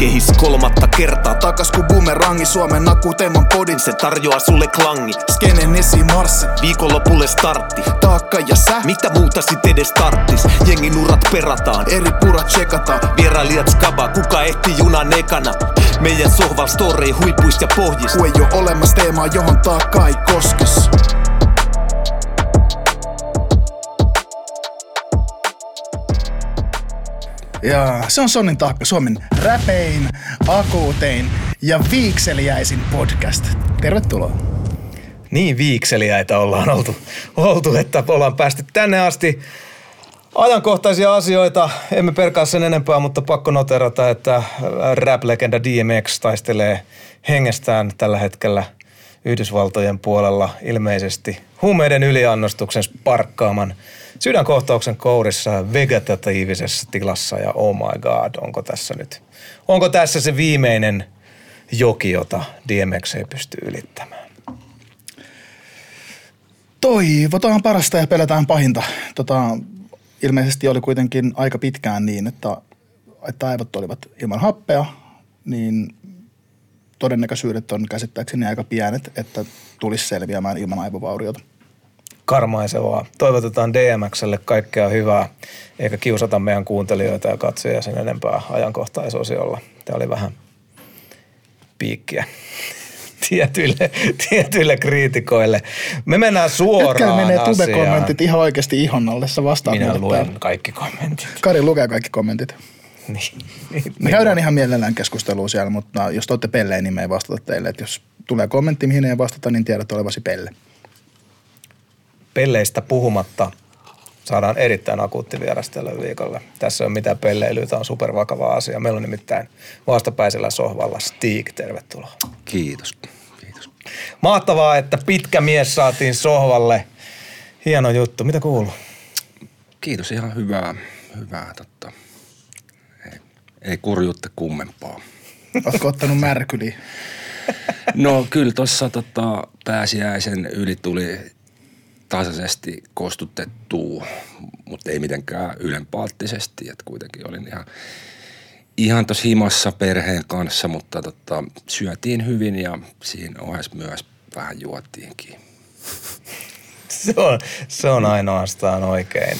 Kehis kolmatta kertaa takas ku bumerangi Suomen akuteeman podin Se tarjoaa sulle klangi Skenen esimarssi, Viikonlopulle startti taakka ja sä, Mitä muuta sit edes tarttis? Jengin urat perataan eri purat tsekataan. Vierailijat skaba, kuka ehti junan ekana Meidän sohval storei huipuista ja pohjista Ku ei oo olemassa teemaa, johon taakka ei koskes. Ja se on Sonnin taakka, Suomen räpein, akuutein ja viikseliäisin podcast. Tervetuloa. niin viikseliäitä ollaan oltu, oltu, että ollaan päästy tänne asti. Ajankohtaisia asioita, emme perkaa sen enempää, mutta pakko noterata, että rap-legenda DMX taistelee hengestään tällä hetkellä Yhdysvaltojen puolella ilmeisesti huumeiden yliannostuksen sparkkaaman sydänkohtauksen kourissa vegetatiivisessa tilassa ja oh my god, onko tässä nyt, onko tässä se viimeinen joki, jota DMX ei pysty ylittämään? Toivotaan parasta ja pelätään pahinta. Tota, ilmeisesti oli kuitenkin aika pitkään niin, että, että aivot olivat ilman happea, niin todennäköisyydet on käsittääkseni aika pienet, että tulisi selviämään ilman aivovauriota. Karmaisevaa. Toivotetaan DMXlle kaikkea hyvää, eikä kiusata meidän kuuntelijoita ja katsojia sen enempää ajankohtaisosiolla. Tämä oli vähän piikkiä tietyille, tietyille kriitikoille. Me mennään suoraan menee asiaan. tube-kommentit ihan oikeasti ihon alle. Sä vastaat Minä luen täällä. kaikki kommentit. Kari lukee kaikki kommentit. Niin, niin, Me käydään ihan mielellään keskustelua siellä, mutta jos te olette pellejä, niin me ei vastata teille. Et jos tulee kommentti, mihin ei vastata, niin tiedät olevasi pelle. Pelleistä puhumatta saadaan erittäin akuutti vieras tälle viikolle. Tässä ei ole mitään pelleilyä, tämä on supervakava asia. Meillä on nimittäin vastapäisellä sohvalla Stig, tervetuloa. Kiitos. Kiitos. Mahtavaa, että pitkä mies saatiin sohvalle. Hieno juttu. Mitä kuuluu? Kiitos ihan hyvää, hyvää totta. Ei, ei kurjuutta kummempaa. Oletko ottanut märkyliä? No kyllä tuossa tota, pääsiäisen yli tuli tasaisesti kostutettua, mutta ei mitenkään ylenpalttisesti. Et kuitenkin olin ihan, ihan tuossa himassa perheen kanssa, mutta tota, syötiin hyvin ja siinä ohessa myös vähän juotiinkin. Se on, se on ainoastaan oikein.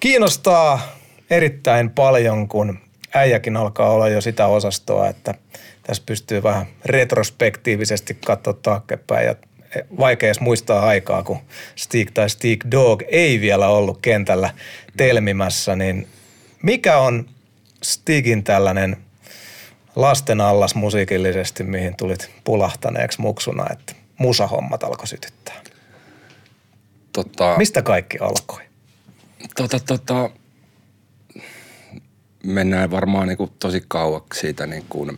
Kiinnostaa erittäin paljon, kun äijäkin alkaa olla jo sitä osastoa, että tässä pystyy vähän retrospektiivisesti katsoa taaksepäin ja vaikea edes muistaa aikaa, kun Stick tai Stick Dog ei vielä ollut kentällä telmimässä, niin mikä on Stigin tällainen lasten allas musiikillisesti, mihin tulit pulahtaneeksi muksuna, että musahommat alkoi sytyttää? Tota, Mistä kaikki alkoi? Tota, tota, mennään varmaan niin kuin tosi kauaksi siitä, niin kuin,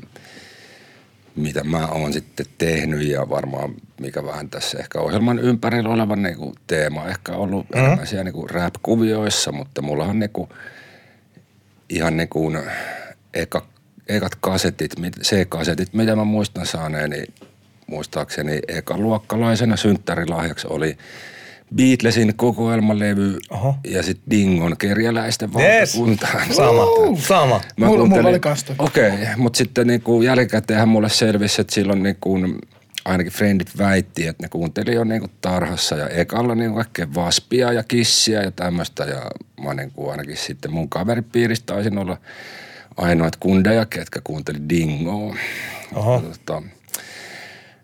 mitä mä oon sitten tehnyt ja varmaan mikä vähän tässä ehkä ohjelman ympärillä oleva niin kuin teema ehkä ollut mm. enemmän siellä niin kuin rap-kuvioissa, mutta mulla on niin kuin, ihan niin kuin eka, ekat kasetit, mit- C-kasetit, mitä mä muistan saaneeni, muistaakseni ekaluokkalaisena synttärilahjaksi oli Beatlesin kokoelmalevy Oho. ja sitten Dingon kerjäläisten Yes. valtakuntaan. Sama, sama. Mä Mulla- mulla oli kans toi. Okei, okay, mutta sitten niinku jälkikäteenhän mulle selvisi, että silloin niinku, ainakin frendit väitti, että ne kuunteli jo niinku tarhassa ja ekalla niinku kaikkea vaspia ja kissiä ja tämmöistä. Ja mä niinku ainakin sitten mun kaveripiiristä taisin olla ainoat kundeja, ketkä kuunteli Dingoa. Oho. Tota,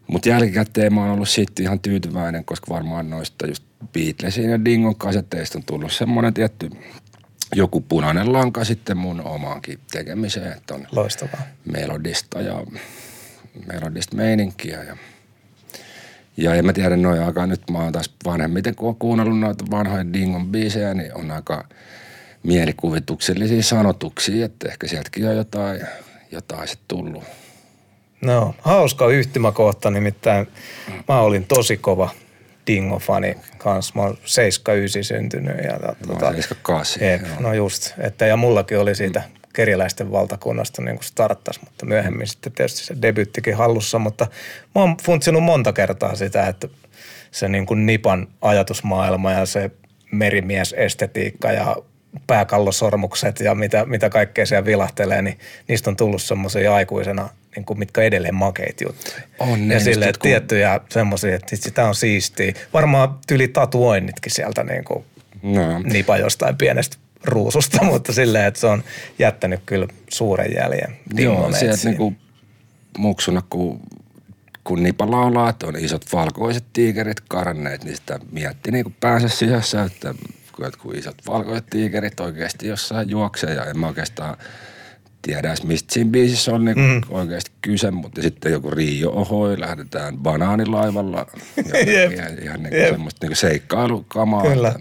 mutta jälkikäteen mä oon ollut siitä ihan tyytyväinen, koska varmaan noista just Beatlesin ja Dingon kasetteista on tullut semmoinen tietty joku punainen lanka sitten mun omaankin tekemiseen, että on Loistavaa. melodista ja melodista meininkiä ja ja en mä tiedä, noin aika nyt mä oon taas vanhemmiten, kun oon kuunnellut noita vanhoja Dingon biisejä, niin on aika mielikuvituksellisia sanotuksia, että ehkä sieltäkin on jotain, jotain sitten tullut. No, hauska yhtymäkohta, nimittäin mä olin tosi kova Dingo-fani kanssa. Mä oon 79 syntynyt. Ja, Mä tota, oon 78, Jep, no just. Että, ja mullakin oli siitä kerjäläisten valtakunnasta niin kuin starttas, mutta myöhemmin sitten tietysti se debyttikin hallussa. Mutta mä oon funtsinut monta kertaa sitä, että se niin kuin Nipan ajatusmaailma ja se merimiesestetiikka ja pääkallosormukset ja mitä, mitä kaikkea siellä vilahtelee, niin niistä on tullut semmoisia aikuisena, niin kuin, mitkä edelleen makeit juttuja. On ja ne, silleen, just kun- tiettyjä semmoisia, että sitä on siistiä. Varmaan tyli tatuoinnitkin sieltä niin kuin No. nipa jostain pienestä ruususta, mutta silleen, että se on jättänyt kyllä suuren jäljen. Joo, sieltä siinä. niinku muksuna, kun, kun Nipa laulaa, että on isot valkoiset tiikerit karanneet, niin sitä mietti niinku päänsä sisässä, että kun jotkut isot valkoiset tiikerit oikeasti jossain juoksee ja en mä oikeastaan tiedä edes, mistä siinä biisissä on niinku mm. oikeasti kyse, mutta sitten joku Riio ohoi, lähdetään banaanilaivalla. Jep. ihan, ihan niinku Jep. semmoista niinku seikkailukamaa. Kyllä.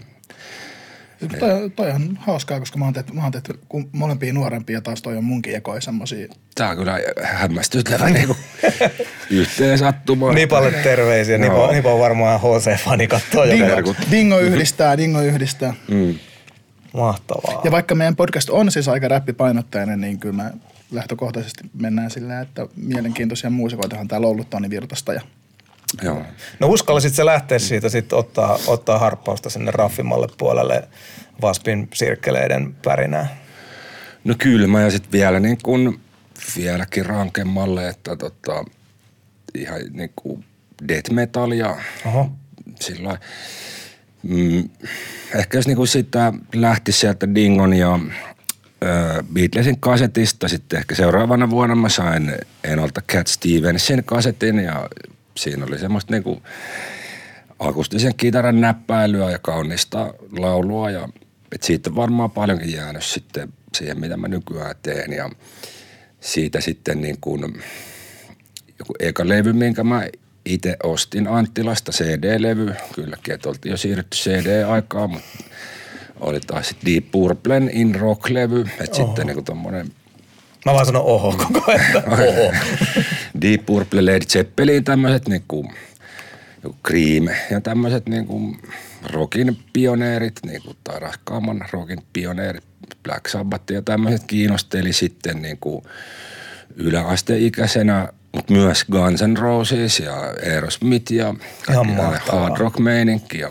Että- Toi, toi on hauskaa, koska mä oon tehty, mä oon tehty kun molempia nuorempia taas toi on munkin ekoi semmosia. Tää on kyllä hämmästyttävä niinku yhteen sattumaan. Nipalle terveisiä. Nipa, Joo. Nipa on varmaan HC-fani kattoo jo. Dingo, dingo yhdistää, dingo yhdistää. Mm. Mahtavaa. Ja vaikka meidän podcast on siis aika räppipainotteinen, niin kyllä me lähtökohtaisesti mennään sillä, että mielenkiintoisia muusikoitahan täällä on ollut Toni Virtasta ja Joo. No uskallisit se lähteä siitä sitten ottaa, ottaa harppausta sinne raffimmalle puolelle Vaspin sirkkeleiden pärinää? No kylmä ja sitten vielä niin kuin, vieläkin rankemmalle, että tota, ihan niin kuin death metalia Oho. sillä mm, ehkä jos niinku sitä lähti sieltä Dingon ja ö, Beatlesin kasetista, sitten ehkä seuraavana vuonna mä sain Enolta Cat Stevensin kasetin ja siinä oli semmoista niinku akustisen kitaran näppäilyä ja kaunista laulua ja et siitä on varmaan paljonkin jäänyt sitten siihen, mitä mä nykyään teen ja siitä sitten niin kuin joku eka levy, minkä mä itse ostin Anttilasta, CD-levy, kylläkin, että oltiin jo siirrytty CD-aikaan, mutta oli taas sit Deep Purplen In Rock-levy, että sitten niinku tommonen Mä vaan sanon oho koko ajan. Oho. Deep Purple, Led Zeppelin, tämmöiset niinku, Cream ja tämmöiset niinku rockin pioneerit, niinku, tai raskaamman rockin pioneerit, Black Sabbath ja tämmöiset kiinnosteli sitten niinku yläasteikäisenä, mutta myös Guns N' Roses ja Aerosmith ja hard rock meininki ja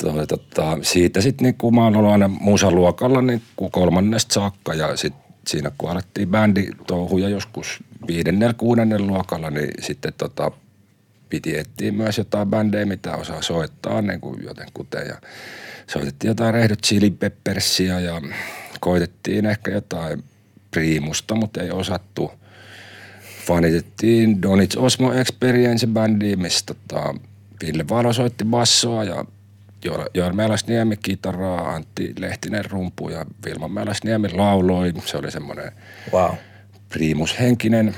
toi, tota, siitä sitten niin kun mä oon ollut aina musaluokalla niin kolmannesta saakka ja sit siinä kun alettiin bändi touhuja joskus viidennellä, kuudennella luokalla, niin sitten tota, piti etsiä myös jotain bändejä, mitä osaa soittaa niin kuin jotenkuten ja soitettiin jotain Red Hot Chili Peppersia ja koitettiin ehkä jotain Primusta, mutta ei osattu. Fanitettiin Donits Osmo Experience bändiä, missä tota, Ville Valo soitti bassoa ja Joel- Melasniemi kitaraa, Antti Lehtinen rumpu ja Vilma Melasniemi lauloi. Se oli semmoinen Wow. Primushenkinen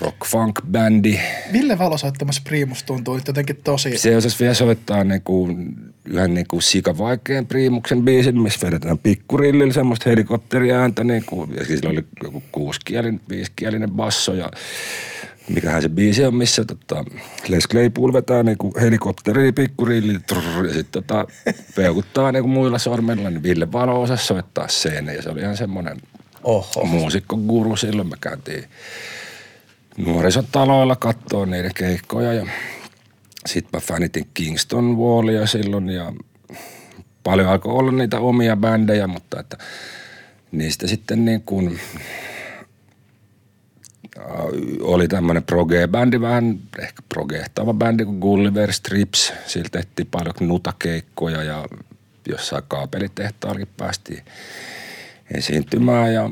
rock-funk-bändi. Ville Valo soittamassa Primus tuntuu nyt jotenkin tosi... Se osasi vielä soittaa niinku, yhden niinku sikavaikean priimuksen biisin, missä vedetään pikkurillillä semmoista helikopteriääntä. Niinku, ja sillä oli joku kuusikielinen, viisikielinen basso ja mikähän se biisi on, missä tota, Les Claypool vetää niinku helikopteri pikkurillillä trrr, ja sitten tota, peukuttaa niinku muilla sormilla, niin Ville Valo osasi soittaa sen ja se oli ihan semmoinen Oho. muusikkoguru silloin. Me käytiin nuorisotaloilla kattoo niiden keikkoja ja sitten mä fänitin Kingston Wallia silloin ja paljon alkoi olla niitä omia bändejä, mutta että niistä sitten niin kuin äh, oli tämmöinen proge-bändi, vähän ehkä progehtava bändi kuin Gulliver Strips. Siltä tehtiin paljon nutakeikkoja ja jossain kaapelitehtaallakin päästiin esiintymään ja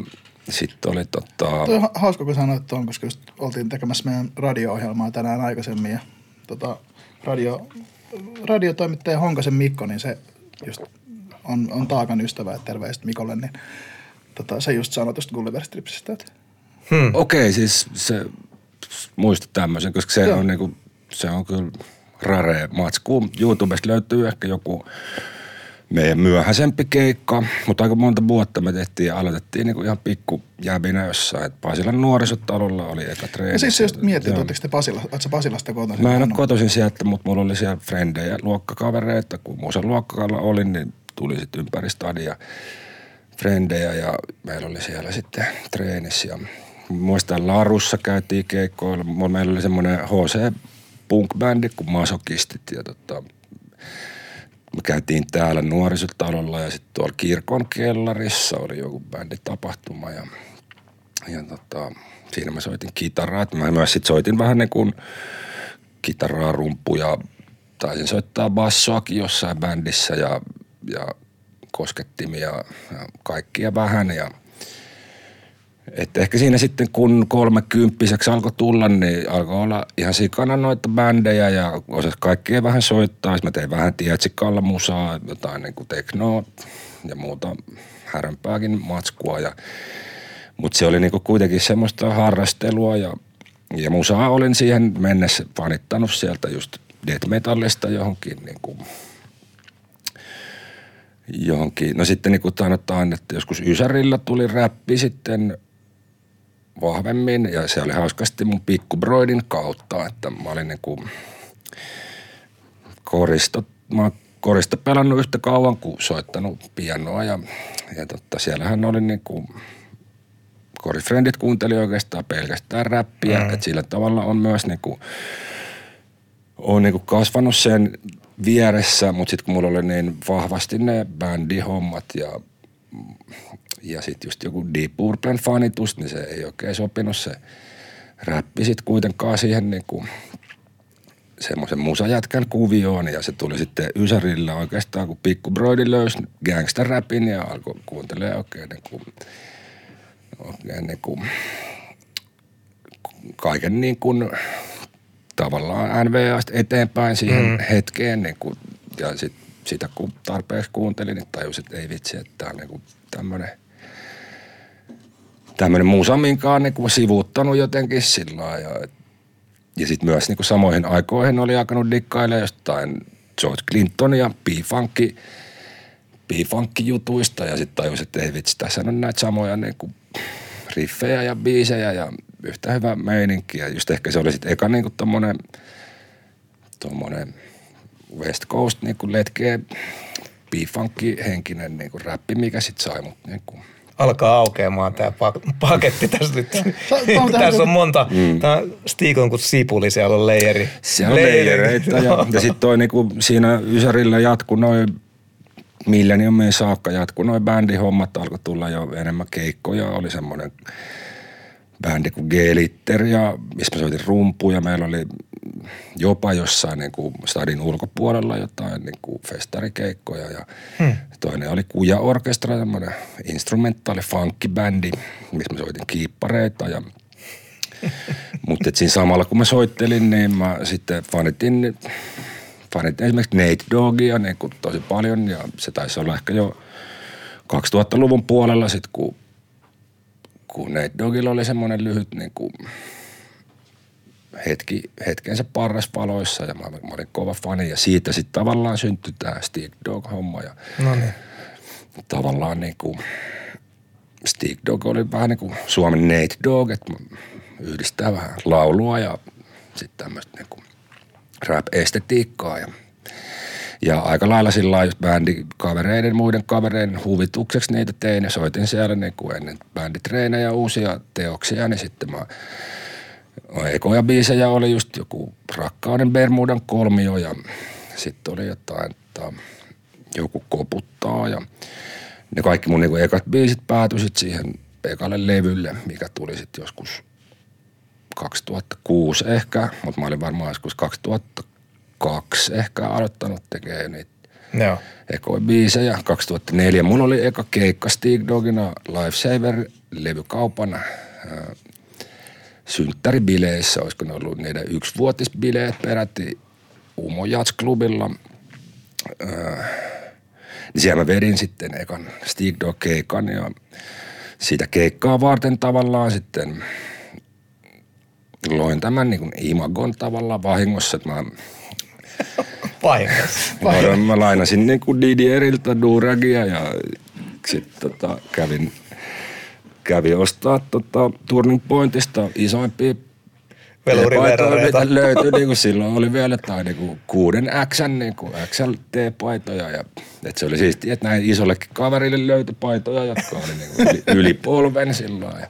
sitten oli tota... Toi on hauska, kun sanoit tuon, koska just oltiin tekemässä meidän radio-ohjelmaa tänään aikaisemmin ja tota, radio, radiotoimittaja Honkasen Mikko, niin se just on, on Taakan ystävä, että terveiset Mikolle, niin tota, se just sanoi tuosta Gulliver Stripsistä, että Hmm. Okei, siis se muista tämmöisen, koska se Joo. on niinku, se on kyllä rare matsku. YouTubesta löytyy ehkä joku meidän myöhäisempi keikka, mutta aika monta vuotta me tehtiin ja aloitettiin niinku ihan pikku jäbinä jossain. Et Pasilan nuorisotalolla oli eka treeni. Ja siis että Joo. oletteko te Pasila, ootko Pasilasta kotoisin? Mä en ole kotoisin sieltä, mutta mulla oli siellä frendejä, luokkakavereita. Kun musan luokkakalla olin, niin tuli sitten ympäri stadia frendejä ja meillä oli siellä sitten treenissä. Ja muistan Larussa käytiin keikkoilla. Meillä oli semmoinen HC punk-bändi kuin Masokistit ja tota, me käytiin täällä nuorisotalolla ja sitten tuolla kirkon kellarissa oli joku bänditapahtuma ja, ja tota, siinä mä soitin kitaraa. Mä myös sit soitin vähän niin kuin kitaraa, rumpuja, taisin soittaa bassoakin jossain bändissä ja, ja koskettimia ja kaikkia vähän ja – että ehkä siinä sitten kun kolmekymppiseksi alkoi tulla, niin alkoi olla ihan sikana noita bändejä ja osas kaikkea vähän soittaa. Mä tein vähän tietsikalla musaa, jotain niin kuin teknoa ja muuta härempääkin matskua. Ja, mutta se oli niin kuin kuitenkin semmoista harrastelua ja, ja musaa olin siihen mennessä fanittanut sieltä just death metallista johonkin niin kuin johonkin. No sitten niin kuin sanotaan, että joskus Ysärillä tuli räppi sitten vahvemmin ja se oli hauskasti mun pikkubroidin kautta, että mä olin niin kuin koristo, mä oon korista pelannut yhtä kauan kuin soittanut pianoa ja, ja totta, siellähän oli niin kuin korifrendit kuunteli oikeastaan pelkästään räppiä, mm. että sillä tavalla on myös niin kuin, on niin kuin kasvanut sen vieressä, mutta sitten kun mulla oli niin vahvasti ne bändihommat ja ja sitten just joku Deep Purplen fanitus, niin se ei oikein sopinut. Se räppi sitten kuitenkaan siihen niin kuin semmoisen musajätkän kuvioon. Ja se tuli sitten Ysärillä oikeastaan, kun Pikku Broidi löysi gangster-räpin ja alkoi kuuntelemaan oikein niin kuin, oikein niin kuin kaiken niin kuin tavallaan NVAsta eteenpäin siihen mm. hetkeen niin kuin, ja sit, sitä kun tarpeeksi kuuntelin, niin tajusin, että ei vitsi, että tämä on niin tämmöinen – tämmöinen on niin sivuuttanut jotenkin sillä ja, ja sitten myös niin kuin samoihin aikoihin oli alkanut dikkailla jostain George Clinton ja P-Funkki, P-Funkki-jutuista ja sitten tajusin, että ei vitsi, tässä on näitä samoja niin kuin riffejä ja biisejä ja yhtä hyvä meininki. Ja just ehkä se oli sitten eka niin kuin tommonen, West Coast niin kuin letkeä P-Funkki henkinen niin kuin räppi, mikä sitten sai mut niin kuin – alkaa aukeamaan tämä paketti tässä nyt. tässä on monta, mm. tämä Stig on kuin sipuli, siellä on leijeri. Siellä on leijereitä ja, ja sitten toi niinku siinä Ysärillä jatku noin Millenniumiin saakka jatku noin bändihommat, alkoi tulla jo enemmän keikkoja, oli semmoinen bändi kuin G-Litter ja missä mä soitin rumpuja. Meillä oli jopa jossain niin kuin stadin ulkopuolella jotain niin kuin festarikeikkoja ja hmm. toinen oli Kuja Orkestra, semmoinen instrumentaali funkkibändi, missä mä soitin kiippareita ja mutta siinä samalla kun mä soittelin, niin mä sitten fanitin, fanitin esimerkiksi Nate Dogia niin kuin tosi paljon ja se taisi olla ehkä jo 2000-luvun puolella sitten, kun, kun Nate Dogilla oli semmoinen lyhyt niin kuin hetki, hetkensä parrasvaloissa ja mä, mä olin kova fani ja siitä sitten tavallaan syntyi tämä Stick Dog-homma ja no niin. tavallaan niin kuin Stick Dog oli vähän niin kuin Suomen Nate Dog, että yhdistää vähän laulua ja sitten tämmöistä niin kuin rap-estetiikkaa ja ja aika lailla sillä lailla bändikavereiden, muiden kavereiden huvitukseksi niitä tein ja soitin siellä niin kuin ennen bänditreenejä uusia teoksia, niin sitten mä Ekoja biisejä oli just joku Rakkauden Bermudan kolmio ja sitten oli jotain, että joku koputtaa ja ne kaikki mun niinku ekat biisit päätyi sit siihen ekalle levylle, mikä tuli sitten joskus 2006 ehkä, mutta mä olin varmaan joskus 2002 ehkä aloittanut tekemään niitä Joo. ekoja biisejä. 2004 mun oli eka keikka Stig Dogina Lifesaver levykaupana synttäribileissä, olisiko ne ollut niiden yksivuotisbileet peräti Umo Jats Klubilla. Öö, niin siellä mä vedin sitten ekan Stig keikan ja siitä keikkaa varten tavallaan sitten loin tämän niin kuin imagon tavallaan vahingossa, että mä Vahingossa. Mä, mä lainasin niin kuin Didieriltä Duragia ja sitten tota, kävin kävi ostaa tota, Turning Pointista isoimpia Veluriverreita. löytyi, niin kuin silloin oli vielä tai niin kuin kuuden X, niin kuin XLT-paitoja. Ja, että se oli siistiä, että näin isollekin kaverille löytyi paitoja, jotka oli niin kuin yli, yli polven silloin. Ja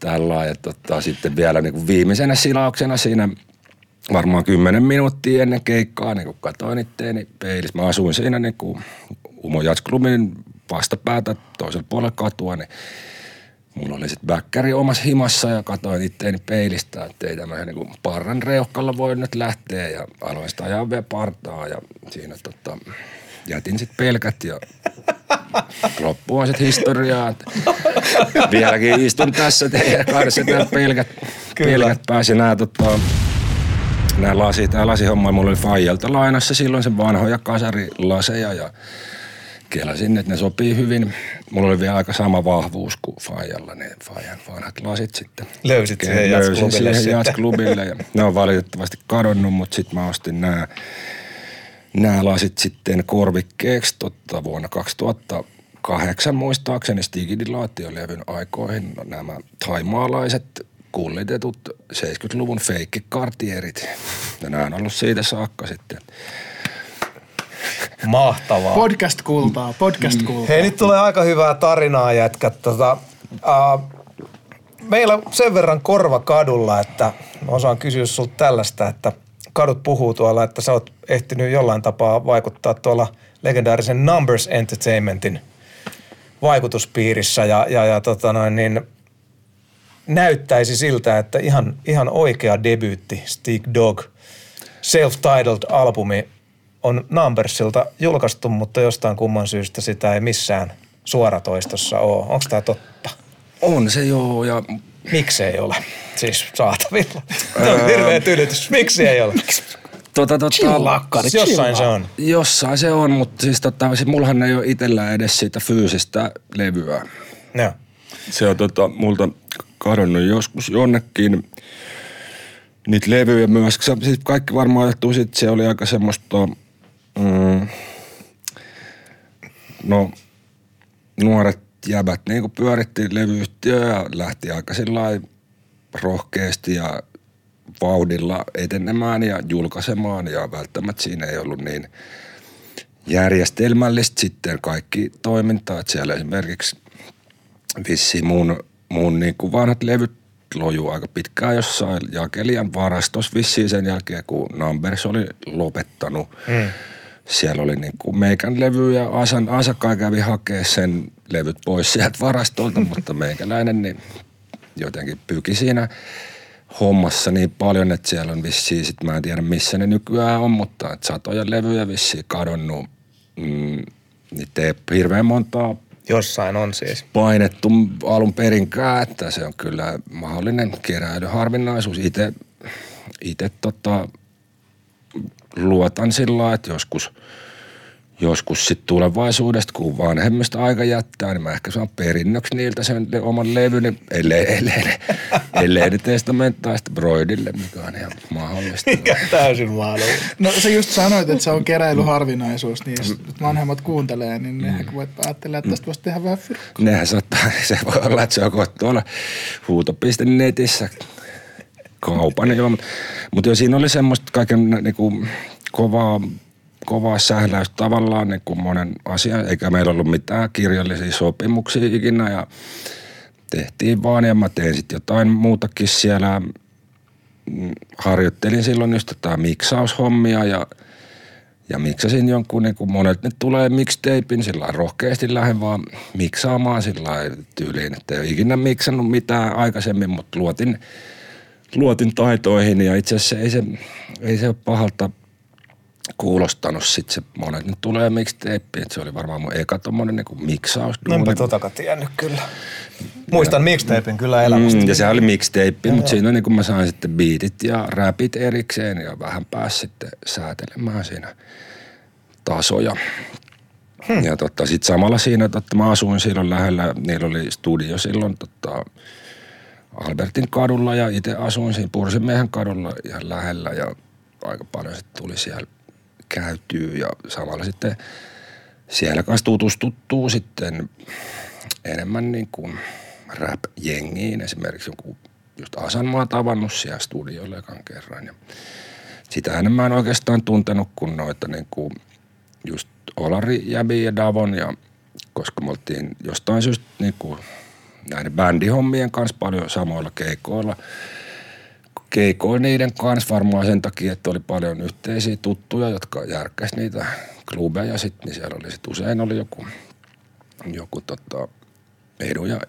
tällä ja tota, sitten vielä niin kuin viimeisenä silauksena siinä varmaan kymmenen minuuttia ennen keikkaa, niin kun katsoin itteeni peilissä. Mä asuin siinä niin kuin Umo Jatsklubin vastapäätä toisella puolella katua, niin mulla oli sitten väkkäri omassa himassa ja katsoin itteeni peilistä, että ei tämmöisen niin parran reuhkalla voi nyt lähteä ja aloin sitä ajaa vielä partaa ja siinä tota, jätin sitten pelkät ja loppu on sitten historiaa. Vieläkin istun tässä teidän kanssa, että pelkät, pelkät pääsi nämä tota, nämä lasi, tämä lasihomma, mulla oli Fajalta lainassa silloin sen vanhoja kasarilaseja ja kelasin, että ne sopii hyvin. Mulla oli vielä aika sama vahvuus kuin Fajalla, ne Fajan vanhat lasit sitten. Löysit siihen Löysin siihen sitten. jazzklubille ja ne on valitettavasti kadonnut, mutta sitten mä ostin nämä, nämä lasit sitten korvikkeeksi totta, vuonna 2008 muistaakseni Stigidilation-levyn aikoihin. No, nämä taimaalaiset kullitetut 70-luvun feikkikartierit. Ja nämä on ollut siitä saakka sitten. Mahtavaa. Podcast-kultaa, podcast-kultaa. Hei, nyt tulee aika hyvää tarinaa jätkät. Tota, uh, meillä on sen verran korva kadulla, että osaan kysyä sulta tällaista, että kadut puhuu tuolla, että sä oot ehtinyt jollain tapaa vaikuttaa tuolla legendaarisen Numbers Entertainmentin vaikutuspiirissä ja, ja, ja tota noin, niin näyttäisi siltä, että ihan, ihan oikea debyytti Stick Dog self-titled albumi on Numbersilta julkaistu, mutta jostain kumman syystä sitä ei missään suoratoistossa ole. Onko tämä totta? On se joo ja Miksi ei ole? Siis saatavilla. Tämä on hirveä tylytys. Miksi ei ole? tota, tota, Chillakkari, Jossain chillaa. se on. Jossain se on, mutta siis tota, siis mullahan ei ole itsellä edes siitä fyysistä levyä. Joo. Se on tota, multa kadonnut joskus jonnekin. Niitä levyjä myös. Se, siis kaikki varmaan johtuu siitä, että se oli aika semmoista, mm, no nuoret jäbät niin pyöritti levyyhtiöä ja lähti aika rohkeasti ja vauhdilla etenemään ja julkaisemaan ja välttämättä siinä ei ollut niin järjestelmällistä sitten kaikki toimintaa. Että siellä esimerkiksi vissiin mun, mun niin kuin vanhat levyt lojuu aika pitkään jossain jakelijan varastossa vissiin sen jälkeen, kun Numbers oli lopettanut. Mm. Siellä oli niin kuin meikän levy ja Asan, Asakai kävi hakea sen levyt pois sieltä varastolta, mutta meikäläinen niin jotenkin pyki siinä hommassa niin paljon, että siellä on vissiin, sit mä en tiedä missä ne nykyään on, mutta että satoja levyjä vissiin kadonnut. Mm, niitä ei hirveän montaa Jossain on siis. painettu alun perinkään, että se on kyllä mahdollinen keräilyharvinaisuus. Itse, itse tota, luotan sillä lailla, että joskus, joskus sit tulevaisuudesta, kun vanhemmista aika jättää, niin mä ehkä saan perinnöksi niiltä sen le- oman levyn, ellei, ellei, ellei, ellei ne testamenttaa sitä Broidille, mikä on ihan mahdollista. Mikä täysin mahdollista. No sä just sanoit, että se on keräilyharvinaisuus, niin jos nyt vanhemmat kuuntelee, niin ne ehkä voit ajatella, että tästä voisi tehdä vähän fyrkkaa. Nehän saattaa, se voi olla, että se on kohta tuolla huuto.netissä kaupan. Joo. Mutta jo siinä oli semmoista kaiken niinku, kovaa, kovaa sähläystä tavallaan niinku monen asian, eikä meillä ollut mitään kirjallisia sopimuksia ikinä ja tehtiin vaan ja mä tein sitten jotain muutakin siellä. Mm, Harjoittelin silloin just tätä miksaushommia ja ja miksasin jonkun, niin kuin monet nyt tulee mixtapein, sillä rohkeasti lähden vaan miksaamaan sillä tyyliin, että ei ole ikinä miksannut mitään aikaisemmin, mutta luotin, luotin taitoihin ja itse asiassa ei se, ei se ole pahalta kuulostanut sit se monet nyt tulee mixtapein, että se oli varmaan mun eka tommonen niin miksaus. Enpä totakaan tiennyt kyllä. Muistan mixtapein kyllä elämästä. Mm, ja se oli mixtape, mutta siinä niin kun mä sain sitten beatit ja rapit erikseen ja vähän pääsi sitten säätelemään siinä tasoja. Hmm. Ja totta, sitten samalla siinä, totta, mä asuin silloin lähellä, niillä oli studio silloin totta, Albertin kadulla ja itse asuin siinä Pursimiehen kadulla ihan lähellä ja aika paljon sitten tuli siellä käytyä ja samalla sitten siellä kanssa tutustuttuu sitten enemmän niin kuin rap-jengiin. Esimerkiksi joku just Asan mä tavannut siellä studioilla ekan kerran. Ja sitä enemmän en oikeastaan tuntenut kuin noita niin kuin just Olari, Jäbi ja Davon. Ja koska me oltiin jostain syystä niin kuin näiden bändihommien kanssa paljon samoilla keikoilla. Keikoin niiden kanssa varmaan sen takia, että oli paljon yhteisiä tuttuja, jotka järkkäs niitä klubeja sitten, niin siellä oli sit usein oli joku, joku tota, Edu ja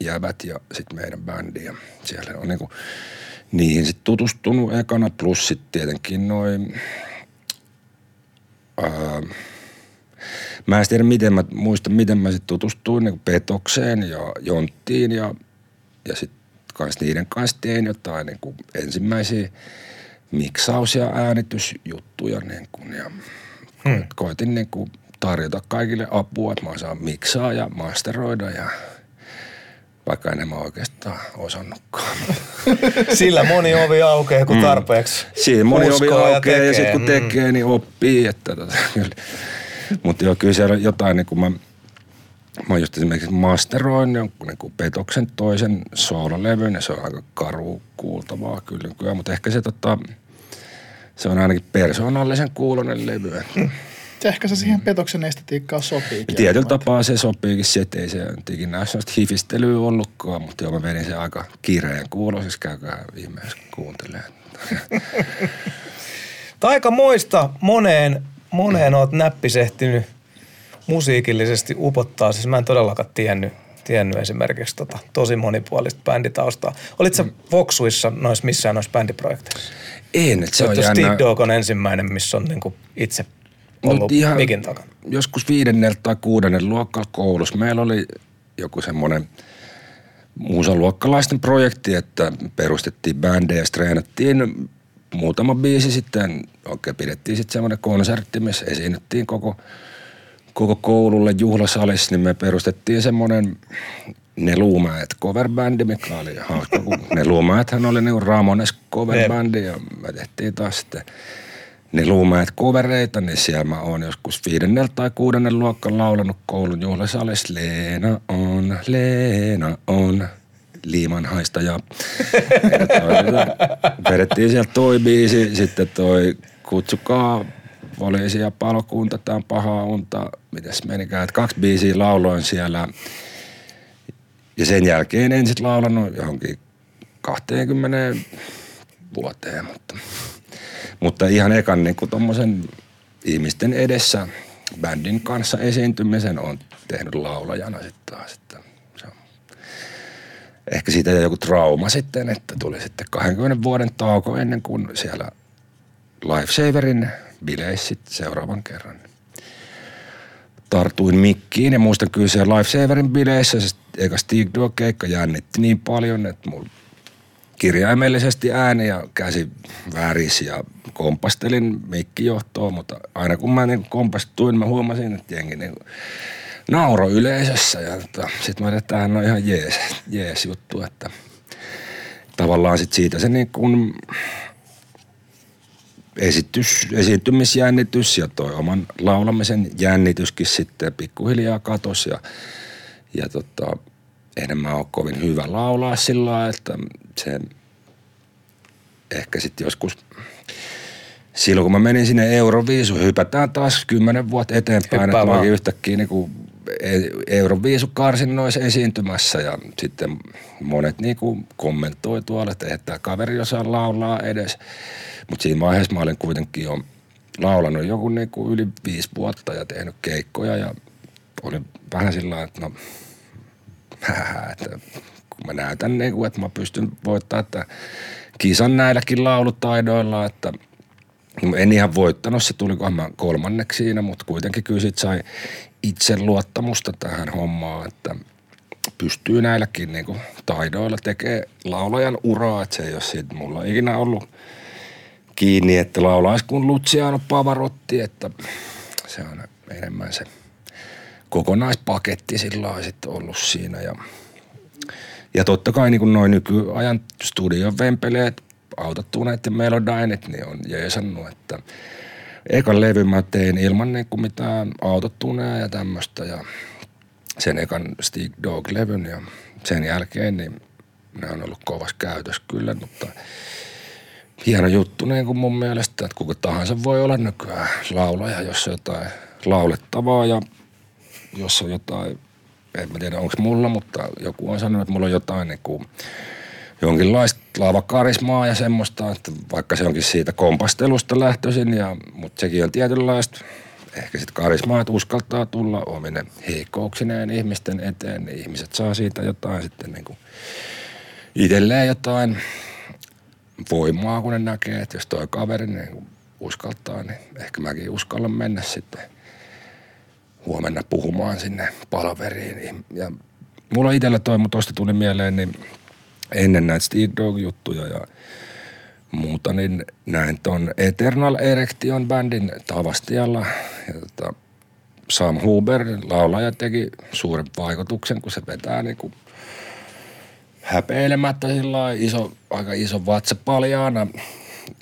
Jävät ja sitten meidän bändi ja siellä on niinku niihin sitten tutustunut ekana, plus sitten tietenkin noin, mä en tiedä miten mä, muista miten mä sitten tutustuin niin Petokseen ja Jonttiin ja, ja sitten kans niiden kanssa tein jotain niin kuin ensimmäisiä miksaus- ja äänitysjuttuja niin kuin, ja hmm. koitin niin kuin tarjota kaikille apua, että mä saan miksaa ja masteroida ja vaikka en mä oikeastaan osannutkaan. Sillä moni ovi aukeaa, kun mm. tarpeeksi mm. Siinä moni ovi aukeaa ja, ja sitten kun mm. tekee, niin oppii. Että tota, Mutta joo, kyllä siellä jotain, niin kun mä, mä just esimerkiksi masteroin jonkun niin Petoksen toisen soololevyn ja se on aika karu kuultavaa kyllä kyllä, mutta ehkä se tota, se on ainakin persoonallisen kuulonen levy. Mm ehkä se siihen petoksen estetiikkaan sopii. Tietyllä tapaa se sopiikin se, ettei se ikinä sellaista hifistelyä ollutkaan, mutta joo mä vedin se aika kireen kuuloisiksi, käykää ihmeessä kuuntelemaan. aika moista moneen, moneen oot näppisehtinyt musiikillisesti upottaa. Siis mä en todellakaan tiennyt, tiennyt esimerkiksi tota, tosi monipuolista bänditaustaa. Olitko mm. Voxuissa nois, missään noissa bändiprojekteissa? En, se on jännä. Steve Dog on ensimmäinen, missä on niinku itse ollut ihan mikin takana? Joskus viidennen tai kuudennen luokalla koulussa meillä oli joku semmoinen muusaluokkalaisten projekti, että perustettiin bändejä ja treenattiin muutama biisi sitten. Oikein pidettiin sitten semmoinen konsertti, missä esiinnyttiin koko, koko koululle juhlasalissa, niin me perustettiin semmoinen ne Luumäet coverbändi, mikä oli hauska, kun ne Luumäethän oli niin Ramones coverbändi ja me tehtiin taas sitten – ne luumäet kovereita, niin siellä mä oon joskus viidennellä tai kuudennen luokkaan laulanut koulun juhlasalissa. Leena on, Leena on, liiman haistaja. Vedettiin sieltä toi biisi, sitten toi kutsukaa poliisi ja palokunta, tää on pahaa unta. Mites menikään, että kaksi biisiä lauloin siellä. Ja sen jälkeen en sit laulanut johonkin 20 vuoteen, mutta mutta ihan ekan niin kuin tommosen ihmisten edessä bändin kanssa esiintymisen on tehnyt laulajana sitten taas. Ehkä siitä joku trauma sitten, että tuli sitten 20 vuoden tauko ennen kuin siellä Lifesaverin bileissä seuraavan kerran tartuin mikkiin. Ja muistan kyllä se Lifesaverin bileissä se eka Stig keikka jännitti niin paljon, että mulla kirjaimellisesti ääni ja käsi värisi ja kompastelin mikkijohtoon, mutta aina kun mä niin kompastuin, mä huomasin, että jengi niin nauro yleisössä ja tota, sitten mä että tämähän on ihan jees, jees juttu, että tavallaan sit siitä se niin kuin esitys, esiintymisjännitys ja toi oman laulamisen jännityskin sitten pikkuhiljaa katosi ja, ja tota, enemmän ole kovin hyvä laulaa sillä lailla, että se ehkä sitten joskus silloin kun mä menin sinne Euroviisu, hypätään taas kymmenen vuotta eteenpäin, Hyppää että mä yhtäkkiä niin Euroviisu karsinnoissa esiintymässä ja sitten monet niin kuin kommentoi tuolla, että eihän tämä kaveri osaa laulaa edes. Mutta siinä vaiheessa mä olin kuitenkin jo laulanut joku niin kuin yli viisi vuotta ja tehnyt keikkoja ja olin vähän sillä että no että kun mä näytän, niin kuin, että mä pystyn voittaa että kisan näilläkin laulutaidoilla, että en ihan voittanut, se tuli mä kolmanneksi siinä, mutta kuitenkin kyllä sit sai itse luottamusta tähän hommaan, että pystyy näilläkin niin kuin, taidoilla tekemään laulajan uraa, että se ei ole siitä mulla ikinä ollut kiinni, että laulaisi kun Luciano Pavarotti, että se on enemmän se – kokonaispaketti sillä sitten ollut siinä. Ja, ja totta kai niin noin nykyajan studion vempeleet, autottuneet ja melodainit, niin on jeesannut, että ekan levy mä tein ilman niin kuin mitään autottunea ja tämmöistä ja sen ekan Stick Dog-levyn ja sen jälkeen niin ne on ollut kovas käytös kyllä, mutta hieno juttu niin kuin mun mielestä, että kuka tahansa voi olla nykyään laulaja, jos on jotain laulettavaa ja jos on jotain, en mä tiedä onko mulla, mutta joku on sanonut, että mulla on jotain niin kuin jonkinlaista lavakarismaa ja semmoista, että vaikka se onkin siitä kompastelusta lähtöisin, ja, mutta sekin on tietynlaista ehkä sitten karismaa, että uskaltaa tulla omine heikkouksineen ihmisten eteen, niin ihmiset saa siitä jotain sitten niin kuin itselleen jotain voimaa, kun ne näkee, että jos toi kaveri niin uskaltaa, niin ehkä mäkin uskallan mennä sitten huomenna puhumaan sinne palaveriin. Ja mulla itsellä toi, mutta tosta tuli mieleen, niin ennen näitä Steve Dog-juttuja ja muuta, niin näin ton Eternal Erection bändin Tavastialla. Ja tota, Sam Huber, laulaja, teki suuren vaikutuksen, kun se vetää niin kuin häpeilemättä sillä iso, aika iso vatsa paljaana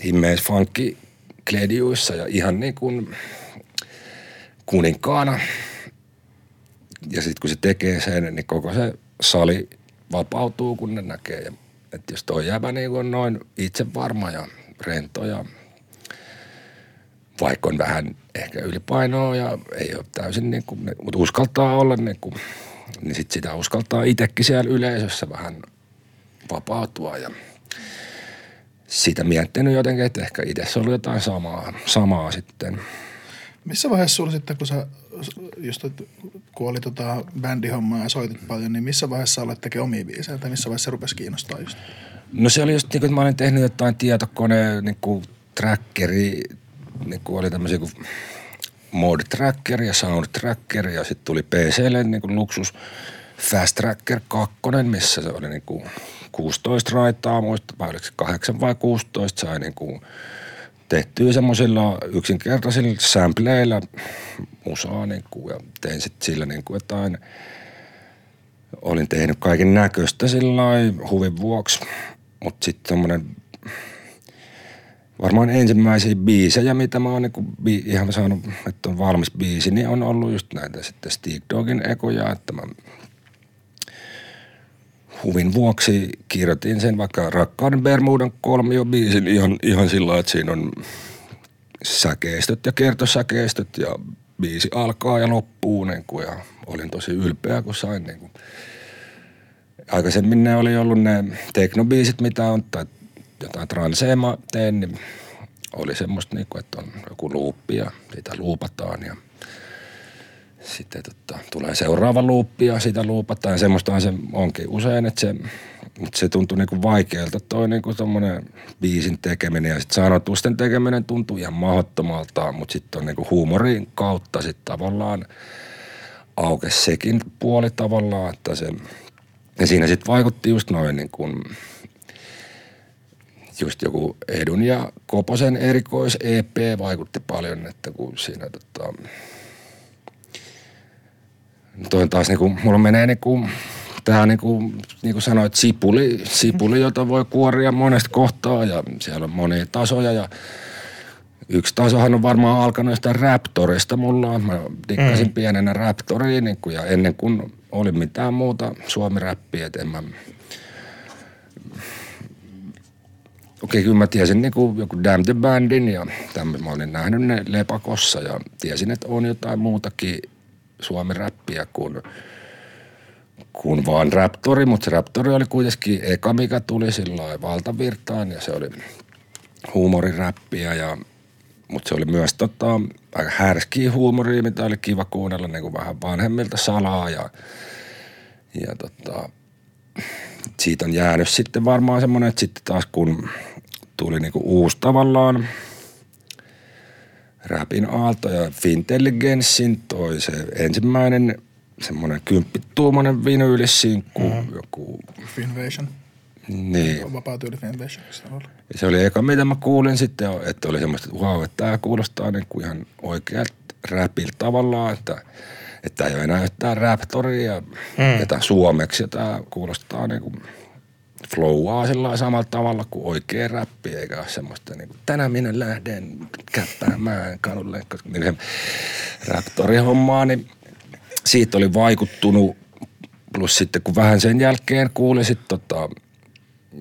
himmeis funkki klediuissa ja ihan niin kuin kuninkaana. Ja sitten kun se tekee sen, niin koko se sali vapautuu, kun ne näkee. Että jos toi jääpä niin on noin itse varma ja rento ja vaikka on vähän ehkä ylipainoa ja ei ole täysin niin kuin, mutta uskaltaa olla niin kuin, niin sit sitä uskaltaa itsekin siellä yleisössä vähän vapautua ja sitä miettinyt jotenkin, että ehkä itse ollut jotain samaa, samaa sitten. Missä vaiheessa sulla sitten, kun sä just, kun oli tota bändihommaa ja soitit paljon, niin missä vaiheessa aloit tekemään omia biisejä tai missä vaiheessa rupesi kiinnostaa just? No se oli just niin kuin, että mä olin tehnyt jotain tietokone, niin kuin trackeri, niin kuin oli tämmöisiä kuin mod tracker ja sound tracker ja sitten tuli PClle niin kuin luksus Fast Tracker 2, missä se oli niin kuin 16 raitaa, muista vai oliko se 8 vai 16, sai niin kuin tehtyä semmoisilla yksinkertaisilla sampleilla musaa niin kuin, ja tein sitten sillä niin kuin jotain, olin tehnyt kaiken näköistä sillä huvin vuoksi, mutta sitten semmoinen varmaan ensimmäisiä biisejä, mitä mä oon niin bi- ihan saanut, että on valmis biisi, niin on ollut just näitä sitten Steve Dogin ekoja, että mä huvin vuoksi kirjoitin sen vaikka Rakkauden Bermudan kolmio biisin ihan, ihan sillä että siinä on säkeistöt ja kertosäkeistöt ja biisi alkaa ja loppuu niin kuin, ja olin tosi ylpeä, kun sain niin kuin. Aikaisemmin ne oli ollut ne teknobiisit, mitä on, tai jotain transeema teen, niin oli semmoista, niin kuin, että on joku luuppi ja sitä luupataan ja – sitten tota, tulee seuraava luuppi ja sitä luupataan. Semmoistahan se onkin usein, että se, mutta se tuntuu niinku vaikealta. Toi niinku tommonen biisin tekeminen ja sitten sanotusten tekeminen tuntuu ihan mahdottomalta, mutta sitten on niinku huumorin kautta sitten tavallaan aukes sekin puoli tavallaan, että se, ja siinä sitten vaikutti just noin niin kuin, just joku Edun ja Koposen erikois EP vaikutti paljon, että kun siinä tota, toi taas niinku, mulla menee niinku, tää niinku, niinku sanoit, sipuli, sipuli, jota voi kuoria monesta kohtaa ja siellä on monia tasoja ja yksi tasohan on varmaan alkanut jostain Raptorista mulla. Mä dikkasin mm. pienenä Raptoriin niin kuin, ja ennen kuin oli mitään muuta suomi-räppiä, että en mä Okei, okay, kyllä mä tiesin niin kuin joku Damn the Bandin ja tämän, mä olin nähnyt ne Lepakossa ja tiesin, että on jotain muutakin suomi-räppiä kuin, kuin vaan Raptori, mutta se Raptori oli kuitenkin eka, mikä tuli silloin valtavirtaan ja se oli huumoriräppiä ja mutta se oli myös tota, aika härskiä huumoria, mitä oli kiva kuunnella niin kuin vähän vanhemmilta salaa ja, ja tota, siitä on jäänyt sitten varmaan semmoinen, että sitten taas kun tuli niin kuin uusi tavallaan Rapin aalto ja Fintelligenssin toi se ensimmäinen semmoinen kymppituumainen vinyylissinkku, mm-hmm. joku... Finvasion. Niin. Vapaa tyyli Finvasion. Se oli eka, mitä mä kuulin sitten, että oli semmoista, että wow, että tämä kuulostaa niin kuin ihan oikealta räpiltä tavallaan, että että ei ole enää yhtään raptoria ja, mm. ja suomeksi ja tämä kuulostaa niin kuin flowaa sillä samalla tavalla kuin oikea räppi, eikä ole semmoista niin kuin, tänään minä lähden käppäämään kadulle, koska niin se raptori-hommaa, niin siitä oli vaikuttunut. Plus sitten kun vähän sen jälkeen kuulin sitten tota,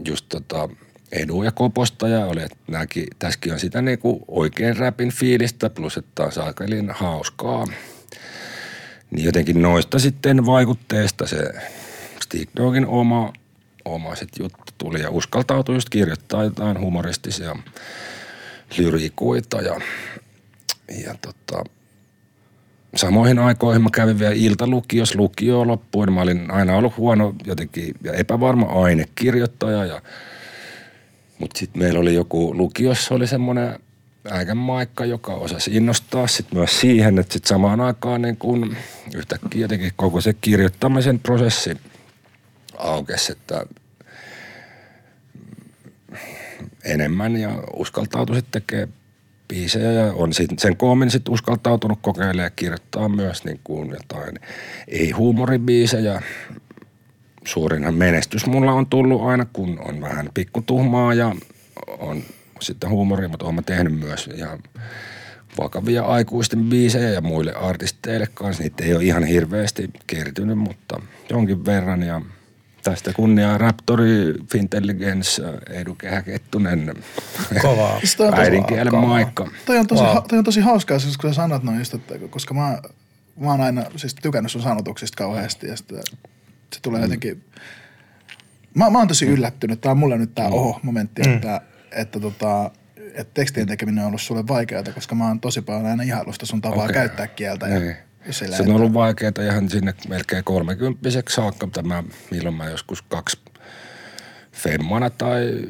just tota, Edu ja Koposta ja oli, että nämäkin, tässäkin on sitä niinku oikein räpin fiilistä, plus että taas aika hauskaa. Niin jotenkin noista sitten vaikutteesta se Stick Dogin oma oma sit juttu tuli ja uskaltautui just kirjoittaa jotain humoristisia lyriikoita ja, ja tota, samoihin aikoihin mä kävin vielä iltalukiossa, lukio loppuun. Mä olin aina ollut huono jotenkin ja epävarma ainekirjoittaja. Ja, mutta sitten meillä oli joku lukiossa oli semmoinen äikän maikka, joka osasi innostaa sit myös siihen, että sit samaan aikaan niin kun yhtäkkiä jotenkin koko se kirjoittamisen prosessi aukesi, että enemmän ja uskaltautui sitten tekemään biisejä ja on sit, sen koomin sitten uskaltautunut kokeilemaan ja kirjoittaa myös niin kuin jotain ei-huumoribiisejä. Suurinhan menestys mulla on tullut aina, kun on vähän pikkutuhmaa ja on sitten huumoria, mutta olen tehnyt myös ihan vakavia aikuisten biisejä ja muille artisteille kanssa. Niitä ei ole ihan hirveästi kertynyt, mutta jonkin verran ja – Tästä kunniaa Raptori, Fintelligence, Edu Kehäkettunen, Kovaa. Siis toi on tosi- äidinkielen maikka. Toi on tosi, Wow. wow. toi on tosi hauskaa, siis kun sä sanot noin just, että koska mä, mä oon aina siis tykännyt sun sanotuksista kauheasti ja sitten se tulee mm. jotenkin, mä, mä oon tosi yllättynyt, tää on mulle nyt tää mm. oho-momentti, mm. että, että tota, että tekstien tekeminen on ollut sulle vaikeaa, koska mä oon tosi paljon aina ihailusta sun tapaa okay. käyttää kieltä. Ja, Niin. Sillä, Se on ollut vaikeaa ihan sinne melkein kolmekymppiseksi saakka, mutta mä, milloin mä joskus kaksi femmana tai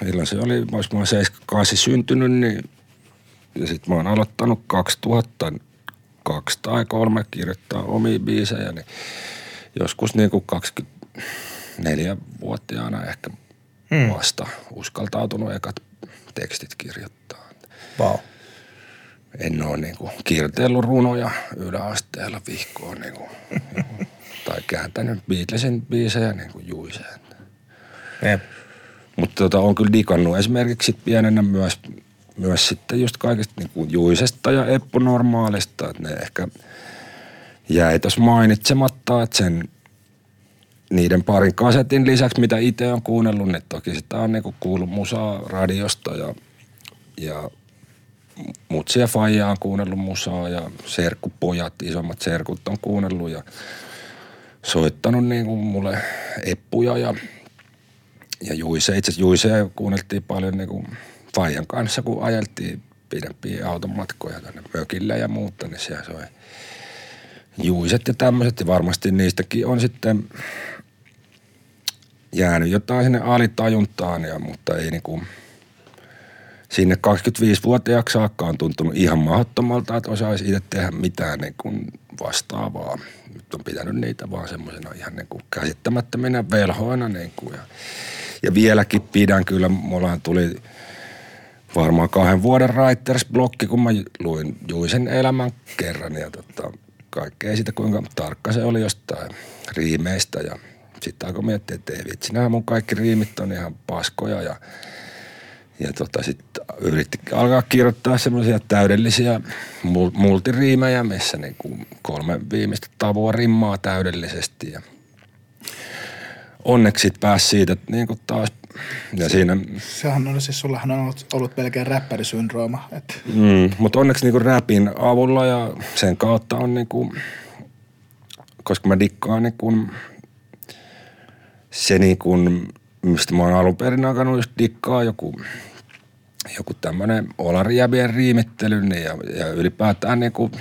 milloin se oli, mä olisin 78 syntynyt, niin ja sitten mä oon aloittanut 2002 tai kolme kirjoittaa omia biisejä, niin joskus niin kuin 24-vuotiaana ehkä Hmm. vasta uskaltautunut ekat tekstit kirjoittaa. Wow. En ole niin kuin kirjoitellut runoja yläasteella vihkoon niin kuin, tai kääntänyt Beatlesin biisejä niin kuin juiseen. Jep. Mutta tota, on kyllä digannut esimerkiksi pienenä myös, myös sitten just kaikesta niin kuin juisesta ja eppunormaalista. Että ne ehkä jäi tuossa mainitsematta, että sen niiden parin kasetin lisäksi, mitä itse on kuunnellut, niin toki sitä on niin kuin kuullut musaa radiosta ja, ja mutsi ja faija on kuunnellut musaa ja serkkupojat, isommat serkut on kuunnellut ja soittanut niin kuin mulle eppuja ja ja Juise, itse Juisea kuunneltiin paljon niin kuin Fajan kanssa, kun ajeltiin pidempiä automatkoja tänne mökille ja muuta, niin siellä soi Juiset ja tämmöiset. Ja varmasti niistäkin on sitten jäänyt jotain sinne alitajuntaan, ja, mutta ei niin kuin, sinne 25-vuotiaaksi saakka on tuntunut ihan mahdottomalta, että osaisi itse tehdä mitään niin kuin vastaavaa. Nyt on pitänyt niitä vaan semmoisena ihan niin kuin käsittämättöminä velhoina. Niin kuin, ja, ja vieläkin pidän kyllä, mulla tuli varmaan kahden vuoden writers-blokki, kun mä luin Juisen elämän kerran ja tota, kaikkea siitä, kuinka tarkka se oli jostain riimeistä ja sitten alkoi miettiä, että ei vitsi, nämä mun kaikki riimit on ihan paskoja ja ja tota, sitten yritti alkaa kirjoittaa semmoisia täydellisiä mul- multiriimejä, missä niinku kolme viimeistä tavoa rimmaa täydellisesti. Ja onneksi pääsi siitä niinku taas, ja siinä, Sehän on siis, sullahan on ollut, ollut pelkään räppärisyndrooma. Että mm, mutta onneksi niinku räpin avulla ja sen kautta on niinku, koska mä dikkaan niinku, se niinku, mistä mä oon alun perin alkanut just dikkaa joku joku tämmöinen olarijävien riimittely niin ja, ja ylipäätään niin kuin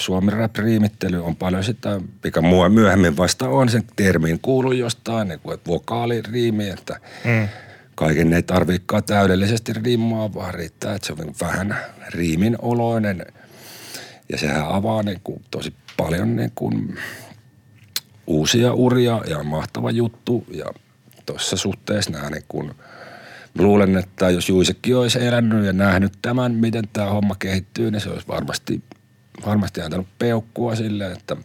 suomi rap riimittely on paljon sitä, mikä mua myöhemmin vasta on sen termin kuullut jostain, niin kuin, että vokaaliriimi, että Mm. kaiken ei tarvikaan täydellisesti rimmaa, vaan riittää, että se on niin kuin vähän riimin oloinen. Ja sehän avaa niin kuin tosi paljon niin kuin uusia uria ja on mahtava juttu. Ja tuossa suhteessa nämä niin kuin, luulen, että jos Juisekin olisi elänyt ja nähnyt tämän, miten tämä homma kehittyy, niin se olisi varmasti, varmasti antanut peukkua sille, että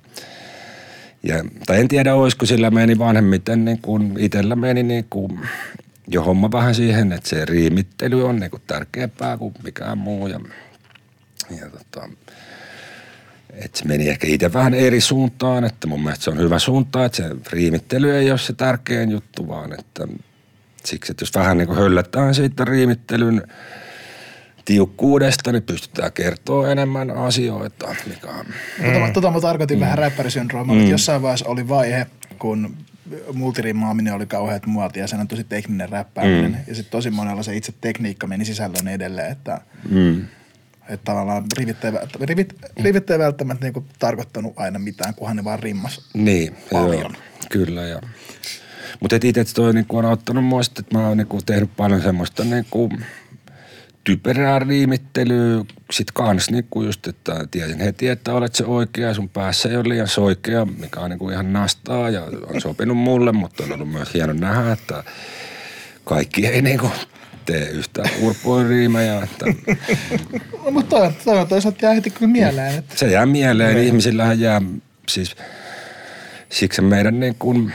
ja, tai en tiedä, olisiko sillä meni vanhemmiten, niin kuin itsellä meni niin kuin jo homma vähän siihen, että se riimittely on niin kuin tärkeämpää kuin mikään muu. Ja, ja tota, että se meni ehkä itse vähän eri suuntaan, että mun mielestä se on hyvä suunta, että se riimittely ei ole se tärkein juttu, vaan että siksi, että jos vähän niin kuin höllätään siitä riimittelyn tiukkuudesta, niin pystytään kertoa enemmän asioita, mikä on mm. tota, tota mä tarkoitin mm. vähän räppärisyndroomalla, mm. jossain vaiheessa oli vaihe, kun multirimmaaminen oli kauheat muotia ja sen on tosi tekninen räppääminen. Mm. Ja sitten tosi monella se itse tekniikka meni sisällön edelleen, että, mm. että tavallaan rivit ei, rivit, rivit ei välttämättä niinku tarkoittanut aina mitään, kunhan ne vaan rimmas niin, paljon. Joo, kyllä ja mutta itse toi niinku on auttanut mua että mä oon niinku tehnyt paljon semmoista niinku typerää riimittelyä. Sitten kans niinku just, että tiesin heti, että olet se oikea. Sun päässä ei ole liian soikea, mikä on niinku ihan nastaa ja on sopinut mulle, mutta on ollut myös hieno nähdä, että kaikki ei niinku tee yhtä urpoin riimejä. Että... no, mutta toi, toi toisaalta jää heti kyllä mieleen. Että... Se jää mieleen. Ihmisillähän jää siis siksi meidän niin kuin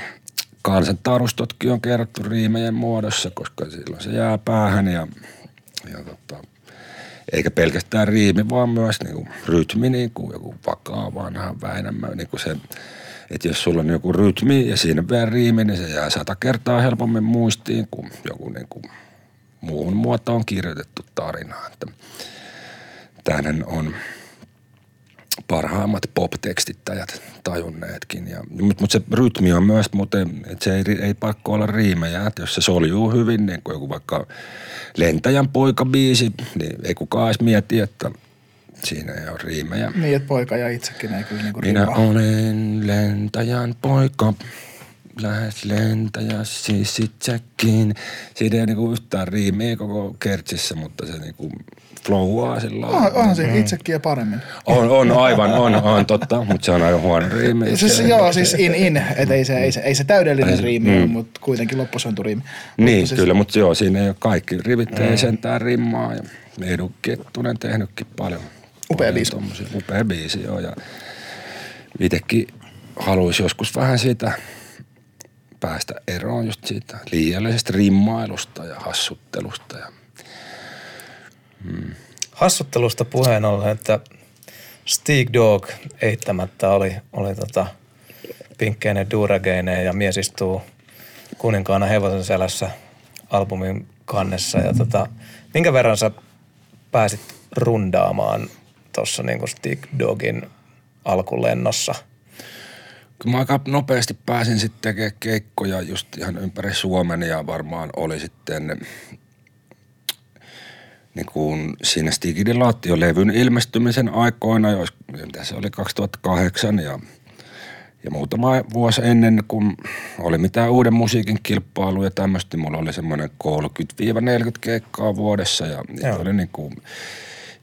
kansantarustotkin on kerrottu riimejen muodossa, koska silloin se jää päähän ja, ja tota, eikä pelkästään riimi, vaan myös niin kuin rytmi, niin kuin joku vakaa vanha Väinämö, niin kuin se, että jos sulla on joku rytmi ja siinä vielä riimi, niin se jää sata kertaa helpommin muistiin kuin joku niin kuin muuhun muotoon kirjoitettu tarina. Tämähän on parhaimmat pop-tekstittäjät tajunneetkin. Ja, mutta mut se rytmi on myös, mutta et se ei, ei pakko olla riimejä. Että jos se soljuu hyvin, niin kuin joku vaikka Lentäjän poika-biisi, niin ei kukaan edes mieti, että siinä ei ole riimejä. Niin, että poika ja itsekin ei kyllä niinku Minä rimaa. olen lentäjän poika, lähes lentäjä siis itsekin. Siinä ei niinku yhtään riimiä koko kertsissä, mutta se niinku flowaa sillä on, onhan se itsekin ja paremmin. On, on aivan, on, on totta, mutta se on aika huono riimi. Siis, joo, siis in, in, että ei se, ei se, ei se täydellinen riimi mm. mutta kuitenkin loppusointuriimi. Niin, mutta siis, kyllä, mutta joo, siinä ei ole kaikki rivit mm. ei sentään rimmaa ja Edu Kettunen tehnytkin paljon. Upea biisi. Upea biisi, joo, ja itsekin haluaisi joskus vähän siitä päästä eroon just siitä liiallisesta rimmailusta ja hassuttelusta ja Hmm. Hassuttelusta puheen ollen, että Steak Dog eittämättä oli, oli tota pinkkeinen duregeineen ja mies istuu kuninkaana hevosen selässä albumin kannessa. Ja tota, minkä verran sä pääsit rundaamaan tuossa niin Stick Dogin alkulennossa? Mä aika nopeasti pääsin sitten tekemään keikkoja just ihan ympäri Suomen ja varmaan oli sitten niin kuin siinä Stigidin levyn ilmestymisen aikoina, jos, se oli 2008 ja, ja muutama vuosi ennen, kun oli mitään uuden musiikin kilpailu ja tämmöistä, niin mulla oli semmoinen 30-40 keikkaa vuodessa ja niitä oli niin kuin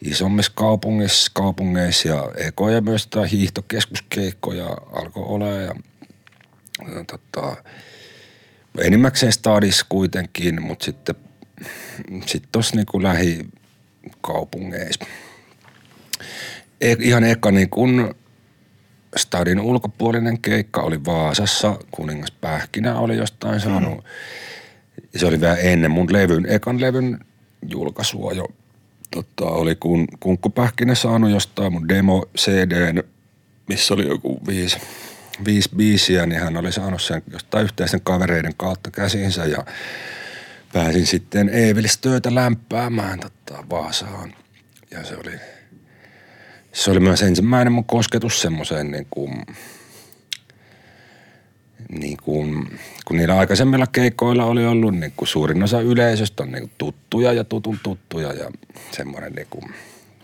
isommissa kaupungeissa, kaupungeissa ja ekoja myös tai hiihtokeskuskeikkoja alkoi olla ja, ja tota, enimmäkseen stadis kuitenkin, mutta sitten sitten tuossa niinku lähikaupungeissa. E, ihan eka niin kun stadin ulkopuolinen keikka oli Vaasassa, kuningas Pähkinä oli jostain saanut. Mm. Se oli vielä ennen mun levyn, ekan levyn julkaisua jo. Totta, oli kun Kunkkupähkinä saanut jostain mun demo CDn, missä oli joku viisi, viisi biisiä, niin hän oli saanut sen jostain yhteisen kavereiden kautta käsinsä ja pääsin sitten Eevilistöitä lämpäämään tota, Vaasaan. Ja se oli, se oli myös ensimmäinen mun kosketus semmoiseen niin kuin, niin kuin, kun niillä aikaisemmilla keikoilla oli ollut niin kuin suurin osa yleisöstä on niin kuin tuttuja ja tutun tuttuja ja semmoinen niin kuin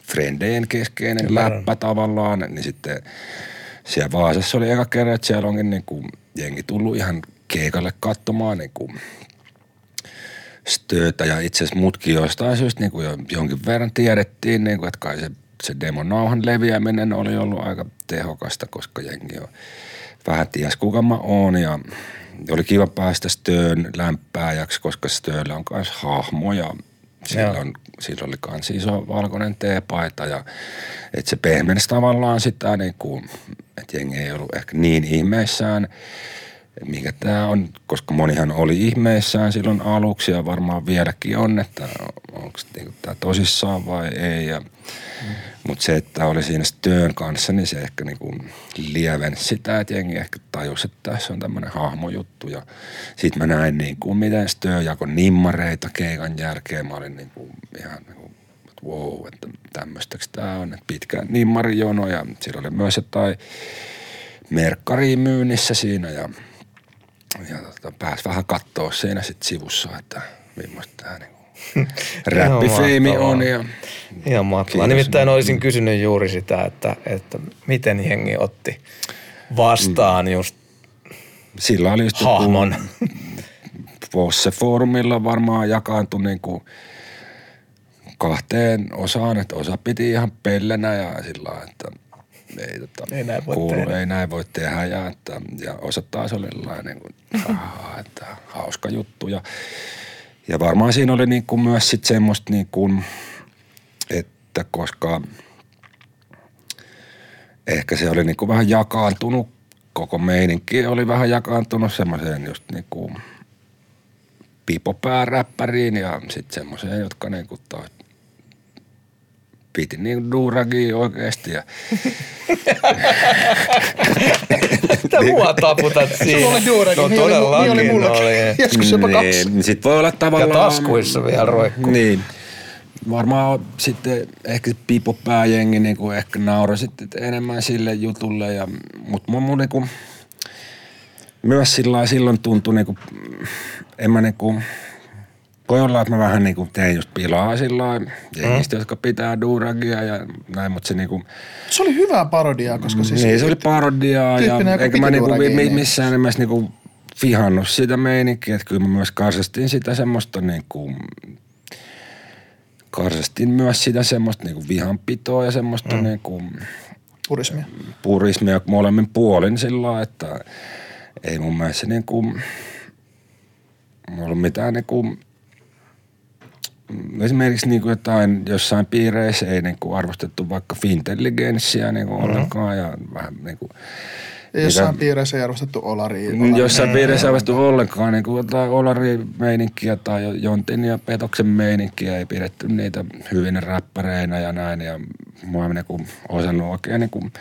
frendeen keskeinen Kyllä. läppä tavallaan, niin sitten siellä Vaasassa oli eka kerran, että siellä onkin niin kuin jengi tullut ihan keikalle katsomaan niin kuin stöötä ja itse asiassa mutkin jostain syystä niin kuin jo jonkin verran tiedettiin, niin kuin, että kai se, se demonauhan leviäminen oli ollut aika tehokasta, koska jengi on vähän ties kuka mä oon ja oli kiva päästä Stöön lämpääjäksi, koska Stööllä on myös hahmo ja silloin, silloin oli kans iso valkoinen teepaita ja että se pehmensi tavallaan sitä niin kuin, että jengi ei ollut ehkä niin ihmeissään – mikä tämä on, koska monihan oli ihmeissään silloin aluksi ja varmaan vieläkin on, että onko niinku tämä tosissaan vai ei. Ja, mm. Mutta se, että oli siinä työn kanssa, niin se ehkä niinku lievensi sitä, että jengi ehkä tajusi, että tässä on tämmöinen hahmojuttu. Ja sitten mä näin niin kuin miten työ jako nimmareita keikan jälkeen. Mä olin niin kuin ihan niin kuin, että wow, että tämmöistäkö tämä on. Että pitkä nimmarijono ja siellä oli myös jotain merkkariin myynnissä siinä ja – tota, pääs vähän katsoa siinä sit sivussa, että millaista tämä niinku räppifeimi on. Ja Ihan mahtavaa. Nimittäin olisin kysynyt juuri sitä, että, että miten jengi otti vastaan Mm. just sillä oli just hahmon. Vosse-foorumilla varmaan jakaantui niinku kahteen osaan, että osa piti ihan pellenä ja sillä että ei, tota, Ei näin voi kuulu, tehdä. ei näin voi tehdä ja, että, ja osa taas oli sellainen, niin kuin, ahaa, että hauska juttu ja, ja varmaan siinä oli niin kuin myös sit semmoista niin kuin, että koska ehkä se oli niin kuin vähän jakaantunut, koko meininki oli vähän jakaantunut semmoiseen just niin kuin pipopääräppäriin ja sitten semmoiseen, jotka niin kuin taas piti niin kuin duuragia oikeasti ja Mitä mua taputat siinä? Sulla oli duuraki, no niin oli- todellakin niin oli mullakin. oli. Joskus jopa kaksi. Niin, sit voi olla tavallaan... Ja taskuissa vielä roikkuu. Niin. Varmaan sitten ehkä piipopääjengi niin kuin ehkä nauroi sitten enemmän sille jutulle. Ja, mutta mun, mun niin kuin, myös sillä silloin tuntui niin kuin, en mä niin kuin, voi olla, että mä vähän niin kuin tein just pilaa sillä jengistä, jotka pitää duuragia ja näin, mutta se niin kuin, Se oli hyvää parodiaa, koska siis... niin, se oli parodiaa ja eikä mä niinku, duuragia, mi- niin. missään nimessä niinku vihannut sitä meininkiä, että kyllä mä myös karsastin sitä semmoista niinku, karsastin myös sitä semmoista niinku vihanpitoa ja semmoista mm. niinku Purismia. purismia molemmin puolin sillä lailla, että ei mun mielestä niinku, mulla ollut mitään niinku, esimerkiksi niinku jotain jossain piireissä ei niinku arvostettu vaikka fintelligenssiä niinku mm-hmm. ollenkaan ja vähän niinku, Ja jossain Mitä- piireissä ei arvostettu olariin. Mm, Jossain piirissä ei arvostettu ollenkaan niin kuin jotain olarimeininkiä tai jo- jontin ja petoksen meininkiä. Ei pidetty niitä hyvin räppäreinä ja näin. Ja mua ei niin kuin osannut oikein niin kuin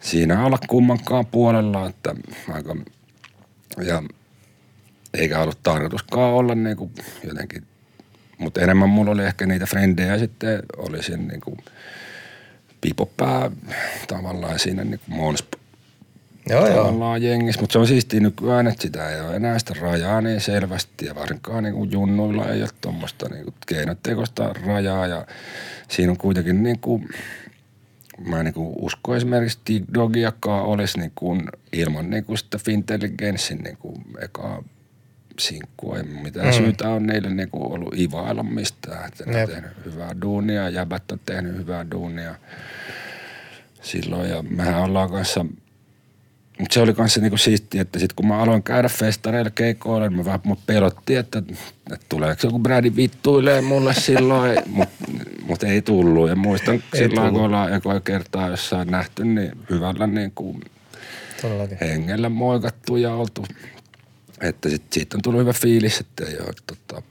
siinä olla kummankaan puolella. Että aika, ja eikä ollut tarkoituskaan olla niin kuin jotenkin, mutta enemmän mulla oli ehkä niitä frendejä sitten olisin niin kuin pipopää tavallaan siinä niin kuin Mons Joo, joo. tavallaan jengissä, mutta se on siistiä nykyään, että sitä ei ole enää sitä rajaa niin selvästi ja varsinkaan niin kuin junnuilla ei ole tuommoista niin kuin keinotekoista rajaa ja siinä on kuitenkin niin kuin, mä niin kuin uskon esimerkiksi TikTokiakaan olisi niin kuin ilman niin kuin sitä Fintelligenssin niin kuin ekaa sinkkua. Ei mitään mm. syytä on niille niin kuin ollut ivailla mistään. Että ne on tehnyt hyvää duunia, jäbät on tehnyt hyvää duunia silloin ja mehän ollaan kanssa mutta se oli kanssa niinku siistiä, että sit kun mä aloin käydä festareilla keikoilla, niin mä vähän mut pelotti, että, että tuleeko joku brädi vittuilee mulle silloin, mutta mut ei tullut. Ja muistan silloin, kun ollaan ekoja kertaa jossain nähty, niin hyvällä niin kuin Todellakin. hengellä moikattu ja oltu. Että sit, siitä on tullut hyvä fiilis, että ole, tota,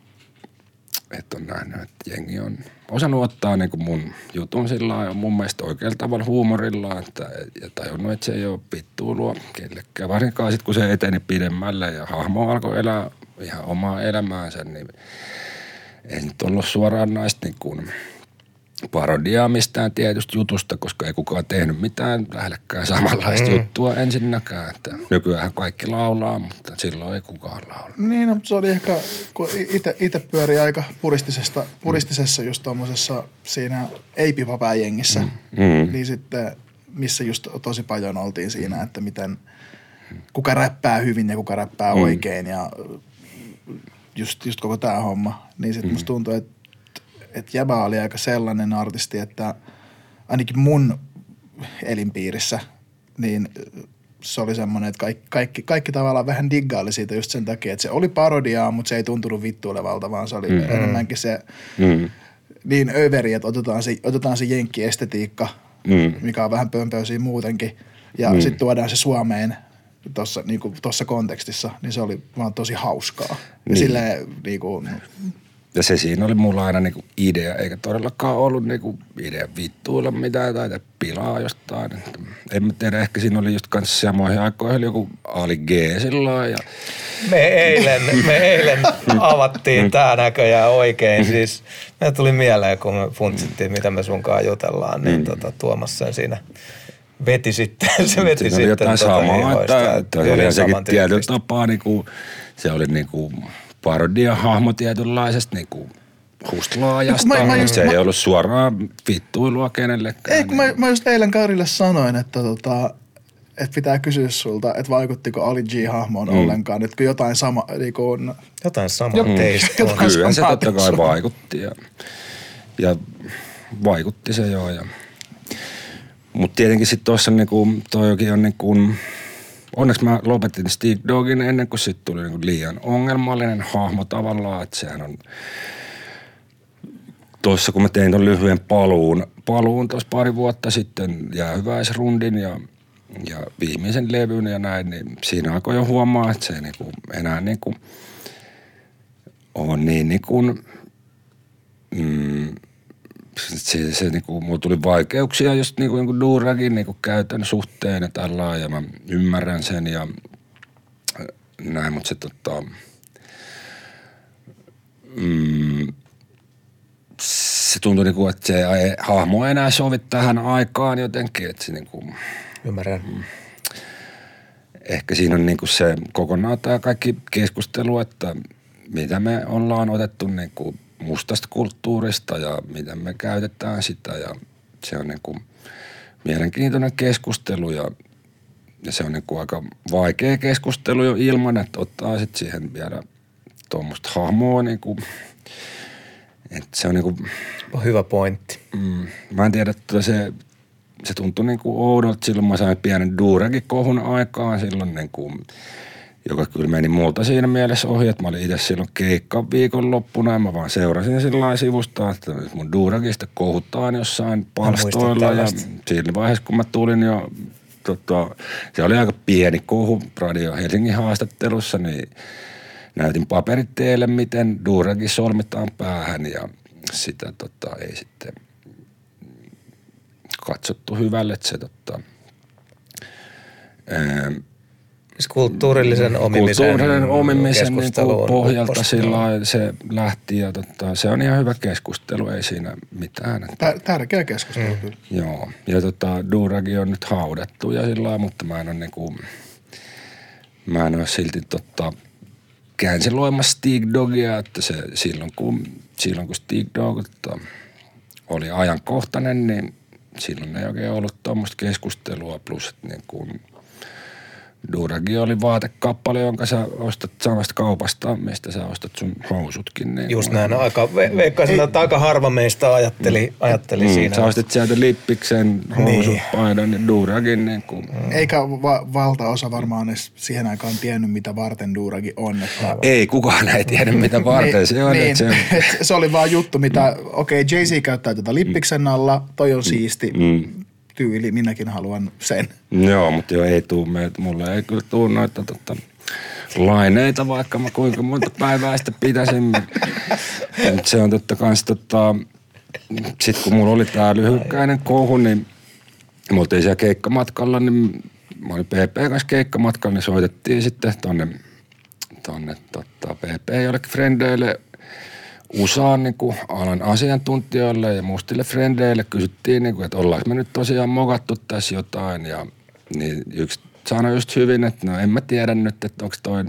että on nähnyt, että jengi on osannut ottaa niin kuin mun jutun sillä lailla, mun mielestä oikealla tavalla huumorilla, että, ja tajunnut, että se ei ole pittuilua kellekään. Varsinkaan sitten, kun se eteni pidemmälle ja hahmo alkoi elää ihan omaa elämäänsä, niin ei nyt ollut suoraan naista niin kuin parodiaa mistään tietystä jutusta, koska ei kukaan tehnyt mitään lähellekään samanlaista mm. juttua ensinnäkään. Että nykyään kaikki laulaa, mutta silloin ei kukaan laula. Niin, no, se oli ehkä, kun itse pyöri aika puristisesta, puristisessa just tuommoisessa siinä ei-pipapääjengissä, Mm. niin sitten missä just tosi paljon oltiin siinä, että miten kuka räppää hyvin ja kuka räppää Mm. oikein ja just, just koko tämä homma. Niin sitten mm. musta tuntuu, että että Jäbä oli aika sellainen artisti, että ainakin mun elinpiirissä, niin se oli semmoinen, että kaikki, kaikki, kaikki tavallaan vähän diggaili siitä just sen takia, että se oli parodiaa, mutta se ei tuntunut vittuilevalta, vaan se oli mm. enemmänkin se Mm. niin överi, että otetaan se, otetaan se jenkkiestetiikka, Mm. mikä on vähän pömpöisiä muutenkin, ja mm. sitten tuodaan se Suomeen tuossa niinku, tossa kontekstissa, niin se oli vaan tosi hauskaa. Niin. Ja Niin. silleen, niinku, Ja se siinä oli mulla aina niinku idea, eikä todellakaan ollut niinku idea vittuilla mitään tai pilaa jostain. Että en mä tiedä, ehkä siinä oli just kanssa samoihin aikoihin joku Ali G silloin ja Me eilen, me eilen avattiin tää näköjään oikein. Siis me tuli mieleen, kun me funtsittiin, mitä me sunkaan jutellaan, niin tota, Tuomas sen siinä veti sitten, se veti Siinä sitten oli jotain tota samaa, ihoista, että, että oli sekin tietyllä tapaa, niin kuin, se oli niin kuin parodia-hahmo tietynlaisesta niin kuin hustlaajasta. Mä- mä just- se ei mä- ollut suoraan vittuilua kenellekään. Ei, kun mä, mä just eilen Karille sanoin, että, tota, että pitää kysyä sulta, että vaikuttiko Ali G-hahmoon mm. ollenkaan, nyt kun jotain sama, niin kuin, Jotain samaa teistä on. Jotain Kyllä se samaa totta kai vaikutti ja, ja vaikutti se joo. Ja. Mutta tietenkin sitten tuossa niinku, toikin on niinku, onneksi mä lopetin Steve Dogin ennen kuin sitten tuli niinku liian ongelmallinen hahmo tavallaan, että sehän on tuossa kun mä tein ton lyhyen paluun, paluun tuossa pari vuotta sitten jäähyväisrundin ja, ja viimeisen levyn ja näin, niin siinä alkoi jo huomaa, että se ei niinku enää niinku on niin niinku, mm, se, se niinku, mulla tuli vaikeuksia just niinku, niinku Duragin niinku käytön suhteen ja tällä ja mä ymmärrän sen ja äh, näin, mutta se tota, mm, se tuntui niinku, että se ei, hahmo ei enää sovi tähän aikaan jotenkin, että se niinku, Ymmärrän. ehkä siinä on niinku se kokonaan tämä kaikki keskustelu, että mitä me ollaan otettu niinku mustasta kulttuurista ja miten me käytetään sitä ja se on niinku mielenkiintoinen keskustelu ja, ja se on niinku aika vaikea keskustelu jo ilman, että ottaa sit siihen vielä tuommoista hahmoa niinku, että se on niinku, On hyvä pointti. Mm, mä en tiedä, että se, se tuntui niin kuin oudolta. Silloin mä sain pienen Durekin kohun aikaan silloin, niin kuin, joka kyllä meni multa siinä mielessä ohi, että mä olin itse silloin keikka viikonloppuna ja mä vaan seurasin sillä sivusta, että mun Durekista kohutaan jossain palstoilla ja siinä vaiheessa kun mä tulin jo tota, se oli aika pieni kohu Radio Helsingin haastattelussa, niin näytin paperit teille, miten Durekin solmitaan päähän ja sitä tota, ei sitten katsottu hyvälle, että se tota, ää, Siis kulttuurillisen omimisen, kulttuurinen omimisen niin kuin on pohjalta upposta. sillä se lähti ja tota, se on ihan hyvä keskustelu, ei siinä mitään. Että, Tär, tärkeä keskustelu mm. kyllä. Joo, ja tota, Duragi on nyt haudattu ja sillä lailla, mutta mä en ole niinku, mä en ole silti tota, canceloimassa Stig Dogia, että se silloin kun, silloin kun Stig Dog tota, oli ajankohtainen, niin silloin ei oikein ollut tuommoista keskustelua, plus että niin kuin Duragi oli vaatekappale, jonka sä ostat samasta kaupasta, mistä sä ostat sun housutkin. Niin Just näin, no aika, ve- veikkaisin, että aika harva meistä ajatteli, ajatteli Mm, siinä. sä ostit sieltä lippiksen, housut, Niin. paidan ja Duragin. Niin kuin, Eikä va- valtaosa varmaan edes siihen aikaan tiennyt, mitä varten Duuragi on. Että Ei kukaan ei tiedä, mitä varten se on. niin, se, et se oli vaan juttu, mitä, okei, okay, Jay-Z käyttää tätä lippiksen alla, toi on siisti, mm, tyyli, minäkin haluan sen. joo, mutta joo, ei tuu meitä. Mulle ei kyllä tuu noita tota, laineita, vaikka mä kuinka monta päivää sitä pitäisin. Mut se on totta kans tota, sit kun mulla oli tää lyhykäinen kohu, niin me oltiin siellä keikkamatkalla, niin mä olin PP kanssa keikkamatkalla, niin soitettiin sitten tonne, tonne tota, PP jollekin frendeille USAan niin kuin alan asiantuntijoille ja mustille frendeille kysyttiin, niin kuin, että ollaanko me nyt tosiaan mokattu tässä jotain. Ja niin yksi sanoi just hyvin, että no en mä tiedä nyt, että onko toi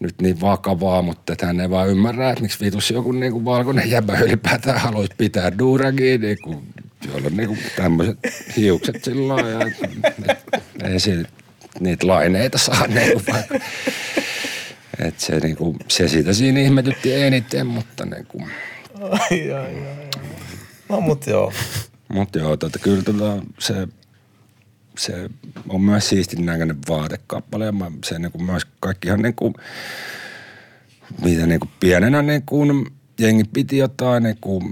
nyt niin vakavaa, mutta että hän ei vaan ymmärrä, että miksi vitus joku niin kuin valkoinen jäbä ylipäätään haluaisi pitää duuragia, niin kuin, jolla on niin kuin tämmöiset hiukset sillä lailla. Ei siitä niitä laineita saa niin kuin. Et se, niinku, se siitä siinä ihmetytti eniten, mutta niinku, Ai, ai, ai, ai. No mut joo. mut joo, tota, kyllä tota, se, se on myös siistin näköinen vaatekappale ja mä, se niinku myös kaikkihan niinku, mitä niinku pienenä niinku, jengi piti jotain niinku,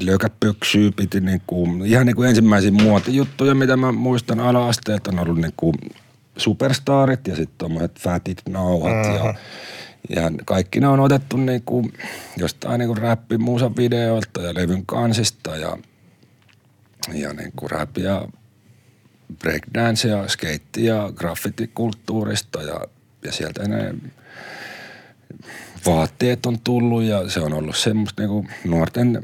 lökäpöksyä piti niinku, ihan niinku ensimmäisiä muotijuttuja, mitä mä muistan ala-asteelta on ollut niinku superstarit ja sitten tommoset fatit nauhat ja, ja kaikki ne on otettu niinku jostain niinku räppimuusan videoilta ja levyn kansista ja, ja niinku rap ja breakdance ja skeitti ja graffitikulttuurista ja, ja sieltä ne vaatteet on tullut ja se on ollut semmoista niinku nuorten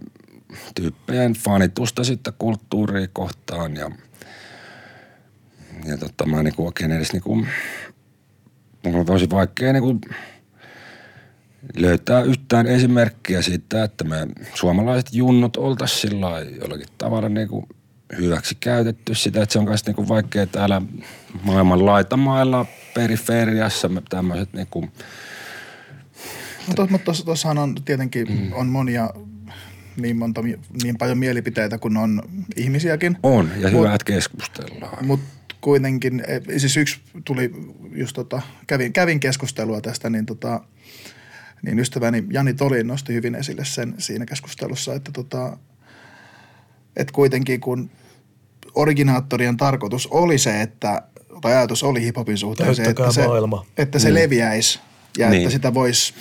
tyyppien fanitusta sitten kulttuuria kohtaan ja ja tota, mä niinku oikein edes niinku, mulla on tosi vaikea niinku löytää yhtään esimerkkiä siitä, että me suomalaiset junnut oltaisiin sillä jollakin tavalla niinku hyväksi käytetty sitä, että se on myös niinku vaikea täällä maailman laitamailla periferiassa tämmöiset niinku No, mutta tuossahan on tietenkin mm. on monia niin, monta, niin paljon mielipiteitä kuin on ihmisiäkin. On, ja hyvä, Mut, että keskustellaan. Mutta kuitenkin, e, siis yksi tuli, just tota, kävin, kävin keskustelua tästä, niin, tota, niin ystäväni Jani Tolin nosti hyvin esille sen siinä keskustelussa, että tota, et kuitenkin kun originaattorien tarkoitus oli se, että, tai ajatus oli hiphopin suhteen se, että se, että se mm. leviäisi ja niin. että sitä voisi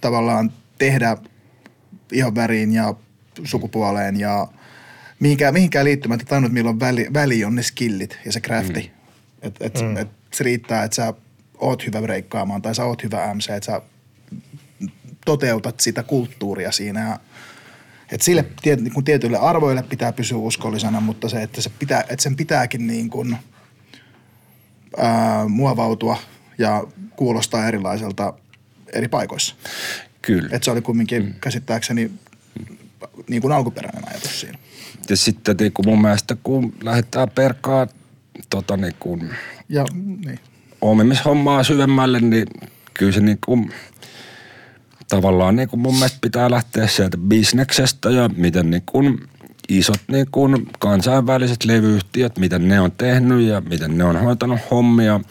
tavallaan tehdä väriin ja sukupuoleen ja mihinkään, mihinkään liittymättä tainnut, milloin väli, väli on ne skillit ja se crafti. Mm. Että et, mm. et se riittää, että sä oot hyvä breikkaamaan tai sä oot hyvä MC, että sä toteutat sitä kulttuuria siinä ja että sille tiet, niin kun tietyille arvoille pitää pysyä uskollisena, mutta se, että, se pitää, että sen pitääkin niin kuin, ää, muovautua ja kuulostaa erilaiselta eri paikoissa. Kyllä. Että se oli kumminkin mm. käsittääkseni niin kuin alkuperäinen ajatus siinä. Ja sitten niin kuin mun mielestä, kun lähdetään perkaa tota niin kuin ja, niin. omimishommaa syvemmälle, niin kyllä se niin kuin, tavallaan niin kuin mun mielestä pitää lähteä sieltä bisneksestä ja miten niin kuin isot niin kuin kansainväliset levyyhtiöt, miten ne on tehnyt ja miten ne on hoitanut hommia –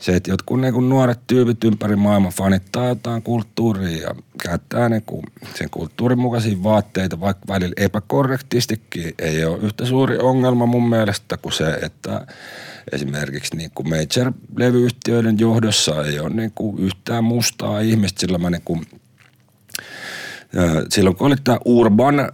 se, että jotkut niin kuin nuoret tyypit ympäri maailman fanittaa jotain kulttuuria ja käyttää niin kuin sen kulttuurin mukaisia vaatteita, vaikka välillä epäkorrektistikin, ei ole yhtä suuri ongelma mun mielestä kuin se, että esimerkiksi niin kuin major-levyyhtiöiden johdossa ei ole niin kuin yhtään mustaa ihmistä, sillä mä niin kuin, silloin kun oli tämä urban,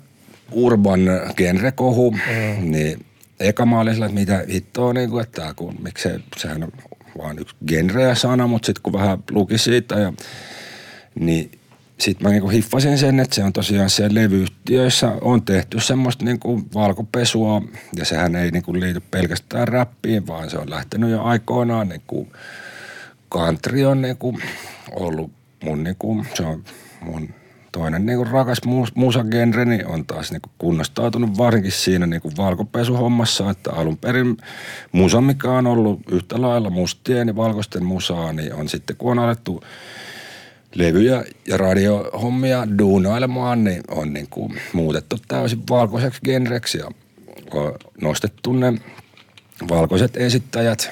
urban genrekohu, mm. niin eka mä olin sillä, että mitä hittoa, niin kuin, että kun, miksi se, sehän on vaan yksi genreä sana, mutta sitten kun vähän luki siitä ja niin sitten mä niinku hiffasin sen, että se on tosiaan siellä levyyhtiöissä on tehty semmoista niinku valkopesua ja sehän ei niinku liity pelkästään räppiin, vaan se on lähtenyt jo aikoinaan niinku country on niinku ollut mun niinku, se on mun toinen niin kuin rakas musagenre niin on taas niin kuin kunnostautunut varsinkin siinä niin kuin valkopesuhommassa, että alun perin musa, mikä on ollut yhtä lailla mustien ja valkoisten musaa, niin on sitten kun on alettu levyjä ja radiohommia duunailemaan, niin on niin kuin muutettu täysin valkoiseksi genreksi ja on nostettu ne valkoiset esittäjät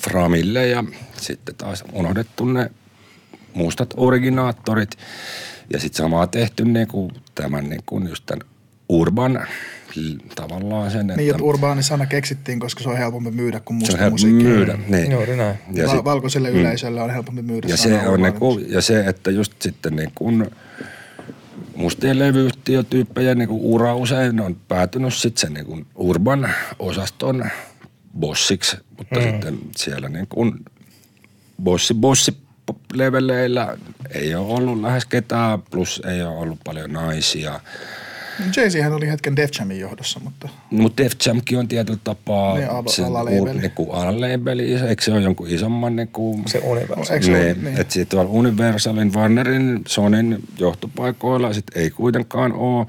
Framille ja sitten taas unohdettu ne mustat originaattorit. Ja sitten samaa tehty niin kuin tämän niin kuin just tämän urban tavallaan sen, että... Niin, että urbaani sana keksittiin, koska se on helpompi myydä kuin musta Se on helpompi myydä, niin. Juuri näin. Ja Va- valkoiselle mm. yleisölle on helpompi myydä ja se, on niin kuin, ja se, että just sitten niin kuin mustien levyyhtiötyyppejä niin kuin ura usein on päätynyt sitten sen niin kuin urban osaston bossiksi, mutta mm. sitten siellä niin kuin bossi, bossi leveleillä ei ole ollut lähes ketään, plus ei ole ollut paljon naisia. Jay-Zhän oli hetken Def Jamin johdossa, mutta... Mutta Def Jamkin on tietyllä tapaa niin, al- sen alalabeli. Niinku alalabeli. Eikö se ole jonkun isomman niinku... Se Universal. No, niin, niin. Että sitten tuolla Universalin, Warnerin, Sonin johtopaikoilla sit ei kuitenkaan ole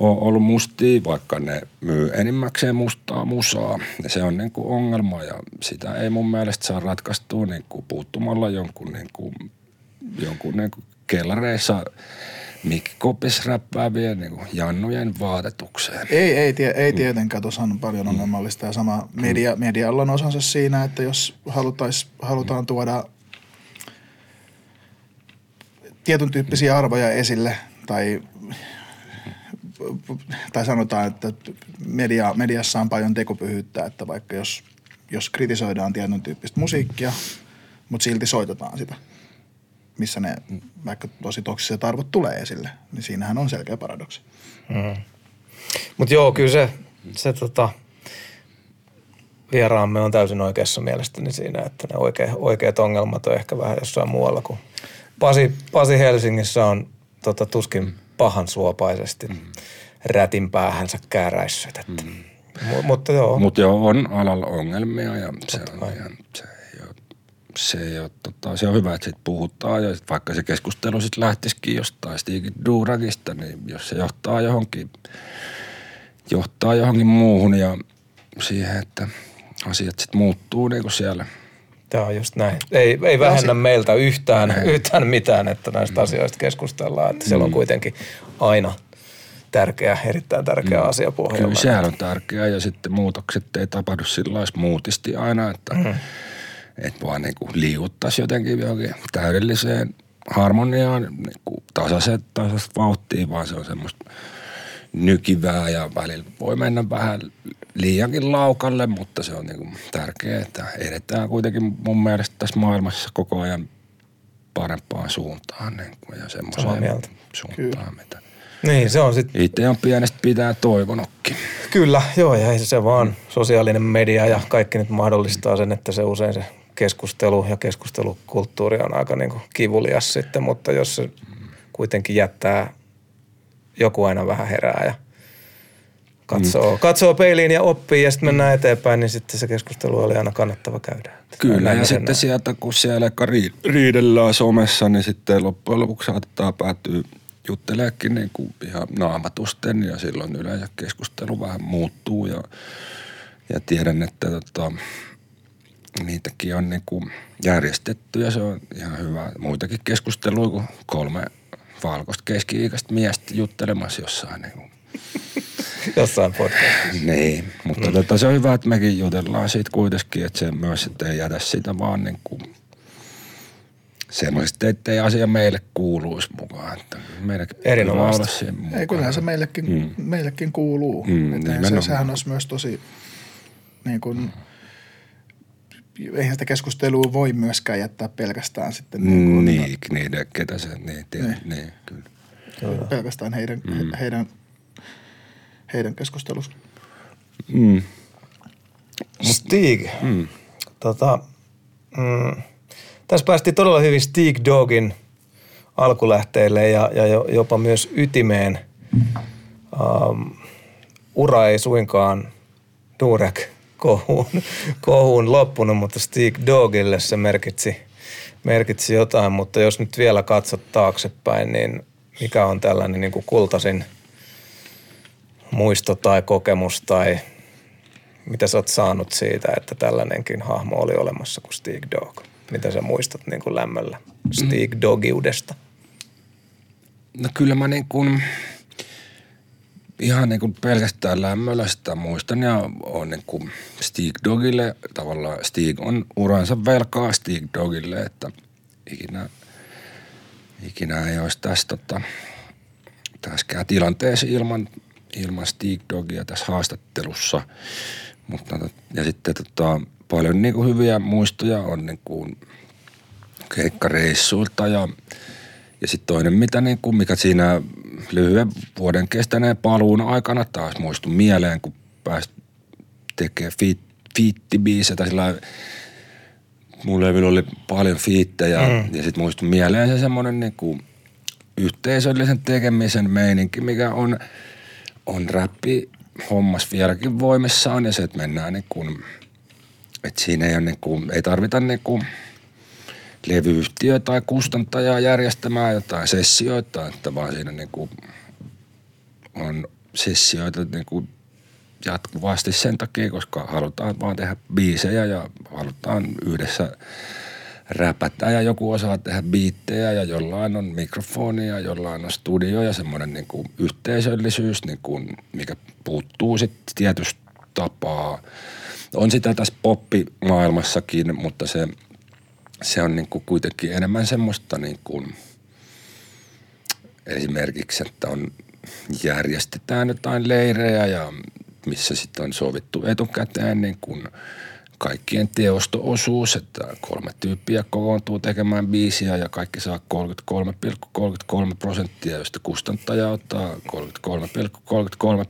ole ollut mustia, vaikka ne myy enimmäkseen mustaa musaa. Ja se on niin kuin ongelma ja sitä ei mun mielestä saa ratkaistua niin kuin puuttumalla jonkun, niin kuin, jonkun niin kuin kellareissa mikkikopis räppäävien niin kuin jannujen vaatetukseen. Ei, ei, tie, ei tietenkään. Tuossa on paljon mm. ongelmallista ja sama media, medialla on osansa siinä, että jos halutais, halutaan tuoda tietyn tyyppisiä arvoja esille tai tai sanotaan, että media, mediassa on paljon tekopyhyyttä, että vaikka jos, jos kritisoidaan tietyn tyyppistä musiikkia, mutta silti soitetaan sitä, missä ne vaikka tosi toksiset arvot tulee esille, niin siinähän on selkeä paradoksi. Mm. Mutta joo, kyllä se, se tota, vieraamme on täysin oikeassa mielestäni siinä, että ne oikea, oikeat ongelmat on ehkä vähän jossain muualla kuin Pasi, Pasi Helsingissä on tota, tuskin pahan suopaisesti mm. rätin päähänsä kääräissyt. Että. Mm. M- mutta joo. Mutta joo, on alalla ongelmia ja se on, ihan, se ei ole, se, ei ole, tota, se on hyvä, että siitä puhutaan ja sit vaikka se keskustelu sitten lähtisikin jostain Stig Duragista, niin jos se johtaa johonkin, johtaa johonkin muuhun ja siihen, että asiat sitten muuttuu niin kuin siellä – Tämä on just näin. Ei, ei vähennä meiltä yhtään, yhtään mitään, että näistä asioista keskustellaan. Että siellä on kuitenkin aina tärkeä, erittäin tärkeä asia pohjalla. Kyllä sehän on tärkeää ja sitten muutokset ei tapahdu sillä muutisti aina, että mm. et vaan niin kuin jotenkin johonkin täydelliseen harmoniaan, niin kuin tasaiset, tasaiset vauhtiin, vaan se on semmoista nykivää ja välillä voi mennä vähän liiankin laukalle, mutta se on niin kuin tärkeää, että edetään kuitenkin mun mielestä tässä maailmassa koko ajan parempaan suuntaan niin kuin, ja semmoiseen suuntaan, Kyllä. mitä niin, se on sitten. Itse on pienestä pitää toivonutkin. Kyllä, joo, ja se vaan sosiaalinen media ja kaikki nyt mahdollistaa sen, että se usein se keskustelu ja keskustelukulttuuri on aika niin kuin kivulias sitten, mutta jos se kuitenkin jättää, joku aina vähän herää ja – katsoo, mm. katsoo peiliin ja oppii ja sitten mennään eteenpäin, niin sitten se keskustelu oli aina kannattava käydä. Kyllä, ja sitten näin. sieltä, kun siellä riidellään somessa, niin sitten loppujen lopuksi saattaa päätyä jutteleekin niin kuin ihan naamatusten ja silloin yleensä keskustelu vähän muuttuu ja, ja tiedän, että tota, niitäkin on niin kuin järjestetty ja se on ihan hyvä. Muitakin keskusteluja kuin kolme valkoista keski-ikäistä miestä juttelemassa jossain niin kuin Jossain podcastissa. Niin, mutta mm. tota, se on hyvä, että mekin jutellaan siitä kuitenkin, että se myös että ei jätä sitä vaan niin kuin semmoisesti, että ei asia meille kuuluisi mukaan. Että meidänkin Erinomaisesti. Ei, kyllähän se meillekin, mm. meillekin kuuluu. Mm, että se, sehän olisi myös tosi niin kuin, eihän sitä keskustelua voi myöskään jättää pelkästään sitten. Niin, kuin, niin, niin ketä se, niin, tiedä, niin. niin kyllä. kyllä. Pelkästään heidän, mm. heidän heidän keskustelussa. Mm. Stig. Mm. Tota, mm, tässä päästiin todella hyvin Stig Dogin alkulähteille ja, ja jopa myös ytimeen. Um, ura ei suinkaan Durek kohuun, kohuun loppunut, mutta Stig Dogille se merkitsi, merkitsi jotain. Mutta jos nyt vielä katsot taaksepäin, niin mikä on tällainen niin kuin kultasin – muisto tai kokemus tai mitä sä oot saanut siitä, että tällainenkin hahmo oli olemassa kuin Stig Dog? Mitä sä muistat niin kuin lämmöllä Stig Dogiudesta? No kyllä mä niin kuin, ihan niin kuin pelkästään lämmöllä sitä muistan ja on niin kuin Stig Dogille, tavallaan Stig on uransa velkaa Stig Dogille, että ikinä, ikinä ei olisi tässä tota, tässäkään tilanteessa ilman ilman Stig Dogia tässä haastattelussa. Mutta, ja sitten tota, paljon niin kuin hyviä muistoja on niin kuin keikkareissuilta ja, ja sitten toinen, mitä niin kuin, mikä siinä lyhyen vuoden kestäneen paluun aikana taas muistui mieleen, kun pääsi tekemään fiit, fiittibiisejä tai sillä mulla oli paljon fiittejä mm. ja sitten muistui mieleen se semmoinen niin kuin yhteisöllisen tekemisen meininki, mikä on – on räppi hommas vieläkin voimissaan ja se, että mennään niin kuin, että siinä ei, ole niin kuin, ei tarvita niin kuin levyyhtiö tai kustantajaa järjestämään jotain sessioita, että vaan siinä niin kuin on sessioita niin kuin jatkuvasti sen takia, koska halutaan vaan tehdä biisejä ja halutaan yhdessä räpätä ja joku osaa tehdä biittejä ja jollain on mikrofoni ja jollain on studio ja semmoinen niin kuin yhteisöllisyys, niin kuin, mikä puuttuu sitten tietystä tapaa. On sitä tässä poppimaailmassakin, mutta se, se on niin kuin kuitenkin enemmän semmoista niin kuin esimerkiksi, että on järjestetään jotain leirejä ja missä sitten on sovittu etukäteen niin kuin – kaikkien teosto-osuus, että kolme tyyppiä kokoontuu tekemään biisiä ja kaikki saa 33,33 prosenttia, josta kustantaja ottaa 33,33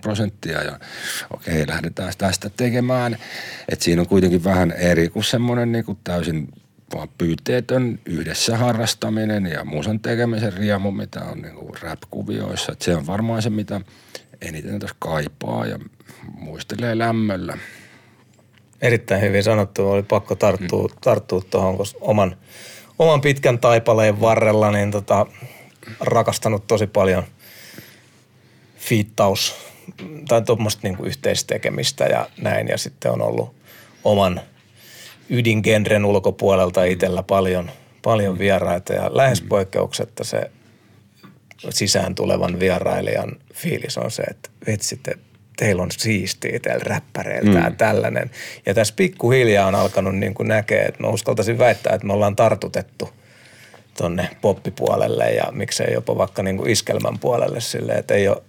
prosenttia ja okei, lähdetään tästä tekemään. Että siinä on kuitenkin vähän eri kuin semmoinen niin täysin vaan pyyteetön yhdessä harrastaminen ja musan tekemisen riemu, mitä on niin kuin rap-kuvioissa. Että se on varmaan se, mitä eniten tässä kaipaa ja muistelee lämmöllä. Erittäin hyvin sanottu. Oli pakko tarttua, mm. tarttua tuohon, koska oman, oman pitkän taipaleen varrella niin tota, rakastanut tosi paljon fiittaus tai tuommoista niin yhteistekemistä ja näin. Ja sitten on ollut oman ydingenren ulkopuolelta itsellä paljon, paljon vieraita ja lähes poikkeuksetta se sisään tulevan vierailijan fiilis on se, että vetsitte, teillä on siistiä teillä räppäreiltä mm. tällainen. Ja tässä pikkuhiljaa on alkanut niin kuin näkee, että mä uskaltaisin väittää, että me ollaan tartutettu tonne poppipuolelle ja miksei jopa vaikka niin kuin iskelmän puolelle sille, että ei ole,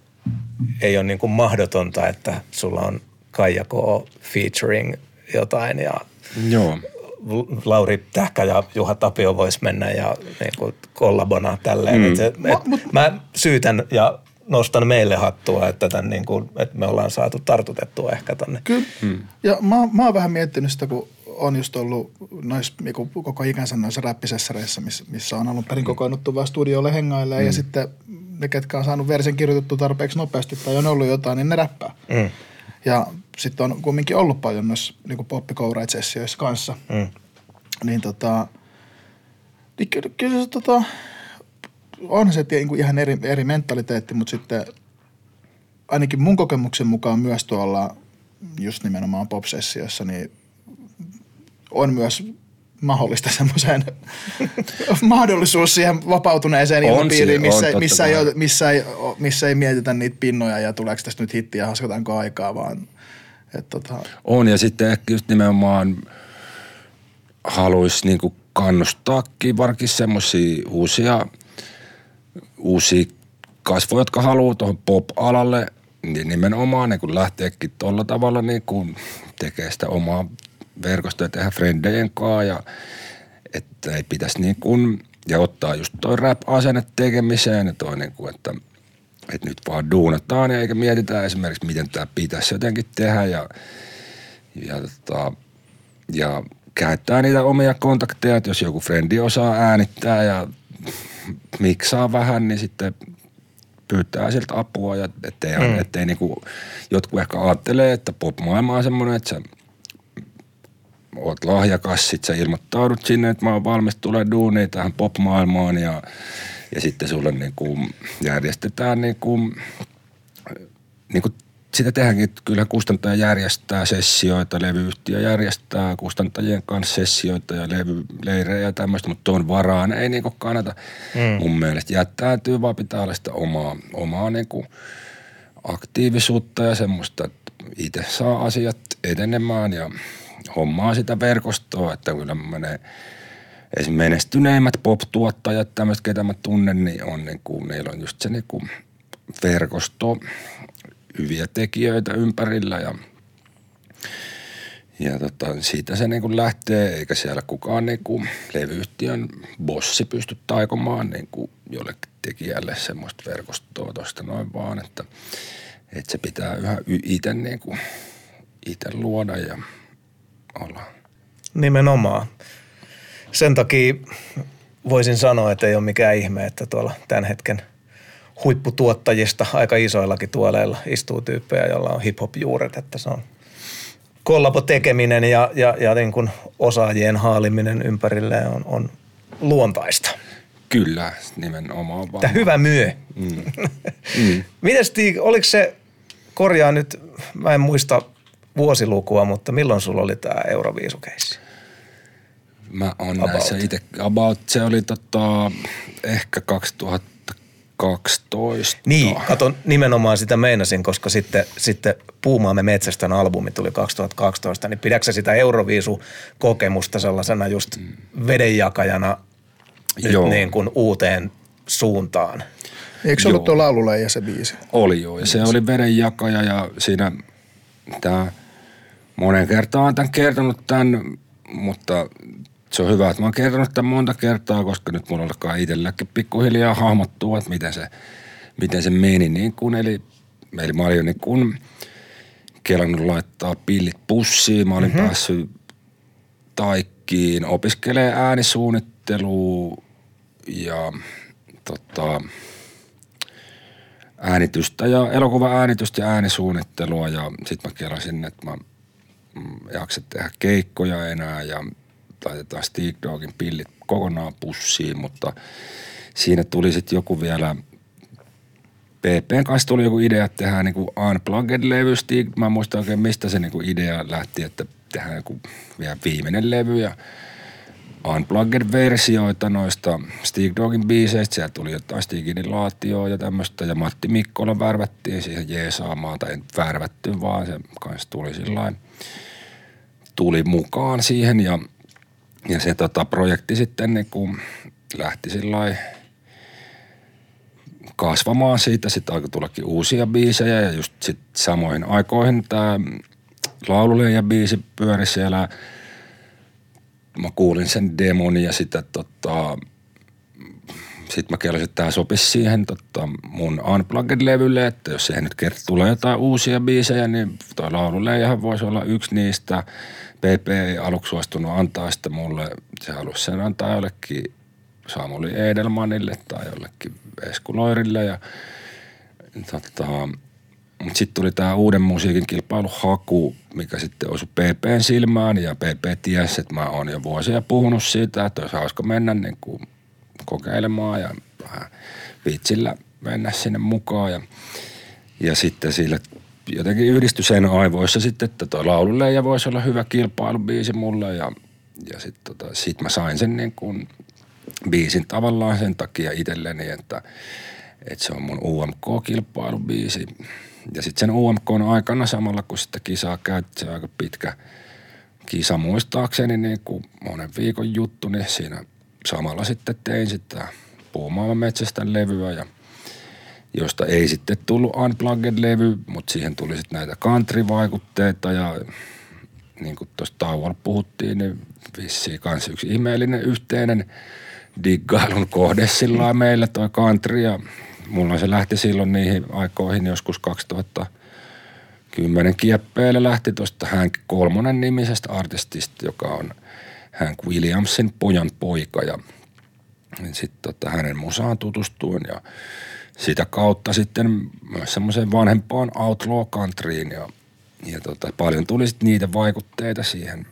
ei ole niin kuin mahdotonta, että sulla on Kaija K. featuring jotain ja Joo. Lauri Tähkä ja Juha Tapio vois mennä ja niin kuin kollabona tälleen. Mm. Se, et, mut, mä syytän ja nostan meille hattua, että, tämän niin kuin, että me ollaan saatu tartutettua ehkä tonne. Kyllä. Mm. Ja mä, mä oon vähän miettinyt sitä, kun on just ollut nois, niin koko ikänsä noissa räppisessereissä, missä, missä on alun perin mm. kokoonnuttu vaan studiolle hengaille mm. ja sitten ne, ketkä on saanut versen kirjoitettu tarpeeksi nopeasti tai on ollut jotain, niin ne räppää. Mm. Ja sitten on kumminkin ollut paljon noissa niin poppikoureit-sessioissa kanssa. Mm. Niin tota, niin kyllä, kyllä se tota, on se niin kuin ihan eri, eri mentaliteetti, mutta sitten ainakin mun kokemuksen mukaan myös tuolla just nimenomaan pop-sessiossa, niin on myös mahdollista semmoiseen mahdollisuus siihen vapautuneeseen ilmapiiriin, missä, on, missä, ei, missä, ei, missä ei mietitä niitä pinnoja ja tuleeko tästä nyt hittiä, haskataanko aikaa, vaan et tota. On ja sitten ehkä just nimenomaan haluaisi niinku kannustaakin varsinkin semmoisia uusia, uusia kasvoja, jotka haluaa tuohon pop-alalle, niin nimenomaan niin lähteekin tuolla tavalla niin kuin tekee sitä omaa verkostoa tehdä frendejen kanssa ja että ei pitäisi niin kuin, ja ottaa just toi rap-asenne tekemiseen ja toi niin kuin, että, että nyt vaan duunataan eikä mietitä esimerkiksi, miten tämä pitäisi jotenkin tehdä ja, ja, tota, ja käyttää niitä omia kontakteja, että jos joku frendi osaa äänittää ja miksaa vähän, niin sitten pyytää sieltä apua ja ettei, mm. ettei niinku, jotkut ehkä ajattelee, että pop-maailma on semmoinen, että sä oot lahjakas, sit sä ilmoittaudut sinne, että mä oon valmis tulee duuniin tähän pop-maailmaan ja, ja sitten sulle niinku järjestetään niinku, niinku sitä tehdäänkin, että kyllä kustantaja järjestää sessioita, levyyhtiö järjestää kustantajien kanssa sessioita ja levyleirejä ja tämmöistä, mutta tuon varaan ei niinku kannata mm. mun mielestä jättäytyy, vaan pitää olla sitä omaa, omaa niinku aktiivisuutta ja semmoista, että itse saa asiat etenemään ja hommaa sitä verkostoa, että kyllä menee esimerkiksi menestyneimmät pop-tuottajat, tämmöiset, ketä mä tunnen, niin on niin kuin, niillä on just se niin kuin verkosto, hyviä tekijöitä ympärillä ja, ja tota, siitä se niin kuin lähtee, eikä siellä kukaan niin kuin levyyhtiön bossi pysty taikomaan niin kuin jollekin tekijälle semmoista verkostoa tuosta noin vaan, että, että se pitää yhä itse niin luoda ja olla. Nimenomaan. Sen takia voisin sanoa, että ei ole mikään ihme, että tuolla tämän hetken huipputuottajista aika isoillakin tuoleilla istuu tyyppejä, joilla on hip-hop-juuret, että se on kollabo tekeminen ja, ja, ja niin kuin osaajien haaliminen ympärille on, on luontaista. Kyllä, nimenomaan. Tämä hyvä myö. Mm. mm. Miten Stig, oliko se, korjaa nyt, mä en muista vuosilukua, mutta milloin sulla oli tämä Euroviisukeissi? Mä oon about. näissä itse, about se oli tota, ehkä 2012. Niin, katon nimenomaan sitä meinasin, koska sitten, sitten Puumaamme metsästön albumi tuli 2012, niin pidätkö sitä Euroviisu-kokemusta sellaisena just mm. vedenjakajana nyt niin kuin uuteen suuntaan? Eikö se ollut tuo laululeija se biisi? Oli joo, ja se oli vedenjakaja ja siinä tämä monen kertaan tämän kertonut tämän, mutta se on hyvä, että mä oon kertonut tämän monta kertaa, koska nyt mulla alkaa itselläkin pikkuhiljaa hahmottua, että miten se, miten se meni. Niin kun, eli, eli mä olin niin kun kelannut laittaa pillit pussiin. Mä olin mm-hmm. päässyt taikkiin opiskelee äänisuunnittelua ja tota, äänitystä ja elokuva äänitystä ja äänisuunnittelua ja sitten mä kelasin, että mä mm, jaksa tehdä keikkoja enää ja laitetaan Steak Dogin pillit kokonaan pussiin, mutta siinä tuli sitten joku vielä – PPn kanssa tuli joku idea, että tehdään niin Unplugged-levy. Stig, mä en muista oikein, mistä se niin idea lähti, että tehdään joku vielä viimeinen levy ja Unplugged-versioita noista Stig Dogin biiseistä. Siellä tuli jotain Stiginin laatioa ja tämmöistä. Ja Matti Mikkola värvättiin siihen jeesaamaan, tai ei värvätty, vaan se kanssa tuli sillain, tuli mukaan siihen ja, ja se tota, projekti sitten niin kuin lähti kasvamaan siitä. Sitten alkoi tullakin uusia biisejä ja just sit samoihin aikoihin tämä laululeija biisi pyöri siellä. Mä kuulin sen demon ja sitä tota, sitten mä kelasin, että tämä sopisi siihen tota, mun Unplugged-levylle, että jos siihen nyt kerta tulee jotain uusia biisejä, niin toi laululeijahan voisi olla yksi niistä. PP ei aluksi suostunut antaa sitä mulle, se halusi sen antaa jollekin Samuli Edelmanille tai jollekin Esku Loirille ja tota, mutta sitten tuli tämä uuden musiikin kilpailuhaku, mikä sitten osui PPn silmään ja PP tiesi, että mä oon jo vuosia puhunut siitä, että olisi hauska mennä niin kuin kokeilemaan ja vähän vitsillä mennä sinne mukaan ja, ja sitten sille jotenkin yhdistyi sen aivoissa sitten, että tuo laululeija voisi olla hyvä kilpailubiisi mulle ja, ja sitten tota, sit mä sain sen niin kuin biisin tavallaan sen takia itselleni, että, että se on mun UMK-kilpailubiisi. Ja sitten sen UMK on aikana samalla, kun sitä kisaa käytti, aika pitkä kisa muistaakseni niin kuin monen viikon juttu, niin siinä samalla sitten tein sitä puumaailman metsästä levyä ja josta ei sitten tullut Unplugged-levy, mutta siihen tuli sitten näitä country-vaikutteita ja niin kuin tuossa tauolla puhuttiin, niin vissiin kanssa yksi ihmeellinen yhteinen – diggailun kohde sillä meillä toi country ja mulla se lähti silloin niihin aikoihin joskus 2010 kieppeille lähti tuosta Hank Kolmonen nimisestä artistista, joka on Hank Williamsin pojan poika ja sitten tota, hänen musaan tutustuin ja sitä kautta sitten myös semmoiseen vanhempaan outlaw countryin ja, ja tota, paljon tuli sitten niitä vaikutteita siihen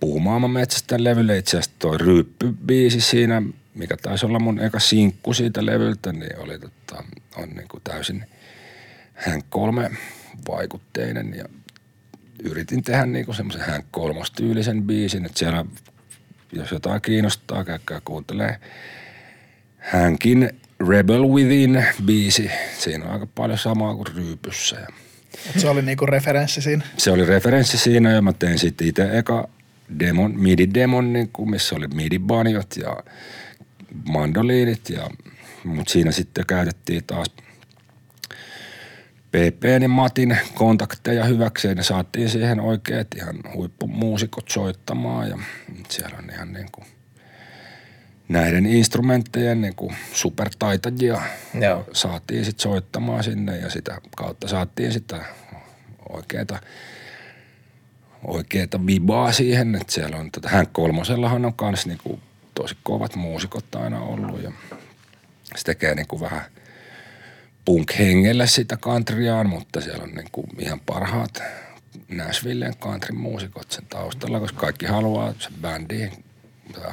puumaailman metsästä levylle. Itse asiassa toi ryyppybiisi siinä, mikä taisi olla mun eka sinkku siitä levyltä, niin oli tota, on niin kuin täysin hän kolme vaikutteinen ja yritin tehdä niin kuin semmoisen hän kolmostyylisen biisin, että siellä jos jotain kiinnostaa, käykää kuuntelee hänkin Rebel Within biisi. Siinä on aika paljon samaa kuin Ryypyssä. Ja se oli niinku referenssi siinä? Se oli referenssi siinä ja mä tein sitten itse eka demon, midi-demon, niin kuin, missä oli midi-banjot ja mandoliinit. Ja, mutta siinä sitten käytettiin taas PP ja Matin kontakteja hyväkseen ja saatiin siihen oikeat ihan huippumuusikot soittamaan ja siellä on ihan niin kuin näiden instrumenttejen niin kuin supertaitajia Joo. saatiin sitten soittamaan sinne ja sitä kautta saatiin sitä oikeita – oikeita vibaa siihen, että siellä on, tätä Hank Kolmosellahan on kans niinku tosi kovat muusikot aina ollut ja se tekee niinku vähän punk-hengelle sitä countryaan, mutta siellä on niinku ihan parhaat Nashvilleen country-muusikot sen taustalla, koska kaikki haluaa se bändi,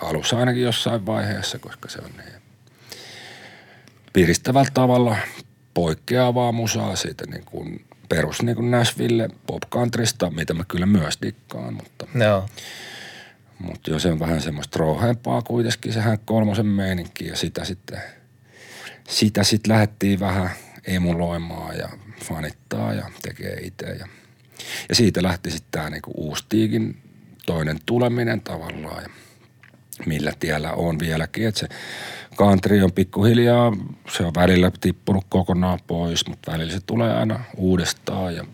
halusi ainakin jossain vaiheessa, koska se on niin piristävällä tavalla poikkeavaa musaa siitä niin kuin perus niin kuin Nashville pop countrysta, mitä mä kyllä myös dikkaan, mutta, no. mutta jo se on vähän semmoista rouheempaa kuitenkin sehän kolmosen meininki ja sitä sitten, sitä sitten lähdettiin vähän emuloimaan ja fanittaa ja tekee itse ja, ja siitä lähti sitten tämä niinku uusi tiikin toinen tuleminen tavallaan ja millä tiellä on vieläkin, että se country on pikkuhiljaa, se on välillä tippunut kokonaan pois, mutta välillä se tulee aina uudestaan ja,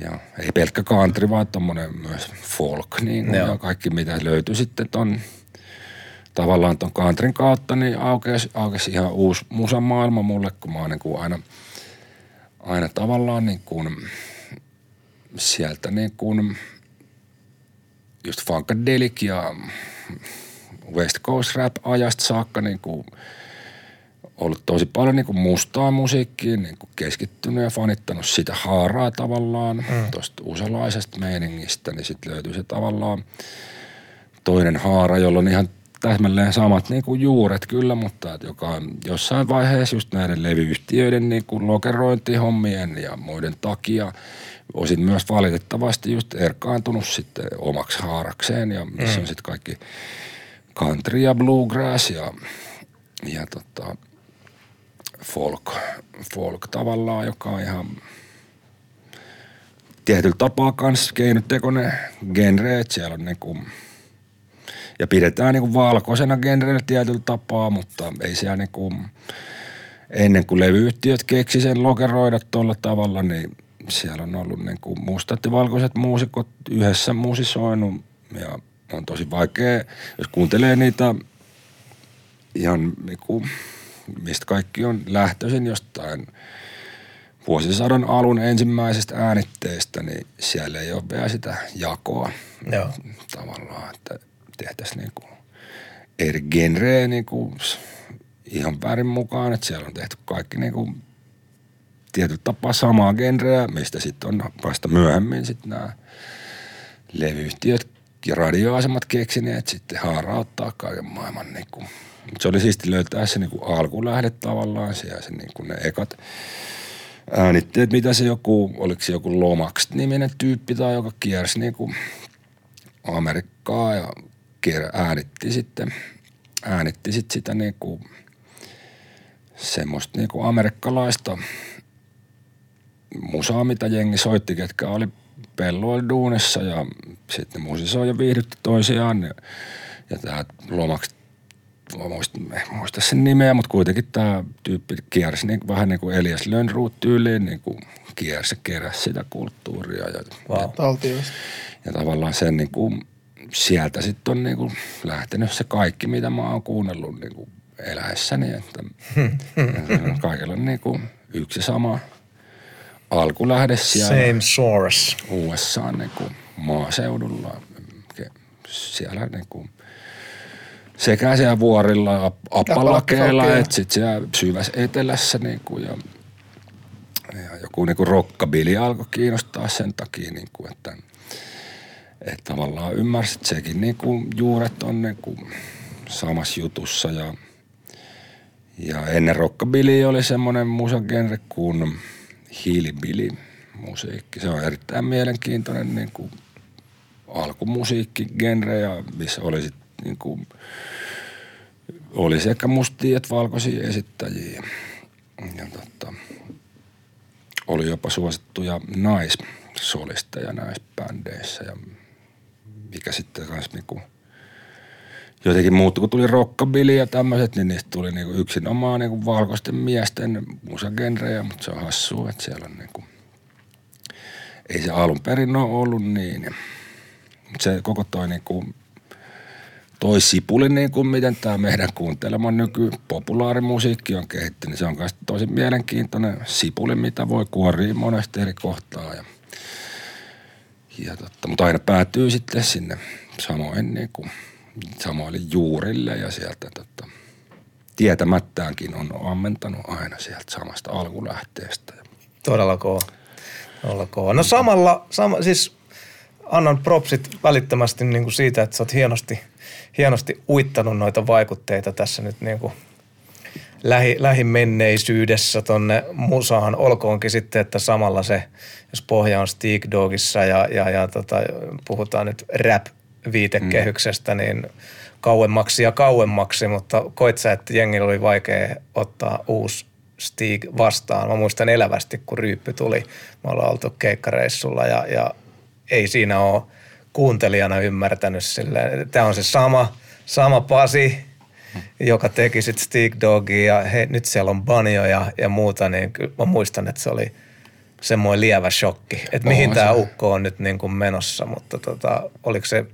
ja ei pelkkä country, vaan tommonen myös folk niin kuin, ja kaikki mitä löytyy sitten ton tavallaan ton countryn kautta, niin aukesi, aukesi ihan uusi musamaailma mulle, kun mä oon niin kuin aina, aina tavallaan niin kuin sieltä niin kuin just Funkadelic ja West Coast Rap-ajasta saakka niin kuin ollut tosi paljon niin kuin mustaa musiikkiin niin kuin keskittynyt ja fanittanut sitä haaraa tavallaan mm. tuosta usalaisesta meiningistä, niin sitten löytyy se tavallaan toinen haara, jolla on ihan täsmälleen samat niin kuin juuret kyllä, mutta että joka on jossain vaiheessa just näiden levyyhtiöiden niin kuin lokerointihommien ja muiden takia osin myös valitettavasti just erkaantunut sitten omaksi haarakseen ja missä mm. on sitten kaikki country ja bluegrass ja, ja tota, folk, folk tavallaan, joka on ihan tietyllä tapaa kans keinotekoinen genre, että siellä on niinku, ja pidetään niinku valkoisena genrenä tietyllä tapaa, mutta ei siellä niinku, ennen kuin levyyhtiöt keksi sen lokeroida tuolla tavalla, niin siellä on ollut niinku mustat ja valkoiset muusikot yhdessä musisoinut ja on tosi vaikea, jos kuuntelee niitä ihan niinku, mistä kaikki on lähtöisin jostain vuosisadan alun ensimmäisestä äänitteestä, niin siellä ei ole vielä sitä jakoa Joo. tavallaan, että tehtäisiin niinku eri genreä niinku ihan väärin mukaan, että siellä on tehty kaikki niinku tietyllä tapaa samaa genreä, mistä sitten on vasta myöhemmin sitten nämä levyyhtiöt ja radioasemat keksineet sitten haarauttaa kaiken maailman niinku. Se oli siisti löytää se niinku alkulähde tavallaan siellä se niinku ne ekat äänitteet, mitä se joku, oliko se joku Lomax niminen tyyppi tai joka kiersi niinku Amerikkaa ja äänitti sitten, äänitti sitten sitä niinku semmoista niinku amerikkalaista musaa, mitä jengi soitti, ketkä oli pelloilla duunissa ja sitten musisoi ja viihdytti toisiaan. Ja, ja tämä Lomax mä muista, muista sen nimeä, mutta kuitenkin tämä tyyppi kiersi niin, vähän niin kuin Elias Lönnruut tyyliin, niin kuin kiersi, keräsi sitä kulttuuria. Ja, Wow. ja, ja tavallaan sen niin kuin, sieltä sitten on niin kuin lähtenyt se kaikki, mitä mä oon kuunnellut niin kuin eläessäni. Että, ja kaikilla on niin kuin yksi sama alkulähde siellä Same source. USA niin kuin maaseudulla. Siellä niin kuin sekä siellä vuorilla Appalakeella että sitten siellä syvässä etelässä niin kuin ja, ja joku niin kuin rockabili alkoi kiinnostaa sen takia, niin kuin, että, että tavallaan ymmärsit, että sekin niin kuin juuret on niin kuin samassa jutussa ja, ja ennen rockabili oli semmoinen musagenre kuin hillbilly musiikki. Se on erittäin mielenkiintoinen niin kuin alkumusiikkigenre ja missä oli sit niin kuin, oli sekä mustia että valkoisia esittäjiä. Ja tota, oli jopa suosittuja naissolisteja näissä bändeissä ja mikä sitten kans niinku jotenkin muuttui, kun tuli rockabilly ja tämmöiset, niin niistä tuli niinku yksinomaan niinku valkoisten miesten musagenrejä, mutta se on hassua, että siellä on niinku, ei se alun perin ole ollut niin. Mutta se koko toi niinku toi sipuli, niin kuin miten tämä meidän kuuntelema nyky populaarimusiikki on kehittynyt. Se on myös tosi mielenkiintoinen sipuli, mitä voi kuoria monesta eri kohtaa. Ja, ja totta, mutta aina päätyy sitten sinne samoin niin kuin, samoille juurille ja sieltä totta, tietämättäänkin on ammentanut aina sieltä samasta alkulähteestä. Todella kova. Todella kova. No samalla, sama, siis annan propsit välittömästi niin kuin siitä, että sä oot hienosti – hienosti uittanut noita vaikutteita tässä nyt niin kuin lähi, lähimenneisyydessä tonne musaan. Olkoonkin sitten, että samalla se, jos pohja on Steak Dogissa ja, ja, ja tota, puhutaan nyt rap-viitekehyksestä, mm. niin kauemmaksi ja kauemmaksi, mutta koit sä, että jengillä oli vaikea ottaa uusi Stig vastaan. Mä muistan elävästi, kun Ryyppy tuli. Me ollaan oltu keikkareissulla ja, ja ei siinä ole – kuuntelijana ymmärtänyt silleen. Tämä on se sama, sama Pasi, joka teki sitten Stick Dogia ja he, nyt siellä on Banjo ja, ja muuta, niin mä muistan, että se oli semmoinen lievä shokki, että mihin tämä ukko on nyt niin kuin menossa, mutta tota, oliko se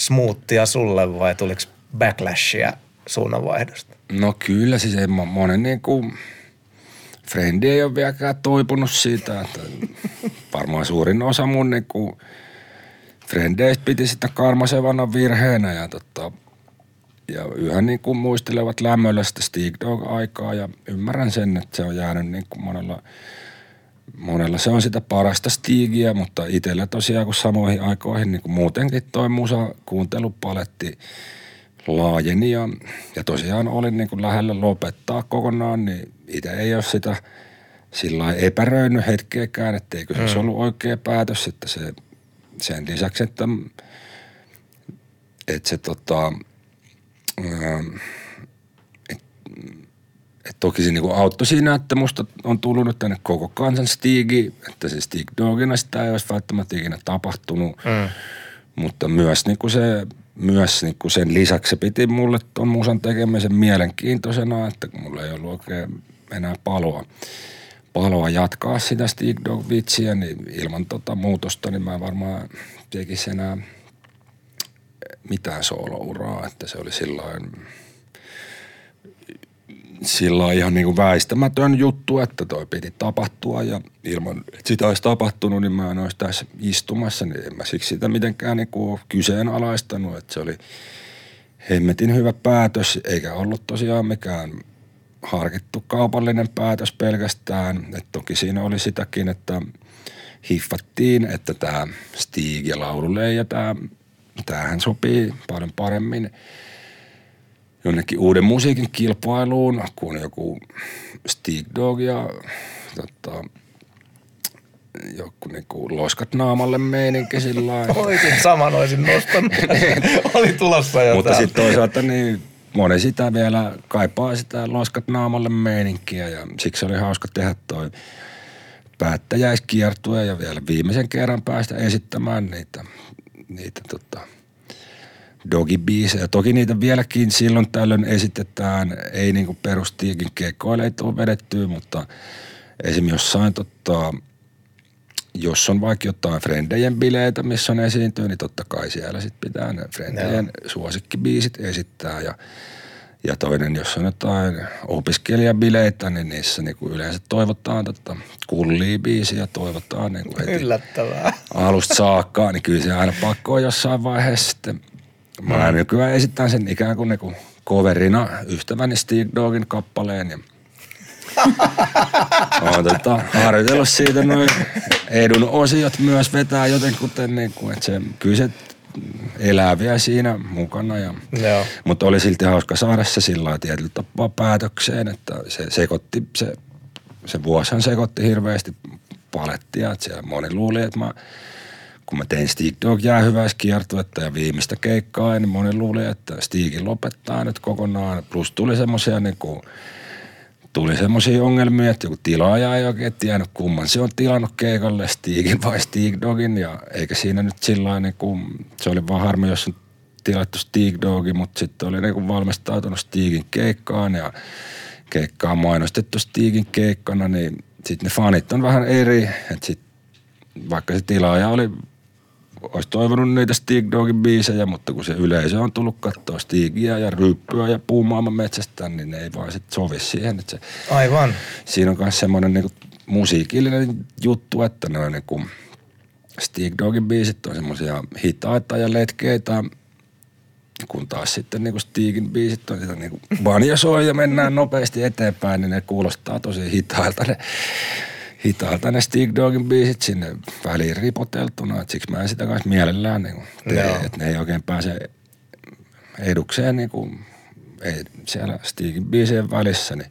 smoothia sulle vai tuliko backlashia suunnanvaihdosta? No kyllä, siis ei monen niin kuin, frendi ei ole vieläkään toipunut siitä, että varmaan suurin osa mun niin kuin, frendeistä piti sitä karmasevana virheenä ja tota, ja yhä niin kuin muistelevat lämmöllä sitä Stig Dog-aikaa ja ymmärrän sen, että se on jäänyt niin kuin monella, monella se on sitä parasta Stigiä, mutta itsellä tosiaan kun samoihin aikoihin niin kuin muutenkin toi musa kuuntelupaletti laajeni ja, ja tosiaan olin niin kuin lähellä lopettaa kokonaan, niin itse ei ole sitä sillä epäröinyt hetkeäkään, etteikö se mm. ollut oikea päätös, että se sen lisäksi, että, että se tota, et, et toki se niinku auttoi siinä, että musta on tullut nyt tänne koko kansan Stigi, että se Stig Dogina sitä ei olisi välttämättä ikinä tapahtunut, mm. mutta myös niinku se myös niin kuin sen lisäksi se piti mulle tuon musan tekemisen mielenkiintoisena, että kun mulla ei ollut oikein enää paloa, paloa jatkaa sitä Stig Dog-vitsiä, niin ilman tota muutosta, niin mä varmaan tekisin enää mitään soolouraa, että se oli sillain, sillä ihan niin kuin väistämätön juttu, että toi piti tapahtua ja ilman, että sitä olisi tapahtunut, niin mä en olisi tässä istumassa, niin en mä siksi sitä mitenkään niin kuin kyseenalaistanut, että se oli hemmetin hyvä päätös, eikä ollut tosiaan mikään harkittu kaupallinen päätös pelkästään. Et toki siinä oli sitäkin, että hiffattiin, että tämä Stig ja laululle ja tämä, tämähän sopii paljon paremmin jonnekin uuden musiikin kilpailuun kuin joku Stig Dog ja tota, joku niinku loskat naamalle meininki sillä Oikein saman olisin nostanut. Oli tulossa jo Mutta sitten toisaalta niin moni sitä vielä kaipaa sitä loskat naamalle meininkiä ja siksi oli hauska tehdä toi päättäjäiskiertue ja vielä viimeisen kerran päästä esittämään niitä, niitä tota, dogibiisejä. Toki niitä vieläkin silloin tällöin esitetään, ei niinku perustiikin keikkoille ei tule vedettyä, mutta esimerkiksi jossain tota, jos on vaikka jotain Frendejen bileitä, missä on esiintyy, niin totta kai siellä sitten pitää ne Frendejen suosikkibiisit esittää ja ja toinen, jos on jotain opiskelijabileitä, niin niissä niin kuin yleensä toivotaan tota, kullia biisiä, toivotaan niin kuin heti Yllättävää. alusta saakka, niin kyllä se aina pakko on jossain vaiheessa sitten. Mä mm. nykyään esitän sen ikään kuin, niin kuin coverina ystäväni Steve Dogin kappaleen ja Oon tota, harjoitellut siitä noin edun osiot myös vetää jotenkuten niin kuin, että se, kyllä se elää vielä siinä mukana. Ja, Joo. Mutta oli silti hauska saada se sillä tietyllä tapaa päätökseen, että se sekoitti, se, se vuosihan sekoitti hirveästi palettia, että siellä moni luuli, että mä kun mä tein Stig Dog kiertuetta ja viimeistä keikkaa, niin moni luuli, että Stigin lopettaa nyt kokonaan. Plus tuli semmoisia niin kuin – tuli semmoisia ongelmia, että joku tilaaja ei oikein tiennyt kumman se on tilannut keikalle, Stigin vai Stig Dogin ja eikä siinä nyt sillä niin kuin, se oli vaan harmi, jos on tilattu Stig Dogin, mutta sitten oli niin kuin valmistautunut Stigin keikkaan ja keikkaan mainostettu Stigin keikkana, niin sitten ne fanit on vähän eri, että sit, vaikka se tilaaja oli olisi toivonut niitä Stig Dogin biisejä, mutta kun se yleisö on tullut katsoa Stigia ja ryppyä ja puumaailman metsästä, niin ne ei vaan sit sovi siihen. Että se, Aivan. Siinä on myös semmoinen niinku musiikillinen juttu, että ne niinku Stig Dogin biisit on semmoisia hitaita ja letkeitä, kun taas sitten niinku Stigin biisit on sitä niinku banjasoi ja mennään nopeasti eteenpäin, niin ne kuulostaa tosi hitailta ne hitaalta ne Stig Dogin biisit sinne väliin ripoteltuna, että siksi mä en sitä kanssa mielellään niin tee, että ne ei oikein pääse edukseen niin kuin, ei siellä Stigin biisien välissä, niin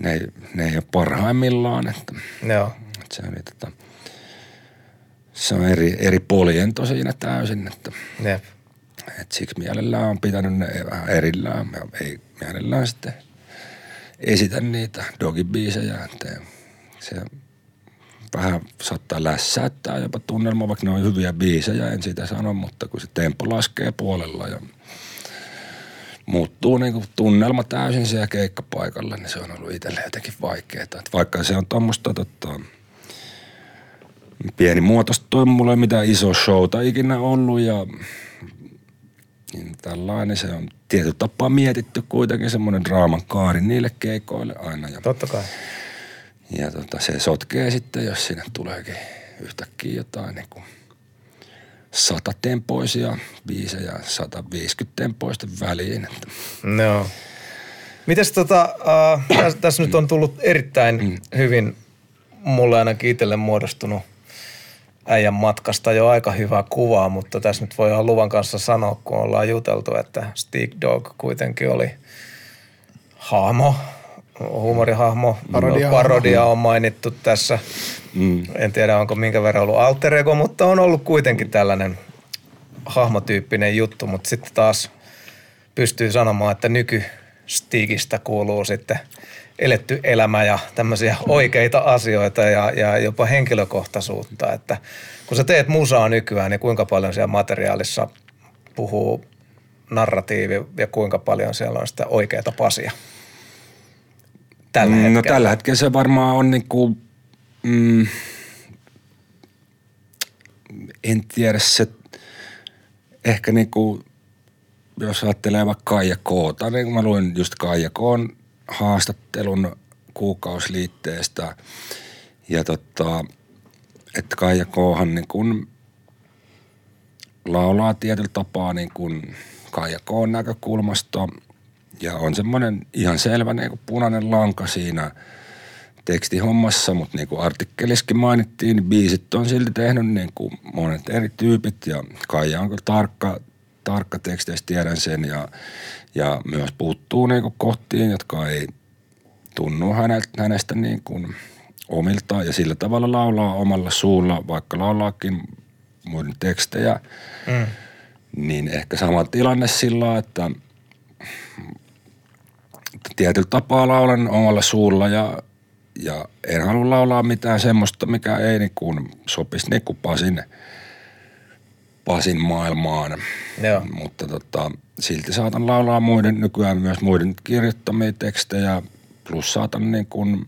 ne, ei, ne ei ole parhaimmillaan, että, Joo. että se on, niin, että, se on eri, eri poliento siinä täysin, että, Jep. että siksi mielellään on pitänyt ne vähän erillään ja ei mielellään sitten esitä niitä dogibiisejä, että se vähän saattaa lässäyttää jopa tunnelma, vaikka ne on hyviä biisejä, en sitä sano, mutta kun se tempo laskee puolella ja muuttuu niin tunnelma täysin siellä keikkapaikalla, niin se on ollut itselle jotenkin vaikeaa. Että vaikka se on tuommoista tota, pieni muotoista toi mulla ei mitään iso showta ikinä ollut ja niin tällainen se on tietyllä tapaa mietitty kuitenkin semmoinen draaman kaari niille keikoille aina. Ja Totta kai. Ja tota, se sotkee sitten, jos sinne tuleekin yhtäkkiä jotain niin kuin satatempoisia biisejä 150 tempoista väliin. No. Mites tota, äh, tässä, tässä nyt on tullut erittäin mm. hyvin mulle ainakin itselle muodostunut äijän matkasta jo aika hyvää kuvaa, mutta tässä nyt voi luvan kanssa sanoa, kun ollaan juteltu, että Stick Dog kuitenkin oli hahmo, huumorihahmo, parodia, parodia on mainittu tässä. Mm. En tiedä, onko minkä verran ollut alter ego, mutta on ollut kuitenkin tällainen hahmotyyppinen juttu, mutta sitten taas pystyy sanomaan, että nyky Stigistä kuuluu sitten eletty elämä ja tämmöisiä oikeita asioita ja, ja jopa henkilökohtaisuutta. Että kun sä teet musaa nykyään, niin kuinka paljon siellä materiaalissa puhuu narratiivi ja kuinka paljon siellä on sitä oikeata pasia? Tällä no, hetkellä. No tällä hetkellä se varmaan on niin kuin, mm, en tiedä se, ehkä niin kuin, jos ajattelee vaikka Kaija Koota, niin mä luin just Kaija Koon haastattelun kuukausliitteestä ja tota, että Kaija Koohan niin kun laulaa tietyllä tapaa niin kuin Kaija Koon näkökulmasta ja on semmoinen ihan selvä niin kuin punainen lanka siinä tekstihommassa, mutta niin kuin artikkelissakin mainittiin, niin biisit on silti tehnyt niin kuin monet eri tyypit ja Kaija on kyllä tarkka, tarkka teksteistä, tiedän sen ja, ja myös puuttuu niin kuin kohtiin, jotka ei tunnu hänestä niin kuin omilta ja sillä tavalla laulaa omalla suulla, vaikka laulaakin muiden tekstejä, mm. niin ehkä sama tilanne sillä, että tietyllä tapaa laulan omalla suulla ja, ja en halua laulaa mitään semmoista, mikä ei niin kuin sopisi niin kuin Pasin, Pasin maailmaan. Joo. Mutta tota, silti saatan laulaa muiden, nykyään myös muiden kirjoittamia tekstejä, plus saatan niin kuin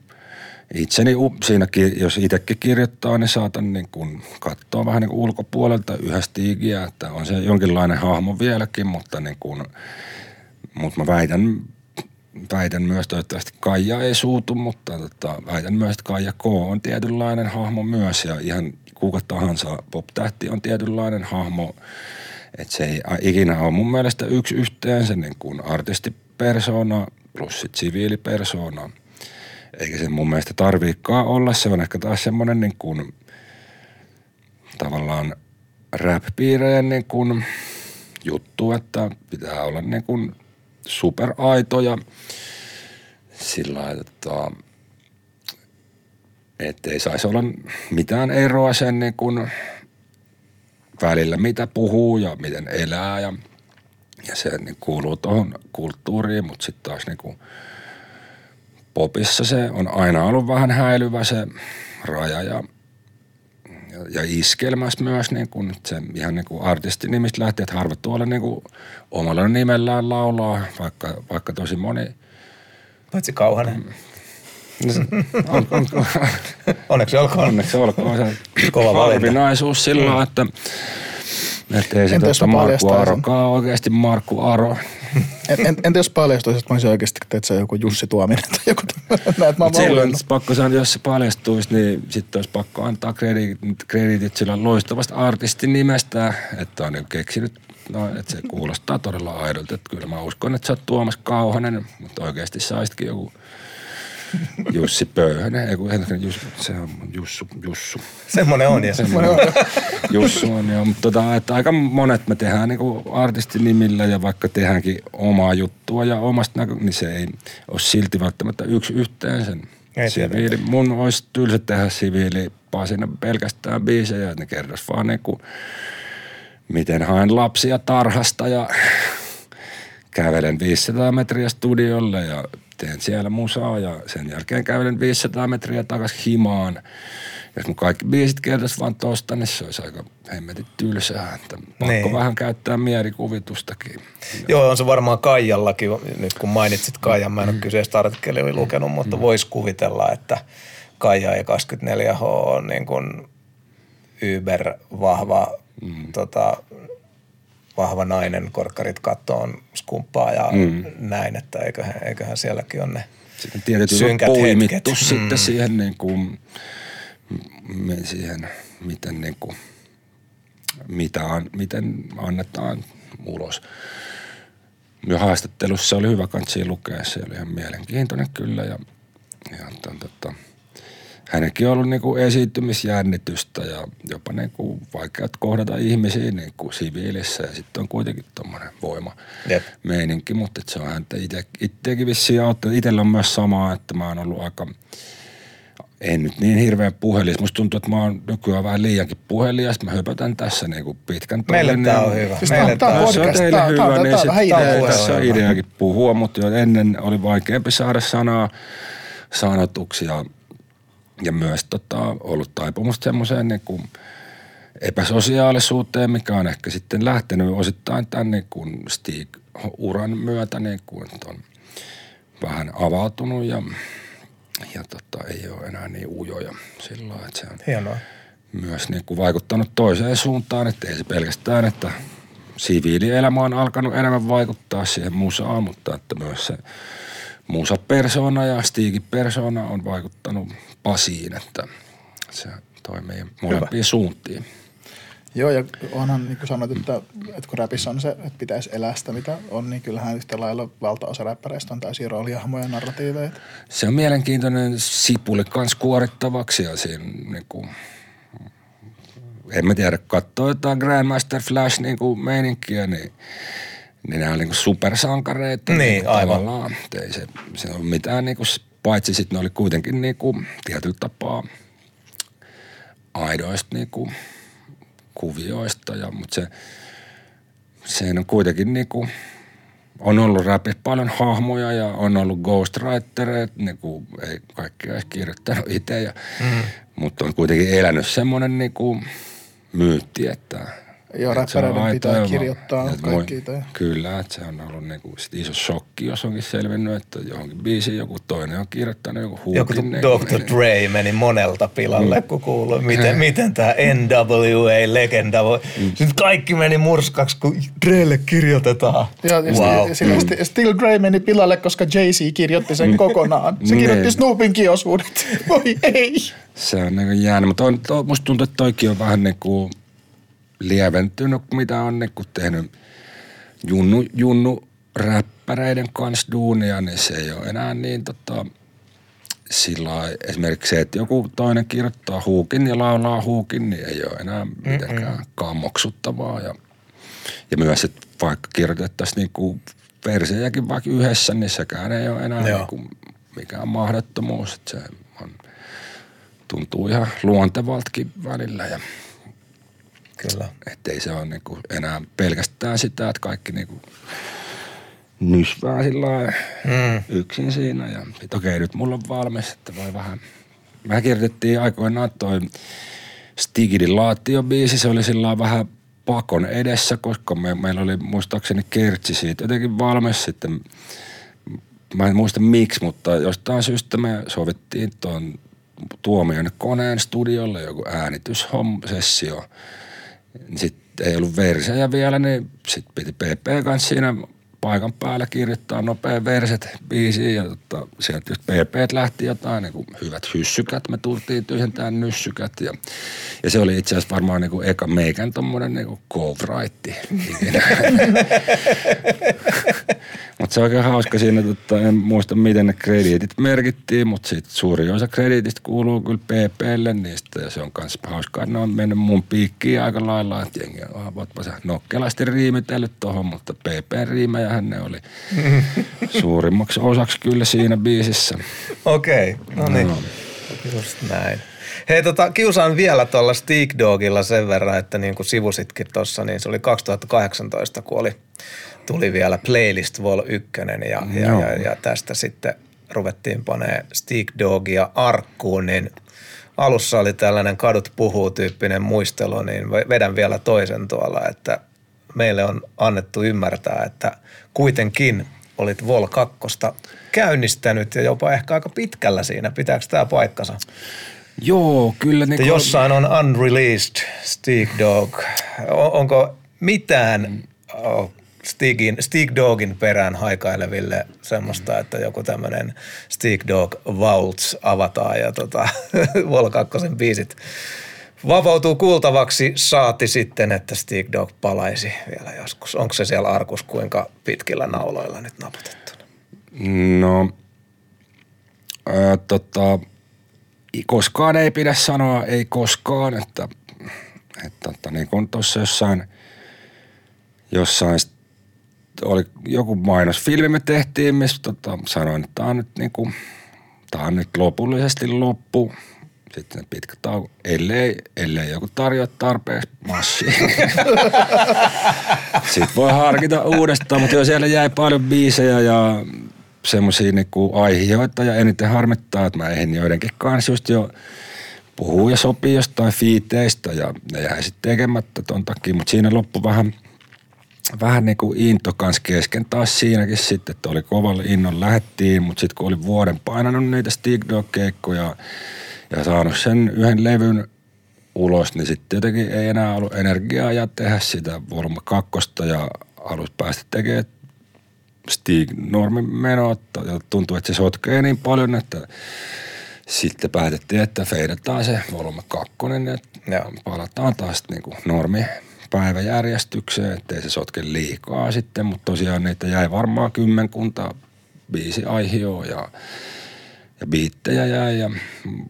itseni siinäkin, jos itsekin kirjoittaa, niin saatan niin kuin katsoa vähän niin kuin ulkopuolelta yhä stiigiä, että on se jonkinlainen hahmo vieläkin, mutta niin kuin, mutta mä väitän väitän myös, toivottavasti Kaija ei suutu, mutta tota, väitän myös, että Kaija K on tietynlainen hahmo myös ja ihan kuka tahansa pop-tähti on tietynlainen hahmo. Että se ei ikinä ole mun mielestä yksi yhteen se niin kuin artistipersona plus sit siviilipersona. Eikä se mun mielestä tarviikaan olla. Se on ehkä taas semmoinen niin kuin tavallaan rap-piirejän niin kuin juttu, että pitää olla niin kuin superaito ja sillä lailla, että ettei saisi olla mitään eroa sen niin kuin välillä, mitä puhuu ja miten elää ja, ja se niin kuuluu tuohon kulttuuriin, mutta sitten taas niin kuin popissa se on aina ollut vähän häilyvä se raja ja ja iskelmässä myös niin kuin se ihan niin kuin artistinimistä lähtee, että harvat tuolla niin kuin omalla nimellään laulaa, vaikka, vaikka tosi moni. Paitsi Kauhanen. Mm. on, on, on, onneksi olkoon. Onneksi olkoon. Se Kova harvinaisuus sillä mm. että että ei se tuosta Markku Arokaan oikeasti Markku Aro. En, en, entä jos paljastuisi, että mä olisin oikeasti, että se joku Jussi Tuominen tai joku tämmöinen, mä Silloin pakko sanoa, jos se paljastuisi, niin sitten olisi pakko antaa krediitit, krediitit sillä loistavasta artistin nimestä, että on keksinyt, no, että se kuulostaa todella aidolta. Että kyllä mä uskon, että sä oot Tuomas Kauhanen, mutta oikeasti saisitkin joku Jussi Pöyhönen, ei kun Jussi, se on Jussu, Jussu. Semmoinen on ja semmoinen on. Jussu on joo, mutta tota, että aika monet me tehdään niinku artistinimillä ja vaikka tehdäänkin omaa juttua ja omasta näkö, niin se ei ole silti välttämättä yksi yhteen sen ei siviili. Mun olisi tylsä tehdä siviili pasina pelkästään biisejä, että ne kerros vaan niinku, miten haen lapsia tarhasta ja kävelen 500 metriä studiolle ja teen siellä musaa ja sen jälkeen kävelen 500 metriä takaisin himaan. Jos mun kaikki biisit kertaisi vaan tosta, niin se olisi aika hemmetin tylsää. Että pakko niin. vähän käyttää mielikuvitustakin. Joo, on se varmaan Kaijallakin, nyt kun mainitsit Kaijan, mä en ole mm. kyseistä artikkelia lukenut, mutta mm. voisi kuvitella, että Kaija ja 24H on niin kuin Uber vahva mm. tota, vahva nainen, korkkarit kattoon skumppaa ja mm. näin, että eiköhän, eiköhän sielläkin ole ne sitten synkät poimittu hetket. sitten mm. siihen, niin kuin, siihen, miten niin kuin, mitä, an, miten annetaan ulos. Ja haastattelussa oli hyvä kansi lukea, se oli ihan mielenkiintoinen kyllä ja, ja ton, tota, hänenkin on ollut niinku esiintymisjännitystä ja jopa niinku vaikeat kohdata ihmisiä niinku siviilissä ja sitten on kuitenkin tuommoinen voima Jep. meininki, mutta se on häntä ite, itseäkin vissiin auttanut. Itsellä on myös samaa, että mä oon ollut aika, en nyt niin hirveän puhelis. Musta tuntuu, että mä oon nykyään vähän liiankin puhelias. Mä höpötän tässä niinku pitkän Meille tollen, tää niin- on hyvä. Siis Meille tää on- tää on tää se on podcast, teille tää- hyvä, tää on- niin tää vähän idea. tässä on ideakin puhua, mutta jo ennen oli vaikeampi saada sanaa sanotuksi ja, myös tota, ollut taipumusta semmoiseen niin kuin epäsosiaalisuuteen, mikä on ehkä sitten lähtenyt osittain tämän niin kuin Stig-uran myötä, niin kuin, että on vähän avautunut ja, ja tota, ei ole enää niin ujoja sillä että se on Hienoa. myös niin kuin vaikuttanut toiseen suuntaan, että ei se pelkästään, että siviilielämä on alkanut enemmän vaikuttaa siihen musaan, mutta että myös se musapersona ja Stigin persona on vaikuttanut Pasiin, että se toimii molempiin suuntiin. Joo, ja onhan niin kuin sanoit, että, että kun räpissä on se, että pitäisi elää sitä, mitä on, niin kyllähän yhtä lailla valtaosa räppäreistä on täysin roolihahmoja ja narratiiveja. Se on mielenkiintoinen sipuli kans kuorittavaksi ja siinä niin kuin, en mä tiedä, katsoo jotain Grandmaster Flash niin kuin meininkiä, niin, niin nämä on niin kuin supersankareita. Niin, kuin aivan. Ei se, se on mitään niin kuin, paitsi sitten ne oli kuitenkin niin kuin, tietyllä tapaa aidoista niin kuin, kuvioista, ja, mutta se, se on kuitenkin niin kuin, on ollut rapit paljon hahmoja ja on ollut ghostwritereita, niin kuin ei kaikki edes kirjoittanut itse, ja, mm. mutta on kuitenkin elänyt semmoinen niin kuin myytti, että On räppäreiden pitää ja- kirjoittaa voi- kaikki itse. Kyllä, että se on ollut niinku sit iso shokki, jos onkin selvinnyt, että johonkin biisiin joku toinen on kirjoittanut joku huukin. Joku niinku, Dr. niin- Dre meni monelta pilalle, Mm. kun kuului, miten, miten tämä NWA-legenda voi. Mm. Sitten kaikki meni murskaksi, kun Drelle kirjoitetaan. Ja, ja wow. wow. sillä sti- Still Grey meni pilalle, koska Jay-Z kirjoitti sen kokonaan. Se Niin. kirjoitti Snoopin kiosuudet. Voi ei. Se on niinku jäänyt, mutta on, to, musta tuntuu, että toikin on vähän niinku lieventynyt, mitä on niinku tehnyt junnu, junnu räppäreiden kanssa duunia, niin se ei ole enää niin tota, sillä esimerkiksi se, että joku toinen kirjoittaa huukin ja laulaa huukin, niin ei ole enää mitenkään kammoksuttavaa. Ja, ja myös, että vaikka kirjoitettaisiin niinku versiäkin vaikka yhdessä, niin sekään ei ole enää Joo. niinku mikään mahdottomuus. Että se on, tuntuu ihan luontevaltakin välillä ja Kyllä. ettei se ole niinku enää pelkästään sitä, että kaikki niinku nysvää sillä Mm. yksin siinä. Ja sit okei, nyt mulla on valmis, että voi vähän... Mä kirjoitettiin aikoinaan toi Stigidin laatiobiisi, se oli sillä vähän pakon edessä, koska me, meillä oli muistaakseni kertsi siitä jotenkin valmis sitten. Mä en muista miksi, mutta jostain syystä me sovittiin tuon tuomion koneen studiolle joku äänityssessio. Sitten ei ollut versejä vielä, niin sitten piti PP kanssa siinä paikan päällä kirjoittaa nopea verset biisiin ja tota, sieltä just PP lähti jotain niin kuin hyvät hyssykät, me tultiin tyhjentämään nyssykät ja, ja se oli itse asiassa varmaan niin kuin eka meikän tommonen niin kuin. Mutta se on oikein hauska siinä, että en muista miten ne krediitit merkittiin, mutta sitten suuri osa krediitistä kuuluu kyllä PPlle niistä ja se on myös hauskaa, että ne on mennyt mun piikkiin aika lailla, että jengi on, "Ah, voitpa sä nokkelasti riimitellyt tohon, mutta PP-riimejähän ne oli suurimmaksi osaksi kyllä siinä biisissä. Okei, no niin. Joo. Just näin. Hei, tota, kiusaan vielä tuolla Steak Dogilla sen verran, että niin kuin sivusitkin tuossa, niin se oli 2018, kun oli, tuli vielä Playlist Vol 1 ja, ja, Joo. ja, ja, tästä sitten ruvettiin panee Steak Dogia arkkuun, niin alussa oli tällainen kadut puhuu tyyppinen muistelu, niin vedän vielä toisen tuolla, että meille on annettu ymmärtää, että kuitenkin olit Vol 2 käynnistänyt ja jopa ehkä aika pitkällä siinä. Pitääkö tämä paikkansa? Joo, kyllä. Niin jossain on unreleased Steak Dog. Onko mitään oh, Stigin, Steak Dogin perään haikaileville semmoista, että joku tämmöinen Steak Dog Vaults avataan ja tota, Vol 2 biisit vapautuu kuultavaksi, saati sitten, että Stig Dog palaisi vielä joskus. Onko se siellä arkus kuinka pitkillä nauloilla nyt naputettu? No, ää, tota, koskaan ei pidä sanoa ei koskaan, että, että, että niin kuin tuossa jossain, jossain oli joku mainosfilmi me tehtiin, missä tota, sanoin, että tämä on niin tämä on nyt lopullisesti loppu. Sitten pitkä tauko, ellei, ellei joku tarjoa tarpeeksi massia. Sitten voi harkita uudestaan, mutta jo siellä jäi paljon biisejä ja semmoisia niinku aiheita ja eniten harmittaa, että mä eihin joidenkin kanssa just jo puhuu ja sopii jostain fiiteistä ja ne jäi sitten tekemättä ton takia, mutta siinä loppu vähän, vähän niin kuin into kans kesken. Taas siinäkin sitten, että oli kovalla innon lähettiin, mutta sitten kun oli vuoden painanut niitä Stig keikkoja ja saanut sen yhden levyn ulos, niin sitten jotenkin ei enää ollut energiaa ja tehdä sitä volume kakkosta ja alus päästä tekemään Stig normin menoa. Ja tuntuu, että se sotkee niin paljon, että sitten päätettiin, että feidataan se volume kakkonen ja palataan taas niin kuin normi päiväjärjestykseen, ettei se sotke liikaa sitten, mutta tosiaan niitä jäi varmaan kymmenkunta biisi aihioa ja, ja biittejä jäi ja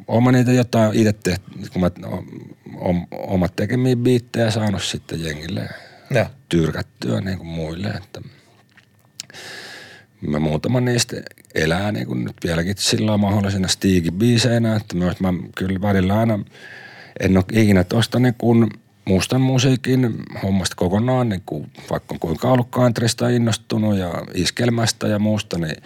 oma niitä jotain itse tehty, kun mä om, omat tekemiä biittejä saanut sitten jengille Joo. tyrkättyä niin kuin muille, että mä muutama niistä elää niin kuin nyt vieläkin sillä mahdollisena Stiigi-biiseinä, että myös mä kyllä välillä aina en ole ikinä tuosta niin kuin mustan musiikin hommasta kokonaan, niin kuin, vaikka on kuinka ollut countrysta innostunut ja iskelmästä ja muusta, niin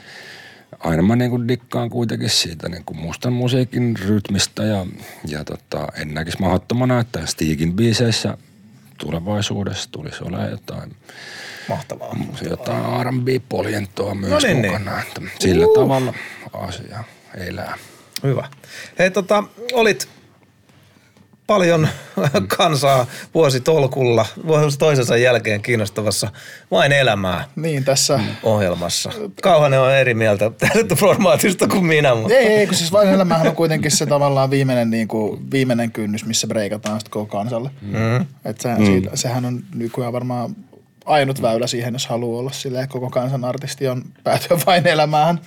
aina mä niin kuin dikkaan kuitenkin siitä niin kuin mustan musiikin rytmistä ja, ja tota, en näkisi mahdottomana, että Stigin biiseissä tulevaisuudessa tulisi olemaan jotain, Mahtavaa. jotain R&B-poljentoa myös No niin, niin. mukana. Että sillä tavalla asia elää. Hyvä. Hei tota, olit paljon kansaa vuositolkulla, vuosi toisensa jälkeen kiinnostavassa vain elämää Niin, tässä... ohjelmassa. Kauhanen on eri mieltä tästä formaatista kuin minä, mutta Ei, ei, kun siis vain elämähän on kuitenkin se tavallaan viimeinen, niin kuin, viimeinen kynnys, missä breikataan sitten koko kansalle. Mm. Et se, mm. siitä, sehän on nykyään varmaan ainut väylä siihen, jos haluaa olla silleen, koko kansan artisti on päätyä vain elämään.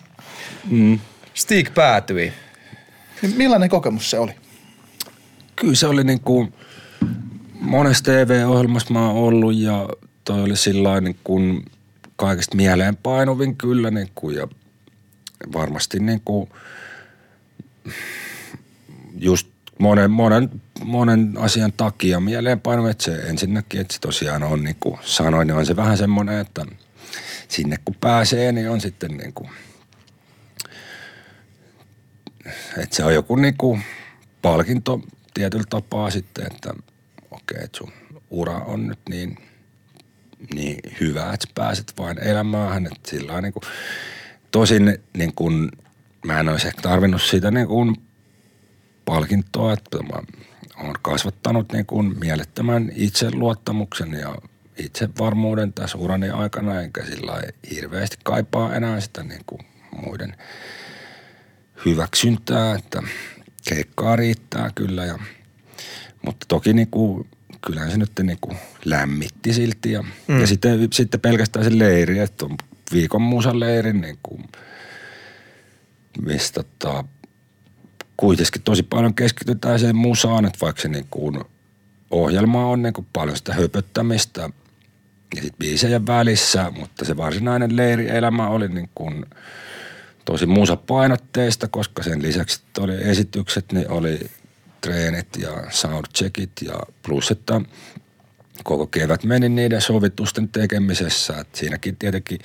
Stig päätyi. Niin millainen kokemus se oli? Kyllä se oli niin kuin, monessa TV-ohjelmassa mä oon ollut ja toi oli sillä niin kuin kaikista mieleenpainuvin kyllä niin kuin, ja varmasti niin kuin, just monen, monen, monen asian takia mieleenpainuvin, että se ensinnäkin, että se tosiaan on niin kuin sanoin, niin on se vähän semmoinen, että sinne kun pääsee, niin on sitten niin kuin, että se on joku niinku palkinto tietyllä tapaa sitten, että okei, että sun ura on nyt niin, niin hyvä, että pääset vain elämään, että sillä on niinku, tosin niin kuin, mä en olisi ehkä tarvinnut sitä niin kuin palkintoa, että mä oon kasvattanut niin kuin mielettömän itseluottamuksen ja itsevarmuuden tässä urani aikana, enkä sillä hirveästi kaipaa enää sitä niin kuin muiden hyväksyntää, että keikkaa riittää kyllä. Ja, mutta toki niin kuin, kyllähän se nyt niin kuin lämmitti silti. Ja, mm. ja sitten, sitten pelkästään se leiri, että on viikon muusan leiri, niin kuin, mistä tota, kuitenkin tosi paljon keskitytään siihen musaan, että vaikka se niin kuin ohjelma on niin kuin paljon sitä höpöttämistä ja sitten biisejä välissä, mutta se varsinainen leirielämä oli niin kuin tosi musapainotteista, koska sen lisäksi oli esitykset, niin oli treenit ja soundcheckit ja plus, että koko kevät meni niiden sovitusten tekemisessä. Et siinäkin tietenkin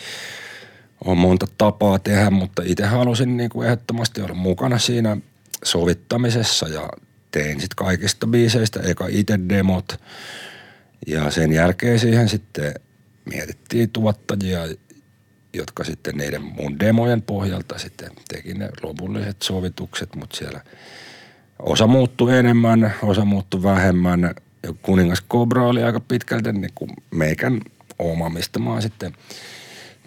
on monta tapaa tehdä, mutta itse halusin niin kuin ehdottomasti olla mukana siinä sovittamisessa ja tein sitten kaikista biiseistä eka itse demot ja sen jälkeen siihen sitten mietittiin tuottajia, jotka sitten niiden mun demojen pohjalta sitten teki ne lopulliset sovitukset, mutta siellä osa muuttui enemmän, osa muuttui vähemmän. Ja kuningas Cobra oli aika pitkälti niin kuin meikän oma, mistä mä oon sitten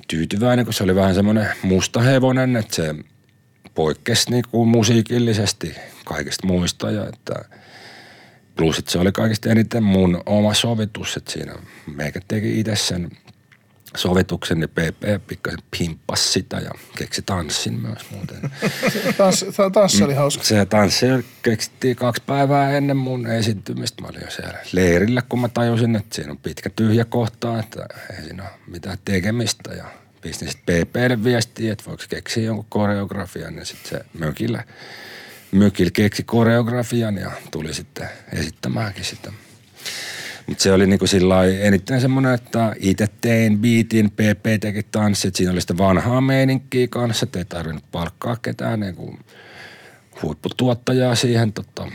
tyytyväinen, kun se oli vähän semmoinen musta hevonen, että se poikkesi niin kuin musiikillisesti kaikista muista ja että plus, että se oli kaikista eniten mun oma sovitus, että siinä meikä teki itse sen sovituksen, niin PP pikkasen pimppas sitä ja keksi tanssin myös muuten. Tanssi, tanssi oli hauska. Se tanssi keksittiin kaksi päivää ennen mun esiintymistä. Mä olin jo siellä leirillä, kun mä tajusin, että siinä on pitkä tyhjä kohta, että ei siinä ole mitään tekemistä. Ja pistin sitten PPlle viestiä, että voiko keksiä jonkun koreografian. Ja sitten se mökillä, mökillä keksi koreografian ja tuli sitten esittämäänkin sitä. Mutta se oli niinku sillä eniten semmoinen, että itse tein biitin, PP teki tanssit, siinä oli sitä vanhaa meininkiä kanssa, että ei tarvinnut palkkaa ketään niinku huipputuottajaa siihen tota,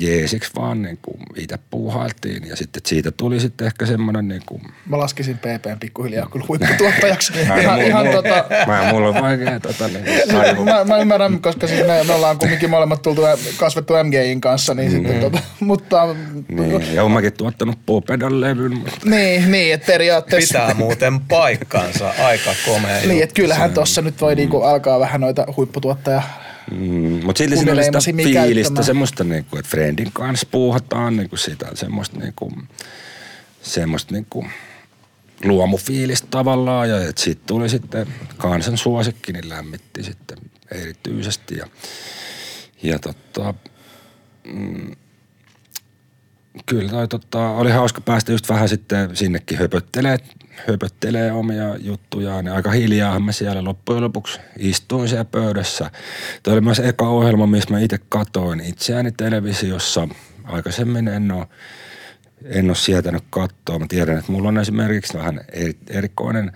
jeesiksi vaan niin kuin itse puuhailtiin. Ja sitten siitä tuli sitten ehkä semmoinen niin kuin... Mä laskisin PPn pikkuhiljaa kyllä huipputuottajaksi. Mä ihan, mulla, ihan mulla, tota, mä, mulla on vaikea tota niin, mä, mä, ymmärrän, koska siis me, me ollaan kumminkin molemmat tultu kasvettu MGin kanssa, niin sitten tota, mutta... Niin, ja oon mäkin tuottanut Popedan levyn. Mutta... Niin, niin, että periaatteessa... Pitää muuten paikkansa, aika komea Niin, että kyllähän tuossa nyt voi niinku alkaa vähän noita huipputuottaja Mm, mutta silti siinä oli sitä fiilistä, semmoista niinku, että friendin kanssa puuhataan niinku sitä semmoista niinku, semmoista niinku luomufiilistä tavallaan. Ja että siitä tuli sitten kansan suosikki, niin lämmitti sitten erityisesti. Ja, ja tota, mm, kyllä toi tota, oli hauska päästä just vähän sitten sinnekin höpöttelee, höpöttelee omia juttujaan. Ja aika hiljaa mä siellä loppujen lopuksi istuin siellä pöydässä. Tämä oli myös eka ohjelma, missä mä itse katoin itseäni televisiossa. Aikaisemmin en ole, en ole sietänyt katsoa. Mä tiedän, että mulla on esimerkiksi vähän erikoinen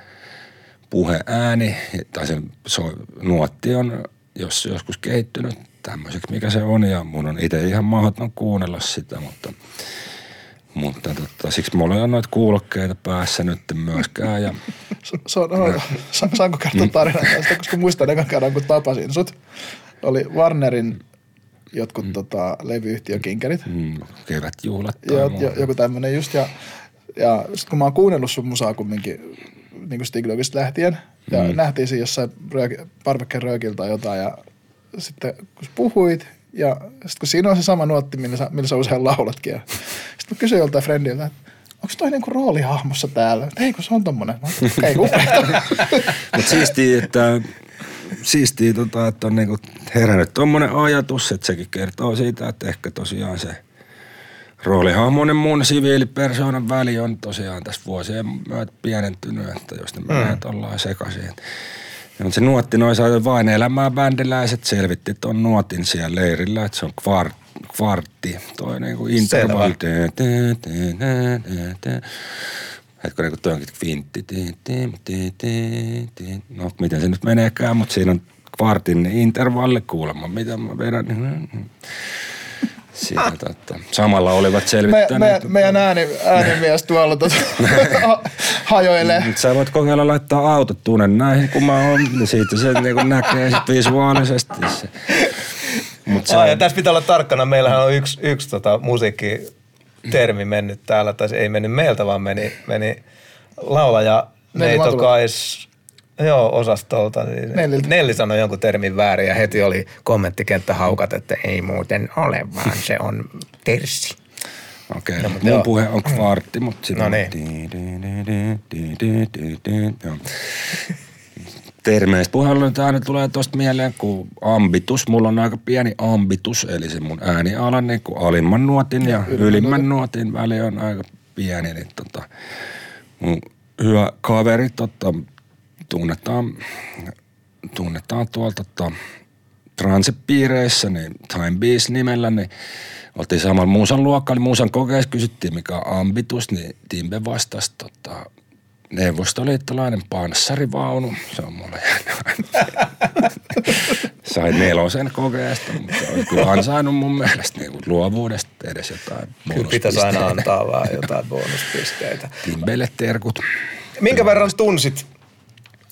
puheääni, tai se so, nuotti on jos joskus kehittynyt tämmöiseksi, mikä se on, ja mun on itse ihan mahdoton kuunnella sitä, mutta – mutta tota, siksi mulla ei ole noita kuulokkeita päässä nyt myöskään. Ja... so, no, saanko kertoa tarinan tästä, koska muistan ekan kerran, kun tapasin sut. Oli Warnerin jotkut mm. tota, levyyhtiökinkerit. Mm, kevätjuhlat tai jo, jo, Joku tämmönen just. Ja, ja sitten kun mä oon kuunnellut sun musaa kumminkin niin kuin lähtien, ja mm. nähtiin siinä jossain parvekkeen röökiltä tai jotain, ja sitten kun puhuit, ja sitten kun siinä on se sama nuotti, millä sä, millä sä usein laulatkin. Ja sitten mä kysyin joltain friendiltä, että onko toi niinku roolihahmossa täällä? Ei kun se on tommonen. Ei Mutta siistiä, että siistiä, tota, että on niinku herännyt tommonen ajatus, että sekin kertoo siitä, että ehkä tosiaan se roolihahmonen mun siviilipersoonan väli on tosiaan tässä vuosien myötä pienentynyt, että jos ne mm. ollaan sekaisin. Ja, mutta se nuotti noin sai vain elämää bändiläiset selvitti tuon nuotin siellä leirillä, että se on kvart, kvartti, toi niinku intervalli. Etkö niinku toi onkin kvintti. No miten se nyt meneekään, mutta siinä on kvartin intervalli kuulemma, mitä mä vedän. Siinä, totta. Samalla olivat selvittäneet. Me, me, meidän ääni, äänimies tuolla tota, hajoilee. Mm, sä voit kokeilla laittaa autot näihin, kun mä oon. Niin siitä se niin näkee sit visuaalisesti. Se. Mut se... Ah, ja tässä pitää olla tarkkana. Meillähän on yksi, yksi tota, musiikkitermi mennyt täällä, tai se ei mennyt meiltä, vaan meni, meni laulaja Neito Kais Joo, osastolta. Niin Nelliltä. Nelli sanoi jonkun termin väärin ja heti oli kommenttikenttä haukat, että ei muuten ole, vaan se on terssi. Okei, okay. no, mun joo. puhe on kvartti, mutta siinä no niin. Termeistä puheella aina tulee tuosta mieleen, kun ambitus, mulla on aika pieni ambitus, eli se mun äänialan niin kuin alimman nuotin ja, ja ylimmän nuotin väli on aika pieni, niin tota, mun hyvä kaveri tota, tunnetaan, tunnetaan tuolta tota, transepiireissä, niin Time Beast nimellä, niin oltiin samalla muusan luokalla, niin muusan kokeessa kysyttiin, mikä on ambitus, niin Timbe vastasi tota, neuvostoliittolainen panssarivaunu. Se on mulle. Sain nelosen kokeesta, mutta on kyllä ansainnut mun mielestä niin luovuudesta edes jotain Kyllä pitäisi aina antaa vaan jotain bonuspisteitä. Timbelle terkut. Minkä verran tunsit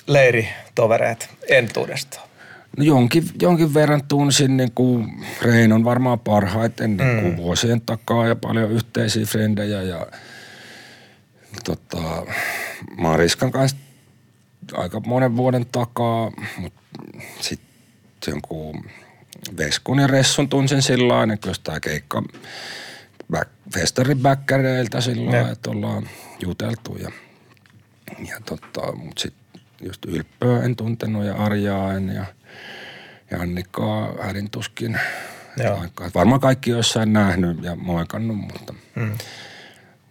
leiritovereet entuudestaan? No jonkin, jonkin verran tunsin niin kuin Reinon varmaan parhaiten niin kuin mm. vuosien takaa ja paljon yhteisiä frendejä ja tota, Mariskan kanssa aika monen vuoden takaa, mutta sitten jonkun Veskun ja Ressun tunsin sillä lailla, kun tämä keikka back, festarin bäkkäreiltä silloin, että ollaan juteltu ja, ja tota, mut sit just Ylppöä en tuntenut ja Arjaa en ja, ja Annikaa hädin tuskin. Varmaan kaikki jossain nähnyt ja moikannut, mutta mm.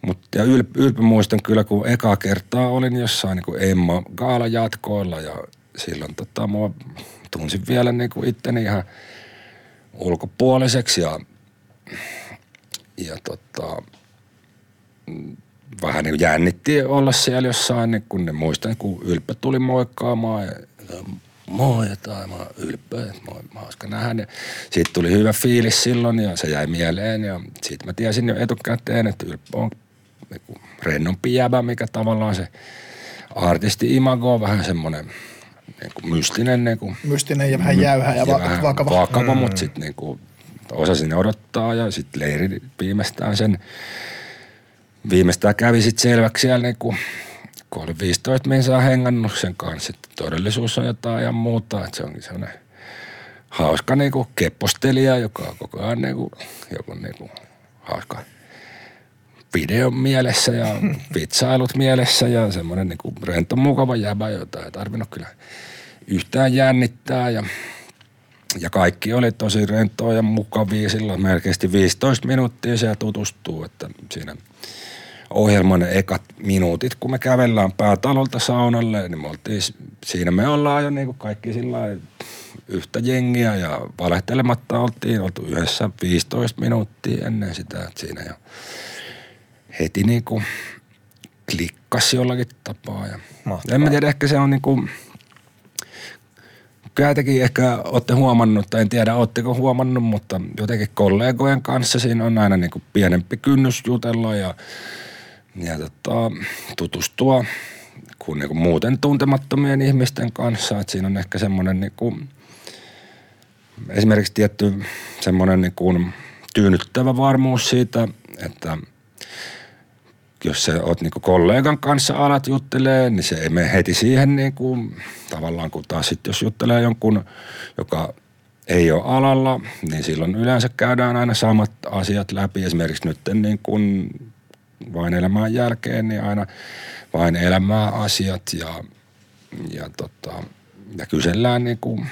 Mut, ja ylp, ylpä muistan kyllä, kun eka kertaa olin jossain niin kuin Emma Gaala jatkoilla ja silloin tota, mua tunsin vielä niin kuin itteni ihan ulkopuoliseksi ja, ja tota, vähän niin kuin jännitti olla siellä jossain, niin kun ne muistan, kun Ylppö tuli moikkaamaan ja moi, tai mä oon ylpeä, että moi, mä hauska nähdä. Siitä tuli hyvä fiilis silloin ja se jäi mieleen ja siitä mä tiesin jo etukäteen, että Ylppö on niinku rennompi jäbä, mikä tavallaan se artisti-imago on vähän semmoinen niinku mystinen. Niinku, Mystinen ja vähän jäyhä ja, va- vähän vakava. vakava mm. mutta sitten niinku, osasin odottaa ja sitten leiri viimeistään sen, viimeistään kävi sitten selväksi siellä niinku, kun oli 15 minsaa hengannut sen kanssa, että todellisuus on jotain ja muuta, että se onkin sellainen hauska niinku keppostelija, joka on koko ajan niinku, joku niinku hauska video mielessä ja vitsailut mielessä ja semmoinen niinku rento mukava jäbä, jota ei tarvinnut kyllä yhtään jännittää ja ja kaikki oli tosi rentoa ja mukavia silloin melkein 15 minuuttia siellä tutustuu, että siinä ohjelman ekat minuutit, kun me kävellään päätalolta saunalle, niin me oltiin, siinä me ollaan jo niin kuin kaikki sillä yhtä jengiä ja valehtelematta oltiin oltu yhdessä 15 minuuttia ennen sitä, että siinä jo heti niin kuin klikkasi jollakin tapaa. Ja Mahtavaa. en mä tiedä, ehkä se on niin kuin, kyllä tekin ehkä olette huomannut, tai en tiedä, oletteko huomannut, mutta jotenkin kollegojen kanssa siinä on aina niin kuin pienempi kynnys jutella ja, ja tota, tutustua kuin, niin kuin muuten tuntemattomien ihmisten kanssa. Että siinä on ehkä semmoinen niin kuin, esimerkiksi tietty semmoinen niin kuin tyynyttävä varmuus siitä, että jos sä oot niinku kollegan kanssa alat juttelee, niin se ei mene heti siihen niinku, tavallaan kun taas sitten jos juttelee jonkun, joka ei ole alalla, niin silloin yleensä käydään aina samat asiat läpi. Esimerkiksi nyt niin kuin vain elämän jälkeen, niin aina vain elämää asiat ja, ja, tota, ja kysellään niin kuin,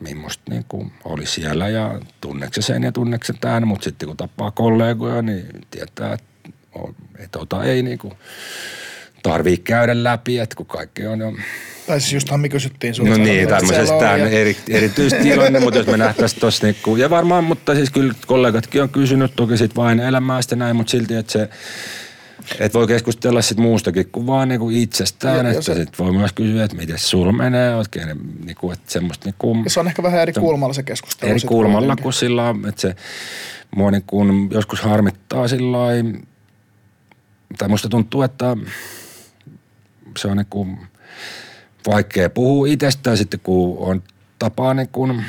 millaista niin kuin oli siellä ja tunneeko sen ja tunneeko sen tämän, mutta sitten kun tapaa kollegoja, niin tietää, että on, että tota ei niin kuin tarvii käydä läpi, että kun kaikki on jo Tai siis just Hammi kysyttiin sulta. No niin, tämmöisestä tämä on eri, erityistilanne, mutta jos me nähtäisiin tuossa niinku, ja varmaan, mutta siis kyllä kollegatkin on kysynyt toki sit vain elämästä näin, mutta silti, että se, että voi keskustella sit muustakin kuin vaan niinku itsestään, Ja- että se- sit voi myös kysyä, että miten sulla menee oikein, niinku, että semmoista niinku, Ja se on ehkä vähän eri kulmalla se keskustelu. eri kulmalla kuin sillä että se mua niin kuin joskus harmittaa sillä tai musta tuntuu, että se on niin kuin vaikea puhua itsestään sitten, kun on tapaa niin kuin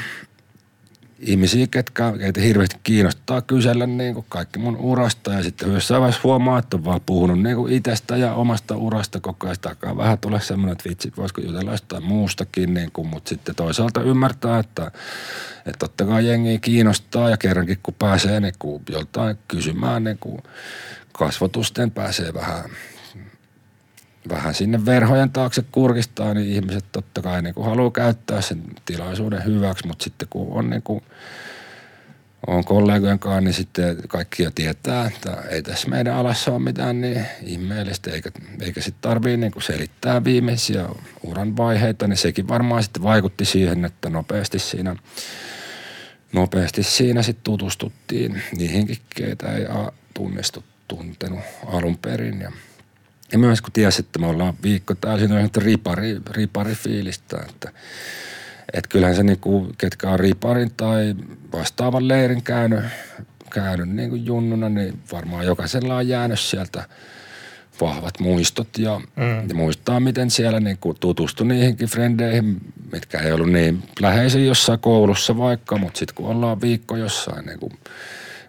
ihmisiä, ketkä, keitä hirveästi kiinnostaa kysellä niin kuin kaikki mun urasta ja sitten jossain vaiheessa huomaa, että on vaan puhunut niin kuin itsestä ja omasta urasta koko ajan. Sitä vähän tulee semmoinen, että vitsi, voisiko jutella jostain muustakin, niin kuin, mutta sitten toisaalta ymmärtää, että, että totta kai jengiä kiinnostaa ja kerrankin kun pääsee niin kuin joltain kysymään niin kuin kasvotusten pääsee vähän vähän sinne verhojen taakse kurkistaa, niin ihmiset totta kai niin kuin haluaa käyttää sen tilaisuuden hyväksi, mutta sitten kun on niin kuin, on kollegojen kanssa, niin sitten kaikki jo tietää, että ei tässä meidän alassa ole mitään niin ihmeellistä, eikä, eikä sitten tarvii niin kuin selittää viimeisiä uran vaiheita, niin sekin varmaan sitten vaikutti siihen, että nopeasti siinä, nopeasti siinä sitten tutustuttiin niihinkin, keitä ei tunnistu, tuntenut alun perin ja ja myös kun tiesi, että me ollaan viikko täysin on ripari, ripari fiilistä, että, että kyllähän se niinku, ketkä on riparin tai vastaavan leirin käynyt, käynyt niinku junnuna, niin varmaan jokaisella on jäänyt sieltä vahvat muistot ja, mm. ja muistaa, miten siellä niinku tutustui niihinkin frendeihin, mitkä ei ollut niin läheisiä jossain koulussa vaikka, mutta sitten kun ollaan viikko jossain niinku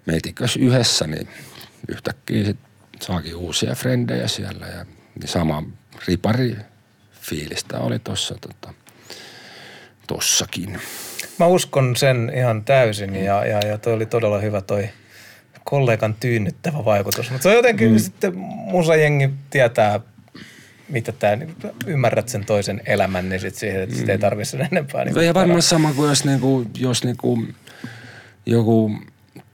meitikös yhdessä, niin yhtäkkiä sit saakin uusia frendejä siellä ja niin sama ripari fiilistä oli tossa tota, tossakin. Mä uskon sen ihan täysin ja, ja, ja toi oli todella hyvä toi kollegan tyynnyttävä vaikutus. Mutta se on jotenkin mm. sitten musajengi tietää, mitä tämä, niin ymmärrät sen toisen elämän, niin sitten siihen, että mm. ei tarvitse sen enempää. Niin ja varmaan sama kuin jos, niinku, jos niinku, joku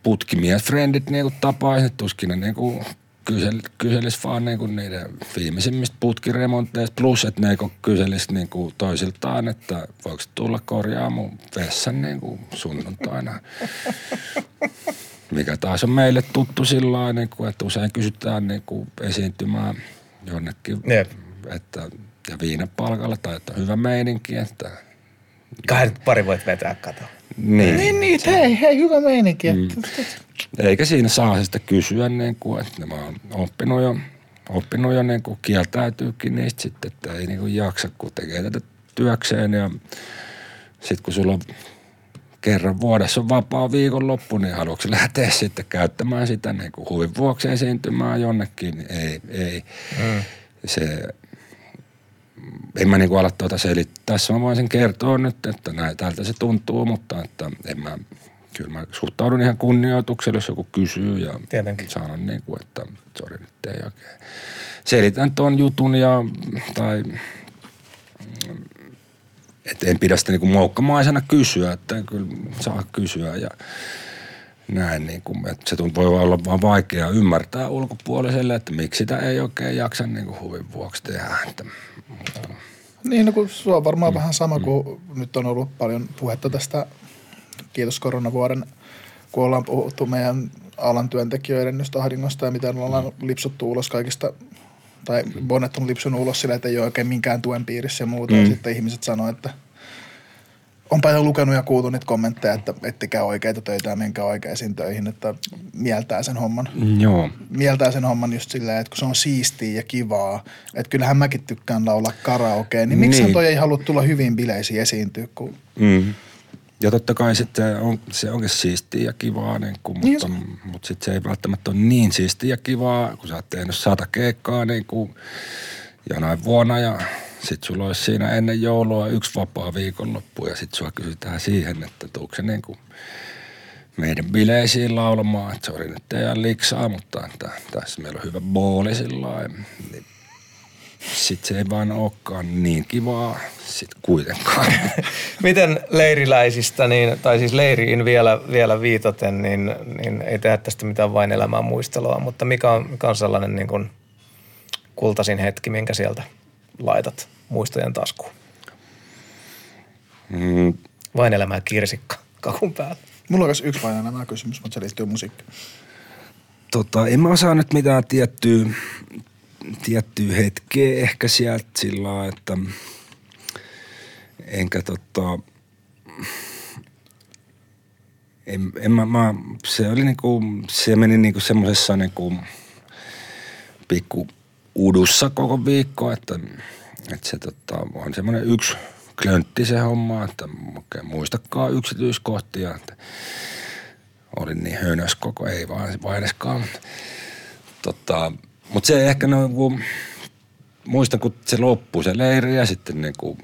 putkimiesfrendit niinku tapaisi, tuskin ne niinku kysel, kyselis vaan niinku niiden viimeisimmistä putkiremonteista, plus että ne kyselis niinku toisiltaan, että voiko tulla korjaa mun vessan niinku sunnuntaina. Mikä taas on meille tuttu sillä niinku, että usein kysytään niinku esiintymään jonnekin, Jep. että ja viinapalkalla tai että on hyvä meininki, että Kahden pari voit vetää, kato. Niin. Niin, niin, hei, hei, hyvä meininki. Mm. Eikä siinä saa sitä kysyä, niin kuin, että mä oon oppinut jo, oppinut jo niin kuin kieltäytyykin niistä sitten, että ei niin kuin jaksa, kun tekee tätä työkseen ja sitten kun sulla on kerran vuodessa on vapaa viikonloppu, niin haluatko lähteä sitten käyttämään sitä niin kuin huvin vuoksi esiintymään jonnekin, niin ei, ei. Mm. Se, en mä niin kuin ala tuota selittää. Tässä mä voin sen kertoa nyt, että näin, tältä se tuntuu, mutta että en mä, kyllä mä suhtaudun ihan kunnioituksella, jos joku kysyy ja Tietenkin. sanon niin kuin, että sori nyt ei oikein. Selitän tuon jutun ja, tai että en pidä sitä niinku moukkamaisena kysyä, että kyllä saa kysyä ja näin, niin kuin, että se voi olla vaan vaikea ymmärtää ulkopuoliselle, että miksi sitä ei oikein jaksa niin kuin huvin vuoksi tehdä. Että, mutta, Niin, no kun se on varmaan mm. vähän sama kuin nyt on ollut paljon puhetta tästä, kiitos koronavuoden, kun ollaan puhuttu meidän alan työntekijöiden just ahdingosta ja miten ollaan lipsuttu ulos kaikista, tai Bonnet on lipsunut ulos sillä, että ei ole oikein minkään tuen piirissä ja muuta. Mm. Ja sitten ihmiset sanoo, että onpa jo lukenut ja kuultu niitä kommentteja, että ettekää oikeita töitä ja menkää oikeisiin töihin, että mieltää sen homman joo, mieltää sen homman just silleen, että kun se on siistiä ja kivaa, että kyllähän mäkin tykkään laulaa karaokea, niin miksi Niin. toi ei halua tulla hyvin bileisiin esiintyä, kun mm. Ja totta kai sitten on, se onkin siistiä ja kivaa, niin kuin, Niin mutta, mutta sitten se ei välttämättä ole niin siistiä ja kivaa, kun sä oot tehnyt sata keikkaa niin kuin jonain vuonna ja sitten sulla olisi siinä ennen joulua yksi vapaa viikonloppu ja sitten sua kysytään siihen, että tuutko se niin kuin meidän bileisiin laulamaan, että sori nyt ei ihan liksaa, mutta tässä meillä on hyvä booli sillä niin sitten se ei vaan olekaan niin kivaa sitten kuitenkaan. Miten leiriläisistä, niin, tai siis leiriin vielä, vielä viitaten, niin, niin ei tehdä tästä mitään vain elämää muistelua, mutta mikä on, mikä on sellainen niin kuin kultaisin hetki, minkä sieltä laitat muistojen taskuun? Mm, Vain elämää kirsikka kakun päällä. mulla on myös yksi vain nämä kysymys, mutta se liittyy musiikkiin. tota, en mä osaa nyt mitään tiettyä, tiettyä hetkeä ehkä sieltä sillä lailla, että enkä tota, en, en mä, mä, se oli niinku, se meni niinku semmosessa niinku pikku udussa koko viikko, että, että se tota, on semmoinen yksi klöntti se homma, että oikein muistakaan yksityiskohtia, että olin niin hönös koko, ei vaan vaineskaan. Tota, mutta se ehkä no, kun, muistan, kun se loppui se leiri ja sitten niin kuin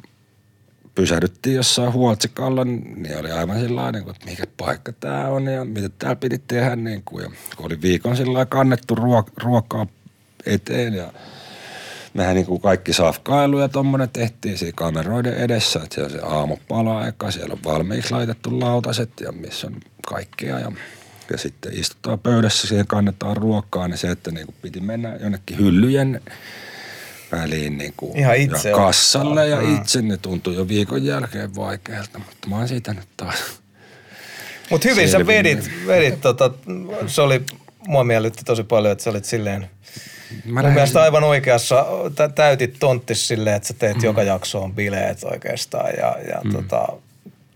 pysähdyttiin jossain huoltsikalla, niin oli aivan sellainen, että mikä paikka tämä on ja mitä täällä piti tehdä. Niin kuin, ja kun oli viikon sillä kannettu ruok- ruokaa eteen ja mehän niin kuin kaikki safkailu ja tommonen tehtiin siinä kameroiden edessä, että siellä on se aamupala eka, siellä on valmiiksi laitettu lautaset ja missä on kaikkea ja, ja sitten istutaan pöydässä, siihen kannetaan ruokaa, niin se, että niin kuin piti mennä jonnekin hyllyjen väliin niin kuin Ihan itse ja kassalle ja ottaa. itse, ne tuntui jo viikon jälkeen vaikealta, mutta mä oon siitä nyt taas. Mutta hyvin sä Selvinnyt. vedit, vedit tota, se oli, mua miellytti tosi paljon, että sä olit silleen, Mä mun mielestä aivan oikeassa, tä- täytit tonttis silleen, että sä teet mm. joka jaksoon bileet oikeastaan ja, ja mm. tota,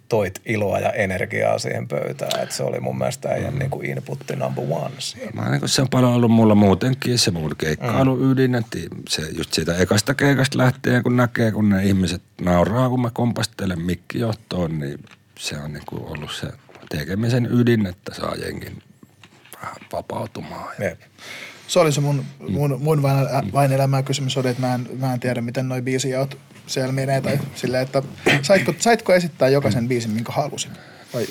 toit iloa ja energiaa siihen pöytään. Et se oli mun mielestä äijän mm. niin inputti number one. Mä niin se on paljon ollut mulla muutenkin se mun keikkailu ydin, että se just siitä ekasta keikasta lähtee, kun näkee, kun ne ihmiset nauraa, kun mä kompastelen mikkijohtoon, niin se on niin kuin ollut se tekemisen ydin, että saa jengin vähän vapautumaan. Ja Jep. Se oli se mun, mun, mun vain, vain elämää kysymys oli, että mä en, mä en tiedä, miten noi biisijaot siellä menee. Tai silleen, että saitko, saitko esittää jokaisen biisin, minkä halusit? Vai,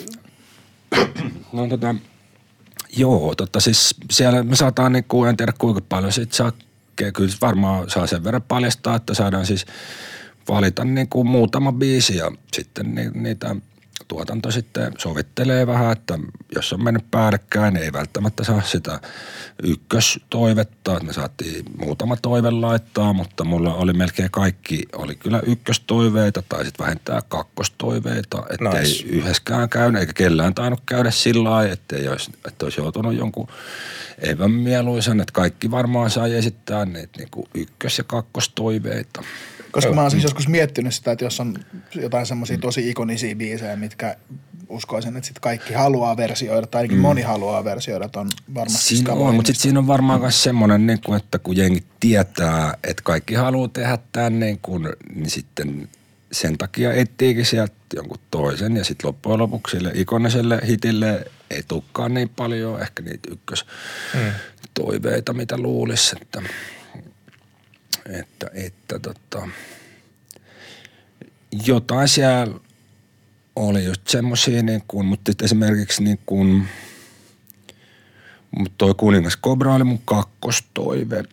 No tota, Joo, totta siis siellä me saadaan niin kuin, en tiedä kuinka paljon sit saa, kyllä varmaan saa sen verran paljastaa, että saadaan siis valita niin kuin muutama biisi ja sitten ni, niitä tuotanto sitten sovittelee vähän, että jos on mennyt päällekkäin, niin ei välttämättä saa sitä ykköstoivetta. Me saatiin muutama toive laittaa, mutta mulla oli melkein kaikki, oli kyllä ykköstoiveita tai sitten vähentää kakkostoiveita. Että nice. ei yhdessäkään käynyt, eikä kellään tainnut käydä sillä lailla, että, olisi, että olisi joutunut jonkun epämieluisen, että kaikki varmaan sai esittää niitä niin kuin ykkös- ja kakkostoiveita. Koska mä oon siis joskus miettinyt sitä, että jos on jotain semmoisia tosi ikonisia biisejä, mitkä uskoisin, että sit kaikki haluaa versioida, tai ainakin mm. moni haluaa versioida, on varmasti Siinä on, mutta sitten siinä on varmaan myös semmoinen, niin kuin, että kun jengi tietää, että kaikki haluaa tehdä tämän, niin, kuin, niin sitten sen takia etsiikin sieltä jonkun toisen ja sitten loppujen lopuksi sille ikoniselle hitille ei tukkaan niin paljon ehkä niitä ykkös mm. toiveita, mitä luulisi, että – että, että tota, jotain siellä oli just semmoisia, niin kuin, mutta esimerkiksi niin kuin, toi Kuningas Kobra oli mun kakkostoive.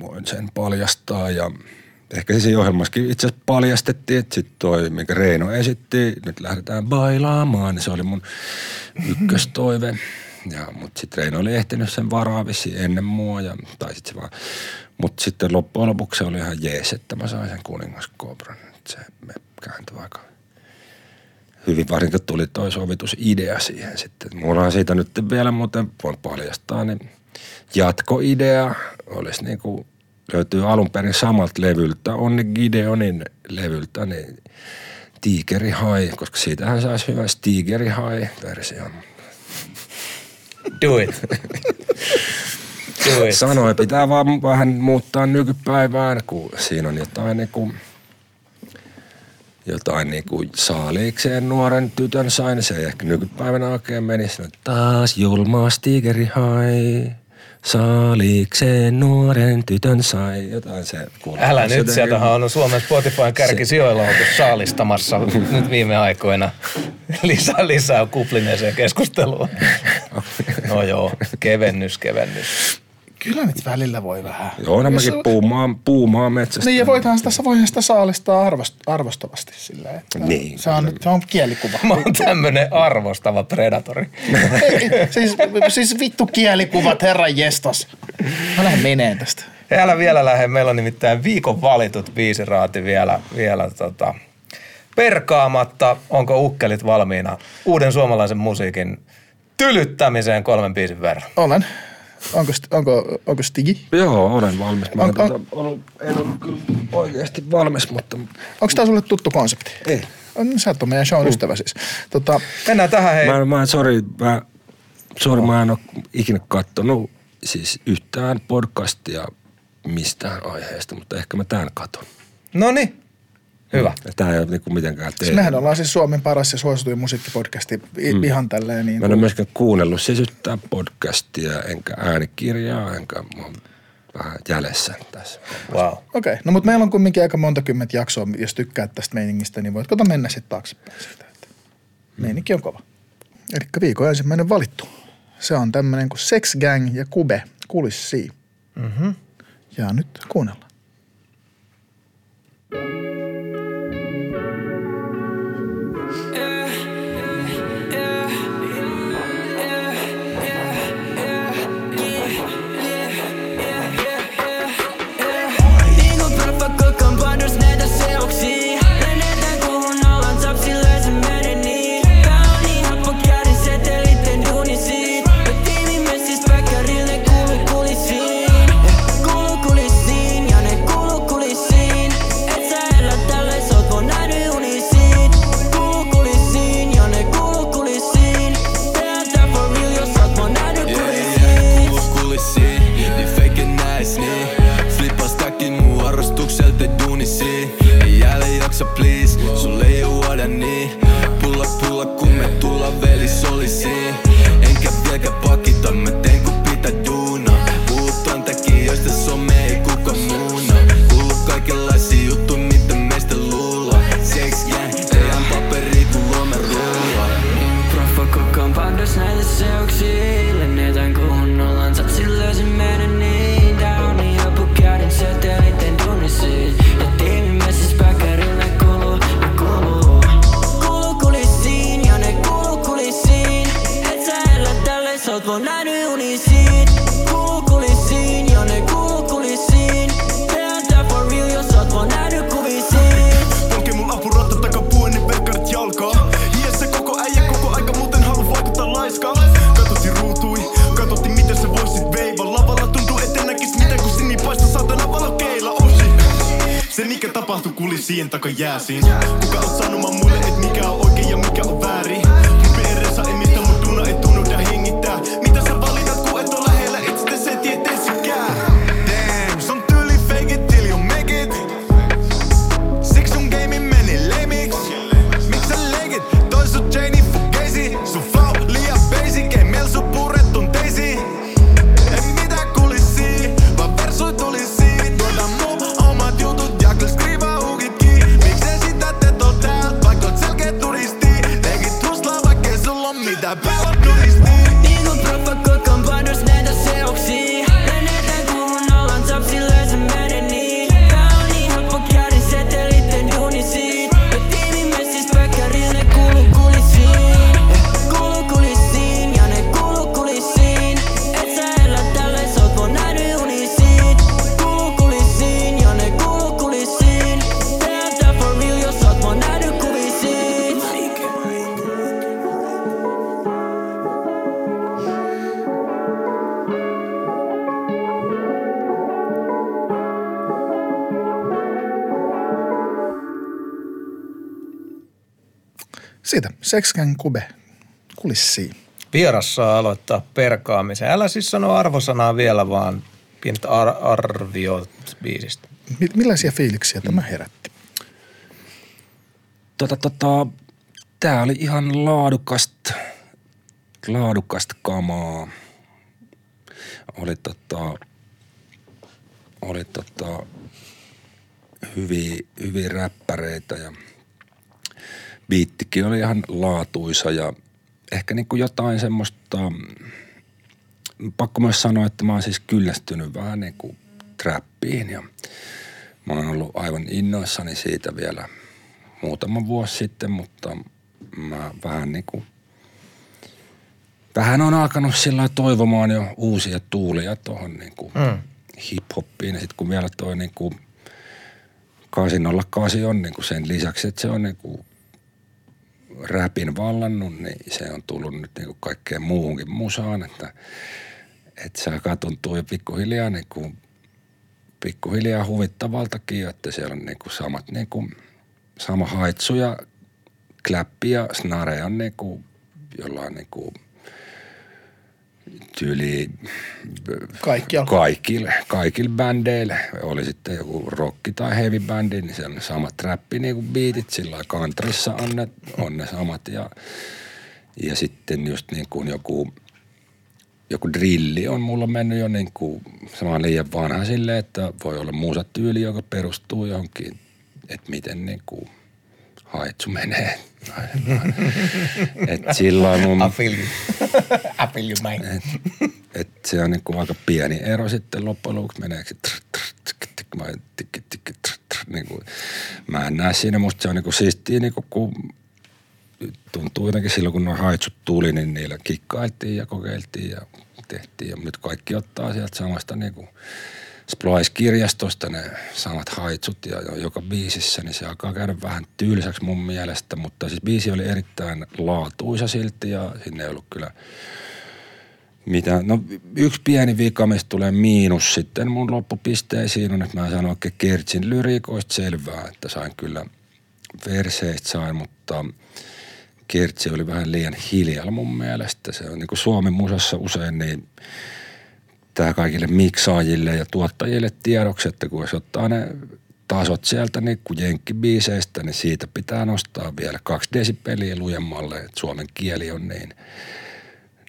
Voin sen paljastaa ja ehkä se siinä ohjelmassakin itse asiassa paljastettiin, että sitten toi, minkä Reino esitti, nyt lähdetään bailaamaan, niin se oli mun ykköstoive. Ja, mutta sitten Reino oli ehtinyt sen varaavisi ennen mua, ja, tai sitten se vaan mutta sitten loppujen lopuksi se oli ihan jees, että mä sain sen kuningaskoobran. Se me kääntyi aika hyvin, varsinkin tuli toi sovitusidea siihen sitten. Mulla on siitä nyt vielä muuten, voin paljastaa, niin jatkoidea olisi niin kuin, löytyy alun perin samalta levyltä, Onni Gideonin levyltä, niin Tigeri High, koska siitähän saisi hyvän Tigeri High-version. Do it. Sanoi, pitää vaan vähän muuttaa nykypäivään, kun siinä on jotain niin kuin, jotain niin kuin saaliikseen nuoren tytön sain. Se ei ehkä nykypäivänä oikein menisi. Taas julmaa stigeri hai. Saaliikseen nuoren tytön sai. Jotain se kuulostaa. Älä nyt, sieltähän on Suomen Spotifyn kärkisijoilla oltu saalistamassa nyt viime aikoina. Lisää, lisää kuplineeseen keskusteluun. No joo, kevennys, kevennys. Kyllä nyt välillä voi vähän. Joo, nämäkin Jos... puumaa, puumaa metsästä. Niin, ja voidaan sitä, voidaan sitä saalistaa arvost, arvostavasti sillä että niin, se, on, se on kielikuva. Mä oon tämmönen arvostava predatori. Ei, siis, siis vittu kielikuvat, herran jestas. Mä lähden meneen tästä. Älä vielä lähde, meillä on nimittäin viikon valitut biisiraati vielä, vielä tota, perkaamatta. Onko ukkelit valmiina uuden suomalaisen musiikin tylyttämiseen kolmen biisin verran? Olen. Onko, onko, onko Stigi? Joo, olen valmis. Mä on, on, tuota, on, en ole kyllä oikeasti valmis, mutta... Onko tämä sulle tuttu konsepti? Ei. On, sä oot meidän shown ystävä siis. Tota, Mennään tähän hei. Mä, mä sorry, mä, sorry, mä en ole ikinä katsonut siis yhtään podcastia mistään aiheesta, mutta ehkä mä tämän katon. No niin. Hyvä. Tämä ei ole niinku mitenkään. Siis mehän ollaan siis Suomen paras ja suosituin musiikkipodcasti mm. ihan tälleen. Niin Mä en ole myöskään kuunnellut siis yhtään podcastia, enkä äänikirjaa, enkä mä vähän jäljessä tässä. Wow. Okei, okay. no mutta meillä on kumminkin aika monta kymmentä jaksoa, jos tykkäät tästä meiningistä, niin voit kota mennä sitten taaksepäin siitä. Että mm. meininki on kova. Eli viikon ensimmäinen valittu. Se on tämmöinen kuin Sex Gang ja Kube, kulissi. Mm-hmm. Ja nyt kuunnellaan. näitä seuksia Sexgang Kube kulissiin. Vieras saa aloittaa perkaamisen. Älä siis sano arvosanaa vielä, vaan pienet ar- arviot biisistä. Mi- millaisia fiiliksiä tämä herätti? Tota, tota, tää oli ihan laadukasta, laadukasta kamaa. Oli tota, oli tota, hyviä, hyviä räppäreitä ja biittikin oli ihan laatuisa ja ehkä niinku jotain semmoista, pakko myös sanoa, että mä oon siis kyllästynyt vähän niinku trappiin ja mä oon ollut aivan innoissani siitä vielä muutama vuosi sitten, mutta mä vähän niinku, vähän on alkanut sillä toivomaan jo uusia tuulia tuohon niinku Mm. hip-hoppiin ja sitten kun vielä toi niinku 808 on niinku sen lisäksi, että se on niinku räpin vallannut, niin se on tullut nyt niinku kaikkeen muuhunkin musaan, että, että se alkaa tuntua jo pikkuhiljaa niinku, pikkuhiljaa huvittavaltakin, että siellä on niinku samat niinku, sama haitsu ja kläppi ja snare on niinku jollain niinku tyyli Kaikkialla. kaikille, kaikille bändeille. Oli sitten joku rokki tai heavy bändi, niin se on samat räppi niinku biitit. Sillä lailla countryssa on ne, on ne samat ja, ja sitten just niin kuin joku, joku drilli on mulla mennyt jo niin kuin, se on liian vanha silleen, että voi olla muusatyyli, joka perustuu johonkin, että miten niin kuin haitsu menee. Et silloin mun, I feel you. I feel you, man. et, et se on niinku aika pieni ero sitten loppujen lopuksi trr, niinku, mä en näe siinä, musta se on niinku siistiä niinku, kun tuntuu jotenkin silloin, kun nuo haitsut tuli, niin niillä kikkailtiin ja kokeiltiin ja tehtiin. Ja nyt kaikki ottaa sieltä samasta niinku Splice-kirjastosta ne samat haitsut ja joka biisissä, niin se alkaa käydä vähän tylsäksi mun mielestä, mutta siis biisi oli erittäin laatuisa silti ja sinne ei ollut kyllä mitä, no yksi pieni vika, mistä tulee miinus sitten mun loppupisteisiin on, että mä sanon oikein Kertsin lyriikoista selvää, että sain kyllä verseistä sain, mutta Kertsi oli vähän liian hiljalla mun mielestä. Se on niin kuin Suomen musassa usein niin tämä kaikille miksaajille ja tuottajille tiedoksi, että kun jos ottaa ne tasot sieltä niin kuin jenkkibiiseistä, niin siitä pitää nostaa vielä kaksi desipeliä lujemmalle, että suomen kieli on niin,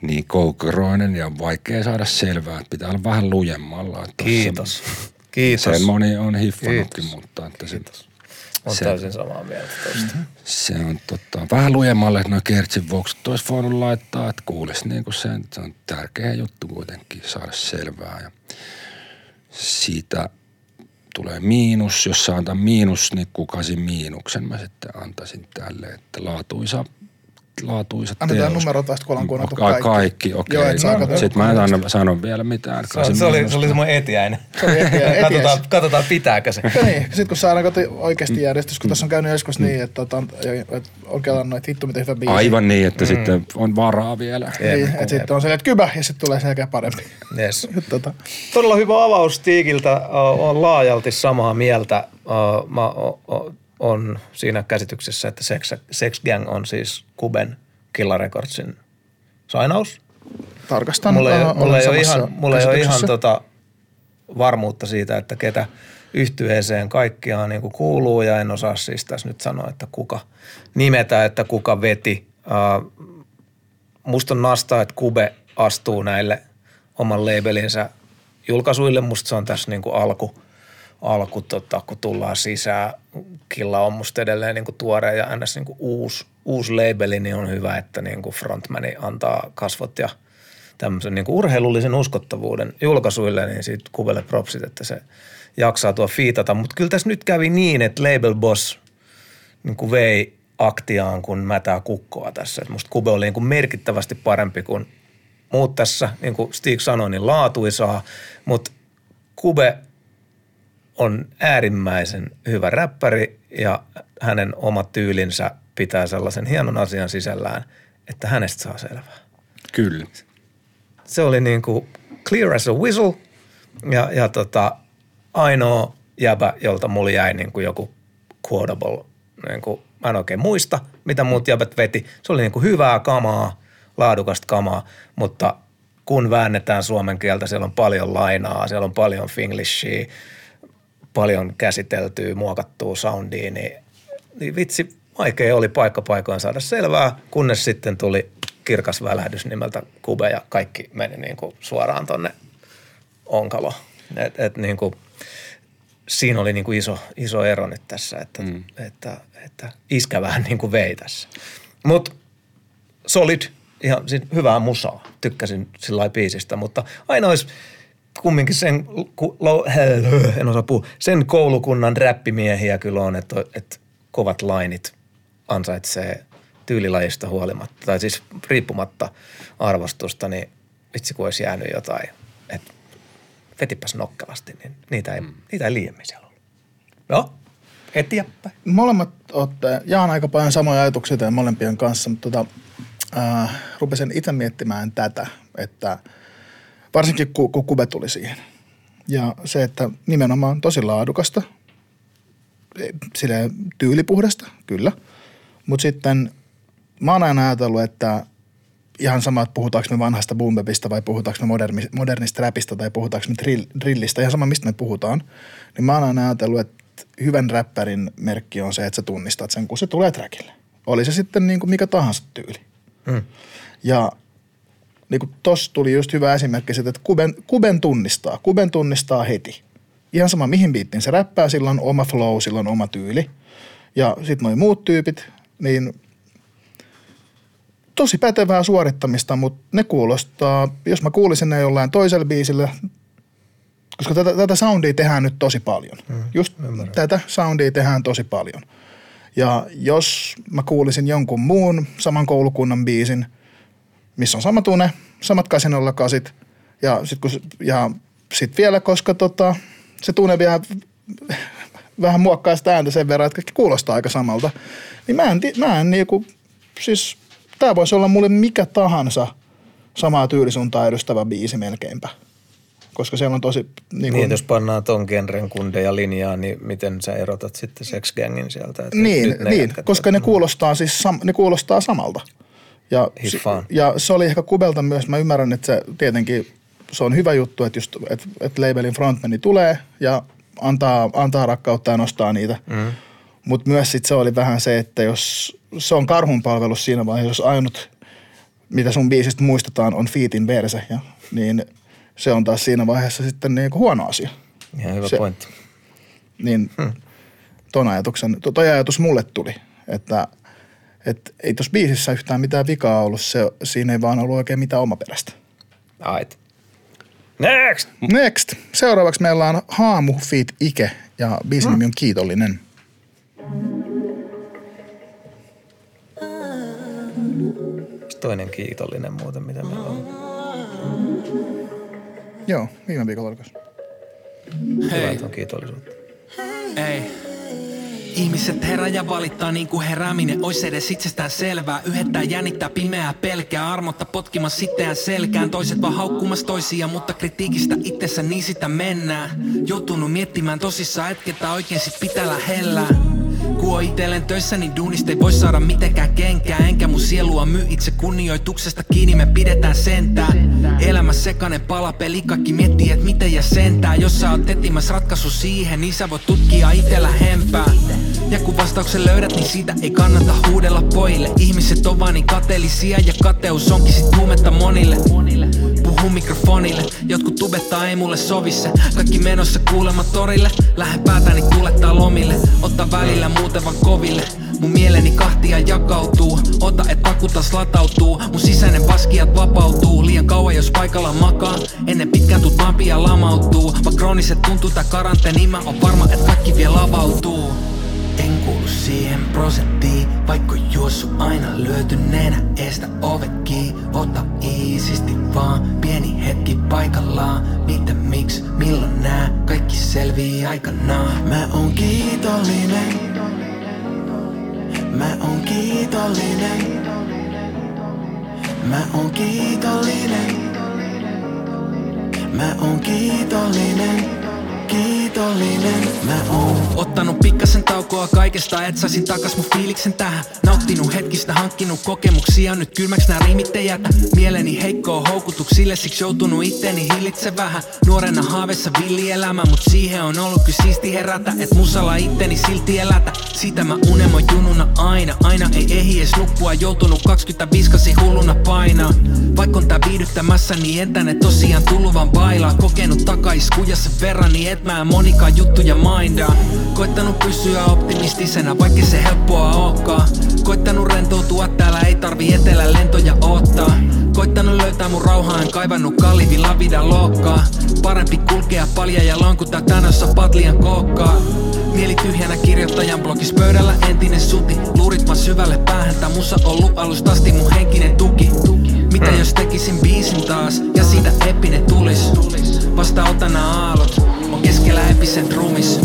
niin koukeroinen ja on vaikea saada selvää, että pitää olla vähän lujemmalla. Että Kiitos. Kiitos. Sen moni on hiffannutkin, Kiitos. mutta että se, On se- täysin samaa mieltä tosta. se on tota, vähän lujemmalle, että noin kertsin vuokset olisi voinut laittaa, että kuulisi niin kuin sen, se on tärkeä juttu kuitenkin saada selvää. Ja siitä tulee miinus, jos saa antaa miinus, niin kukasin miinuksen mä sitten antaisin tälle, että laatuisa, laatuisa Annetaan teos. numero taas, kun ollaan kuunneltu Ai, kaikki. kaikki, okei. Joo, No, katsoa. Sitten mä en anna, sanon vielä mitään. Se, on- se, oli, se oli semmoinen etiäinen. Se oli etiäinen, katsotaan, katsotaan, pitääkö se. Ja niin, sit kun saadaan koti oikeasti järjestys, kun tässä on käynyt joskus niin, että, tota, että on kelannut, että hittu miten hyvä biisi. Aivan niin, että sitten on varaa vielä. Niin, että sitten on se, että kybä ja sitten tulee selkeä parempi. Yes. tota, Todella hyvä avaus Tiikiltä. Olen laajalti samaa mieltä. mä o, o, on siinä käsityksessä, että Sex, Sex Gang on siis Kuben Killa Recordsin sainaus. Tarkastan. Mulla ei, olen mulla ei ole ihan, mulla ei ole ihan tota varmuutta siitä, että ketä yhtyeeseen kaikkiaan niin kuuluu ja en osaa siis tässä nyt sanoa, että kuka nimetä, että kuka veti. Uh, musta on nastaa, että Kube astuu näille oman labelinsä julkaisuille. Musta se on tässä niin kuin alku, alku tota, kun tullaan sisään. Killa on musta edelleen niin kuin tuore ja ns. Niin kuin uusi, uusi labeli, niin on hyvä, että niin kuin frontmani antaa kasvot ja tämmöisen niin kuin urheilullisen uskottavuuden julkaisuille, niin siitä Kubelle propsit, että se jaksaa tuo fiitata. Mutta kyllä tässä nyt kävi niin, että label boss niin kuin vei aktiaan kuin mätää kukkoa tässä. Et musta Kube oli niin kuin merkittävästi parempi kuin muut tässä, niin kuin Stig sanoi, niin laatuisaa, mutta Kube on äärimmäisen hyvä räppäri ja hänen oma tyylinsä pitää sellaisen hienon asian sisällään, että hänestä saa selvää. Kyllä. Se oli niin kuin clear as a whistle ja, ja tota, ainoa jäbä, jolta mulla jäi niin kuin joku quotable, niin kuin, mä en oikein muista, mitä muut jäbät veti. Se oli niin kuin hyvää kamaa, laadukasta kamaa, mutta kun väännetään suomen kieltä, siellä on paljon lainaa, siellä on paljon finglishia, paljon käsiteltyä, muokattua soundia, niin, niin vitsi, vaikea oli paikka paikoin saada selvää, kunnes sitten tuli kirkas välähdys nimeltä Kube ja kaikki meni niin kuin suoraan tonne onkalo. Et, et niin kuin, siinä oli niin kuin iso, iso ero nyt tässä, että, mm. että, että iskä vähän niin kuin vei tässä. Mutta solid, ihan siis hyvää musaa. Tykkäsin sillä lailla biisistä, mutta aina olisi kumminkin sen, ku, lo, en osaa puhua, sen koulukunnan räppimiehiä kyllä on, että, että kovat lainit ansaitsee tyylilajista huolimatta, tai siis riippumatta arvostusta, niin vitsi kun olisi jäänyt jotain, että vetipäs nokkelasti, niin niitä ei, mm. niitä ei liiemmin siellä ollut. Joo, eteenpäin. Molemmat olette, jaan aika paljon samoja ajatuksia teidän molempien kanssa, mutta tota, äh, rupesin itse miettimään tätä, että varsinkin kun, kun Kube tuli siihen. Ja se, että nimenomaan tosi laadukasta, sille tyylipuhdasta, kyllä. Mutta sitten mä oon aina ajatellut, että ihan sama, että puhutaanko me vanhasta boombepista vai puhutaanko me moderni, modernista räpistä tai puhutaanko me drill, drillistä, ihan sama mistä me puhutaan, niin mä oon aina ajatellut, että hyvän räppärin merkki on se, että sä tunnistat sen, kun se tulee trackille. Oli se sitten niin kuin mikä tahansa tyyli. Mm. Ja niin kuin tossa tuli just hyvä esimerkki siitä, että Kuben, Kuben tunnistaa. Kuben tunnistaa heti. Ihan sama mihin biittiin se räppää, sillä on oma flow, sillä on oma tyyli. Ja sitten noin muut tyypit, niin tosi pätevää suorittamista, mutta ne kuulostaa, jos mä kuulisin ne jollain toisella biisillä, koska tätä, tätä soundia tehdään nyt tosi paljon. Mm, Just ymmärrän. tätä soundia tehdään tosi paljon. Ja jos mä kuulisin jonkun muun saman koulukunnan biisin, missä on sama tunne, samat 808 ja sitten ja sit vielä, koska tota, se tunne vielä vähän muokkaa sitä ääntä sen verran, että kaikki kuulostaa aika samalta, niin mä en, mä en niinku, siis tää voisi olla mulle mikä tahansa samaa tyylisuuntaa edustava biisi melkeinpä. Koska siellä on tosi... Niin, Niin, että jos pannaan ton genren kundeja linjaan, niin miten sä erotat sitten Sex Gangin sieltä? Että Niin, ne niin koska ne kuulostaa siis sam, ne kuulostaa samalta. Ja, Hiffaan. ja se oli ehkä Kubelta myös, mä ymmärrän, että se tietenkin se on hyvä juttu, että, just, että, että labelin frontmani tulee ja antaa, antaa rakkautta ja nostaa niitä. Mm. Mutta myös sit se oli vähän se, että jos se on karhunpalvelus siinä vaiheessa, jos ainut, mitä sun biisistä muistetaan, on fiitin verse, ja, niin se on taas siinä vaiheessa sitten niinku huono asia. Ihan hyvä se- pointti. Niin hmm. ton ajatuksen, to, toi ajatus mulle tuli, että et ei tuossa biisissä yhtään mitään vikaa ollut, se, siinä ei vaan ollut oikein mitään omaperäistä. Ait. Next! Next. Seuraavaksi meillä on Haamu Feet Ike ja biisin nimi on Kiitollinen. Toinen kiitollinen muuten, mitä meillä on. Joo, viime viikolla oliko se? Hyvä, että on kiitollisuutta. Ei. Ihmiset herää ja valittaa niin kuin herääminen ois edes itsestään selvää. Yhettää jännittää pimeää pelkää, armotta potkimas sitteään selkään. Toiset vaan haukkumas toisia, mutta kritiikistä itsensä niin sitä mennään. Joutunut miettimään tosissaan, et ketä oikein sit pitää lähellä. On itellen töissä, niin duunista ei voi saada mitenkään kenkää. Enkä mun sielua myy itse kunnioituksesta kiinni, me pidetään sentään. Elämä sekainen palapeli, kaikki miettii, et miten ja sentää Jos sä oot etsimässä ratkaisu siihen, niin sä voit tutkia itellä hempää. Ja kun vastauksen löydät, niin siitä ei kannata huudella poille. Ihmiset on vaan niin kateellisia ja kateus onkin sit tuumetta monille Puhu mikrofonille, jotkut tubettaa ei mulle sovi se. Kaikki menossa kuulemma torille, lähde päätäni tulettaa lomille. Otta välillä muuten vaan koville. Mun mieleni kahtia jakautuu. Ota et taku taas latautuu. Mun sisäinen paskiat vapautuu. Liian kauan jos paikalla makaa. Ennen pitkään vaan pian lamautuu Vaikka krooniset tuntuu tää karanteeni Mä oon varma et kaikki vielä avautuu en kuulu siihen prosenttiin, vaikka juossu aina lyötyneenä eestä ovet kiinni. Ota iisisti vaan, pieni hetki paikallaan. Mitä, miksi, milloin nää, kaikki selvii aikanaan. Mä oon kiitollinen, mä oon kiitollinen. Mä oon kiitollinen, mä oon kiitollinen kiitollinen mä oon. Ottanut pikkasen taukoa kaikesta, et saisin takas mun fiiliksen tähän. Nauttinut hetkistä, hankkinut kokemuksia, nyt kylmäks nää riimit ei jätä. Mieleni heikkoa houkutuksille, siksi joutunut itteni hillitse vähän. Nuorena haaveessa villi elämä, mut siihen on ollut kyllä siisti herätä. Et musalla itteni silti elätä, sitä mä unelmoin jununa aina. Aina ei ehi edes nukkua, joutunut 25 kasi hulluna painaa. Vaikka on tää viihdyttämässä, niin en tänne tosiaan tullut vaan bailaa. Kokenut takaiskuja sen verran, niin et mä en monikaan juttuja mindaa Koittanut pysyä optimistisena, vaikka se helppoa ookaan. Koittanut rentoutua, täällä ei tarvi etelä lentoja ottaa. Koittanut löytää mun rauhaa, en kaivannut kallivi lavida lokkaa Parempi kulkea palja ja tää tänössä patlian kookkaa. Mieli tyhjänä kirjoittajan blogis pöydällä entinen suti. Luurit vaan syvälle päähän, tää musa ollut alusta asti mun henkinen tuki. Mitä jos tekisin biisin taas ja siitä epine tulis. Vastaanotan nää aallot, on keskellä epicentrumis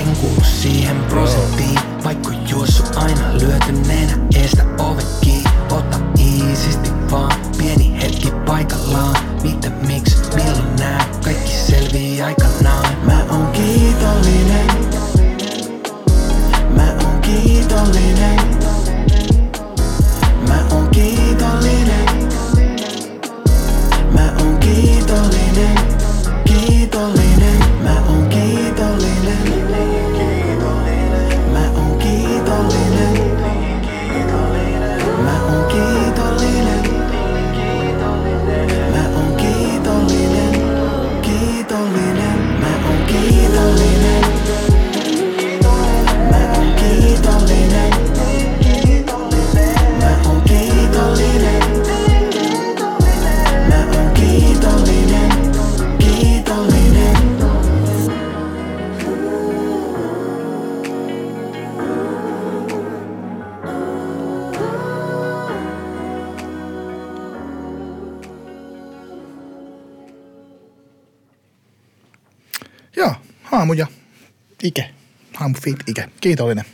En kuulu siihen prosenttiin, vaikka juossu aina lyötyneenä eestä ovet kiinni. Ota iisisti vaan, pieni hetki paikallaan. Mitä, miksi, milloin nää, kaikki selvii aikanaan. Mä oon kiitollinen. Mä oon kiitollinen. Mä oon kiitollinen Fit Ike. Kiitollinen.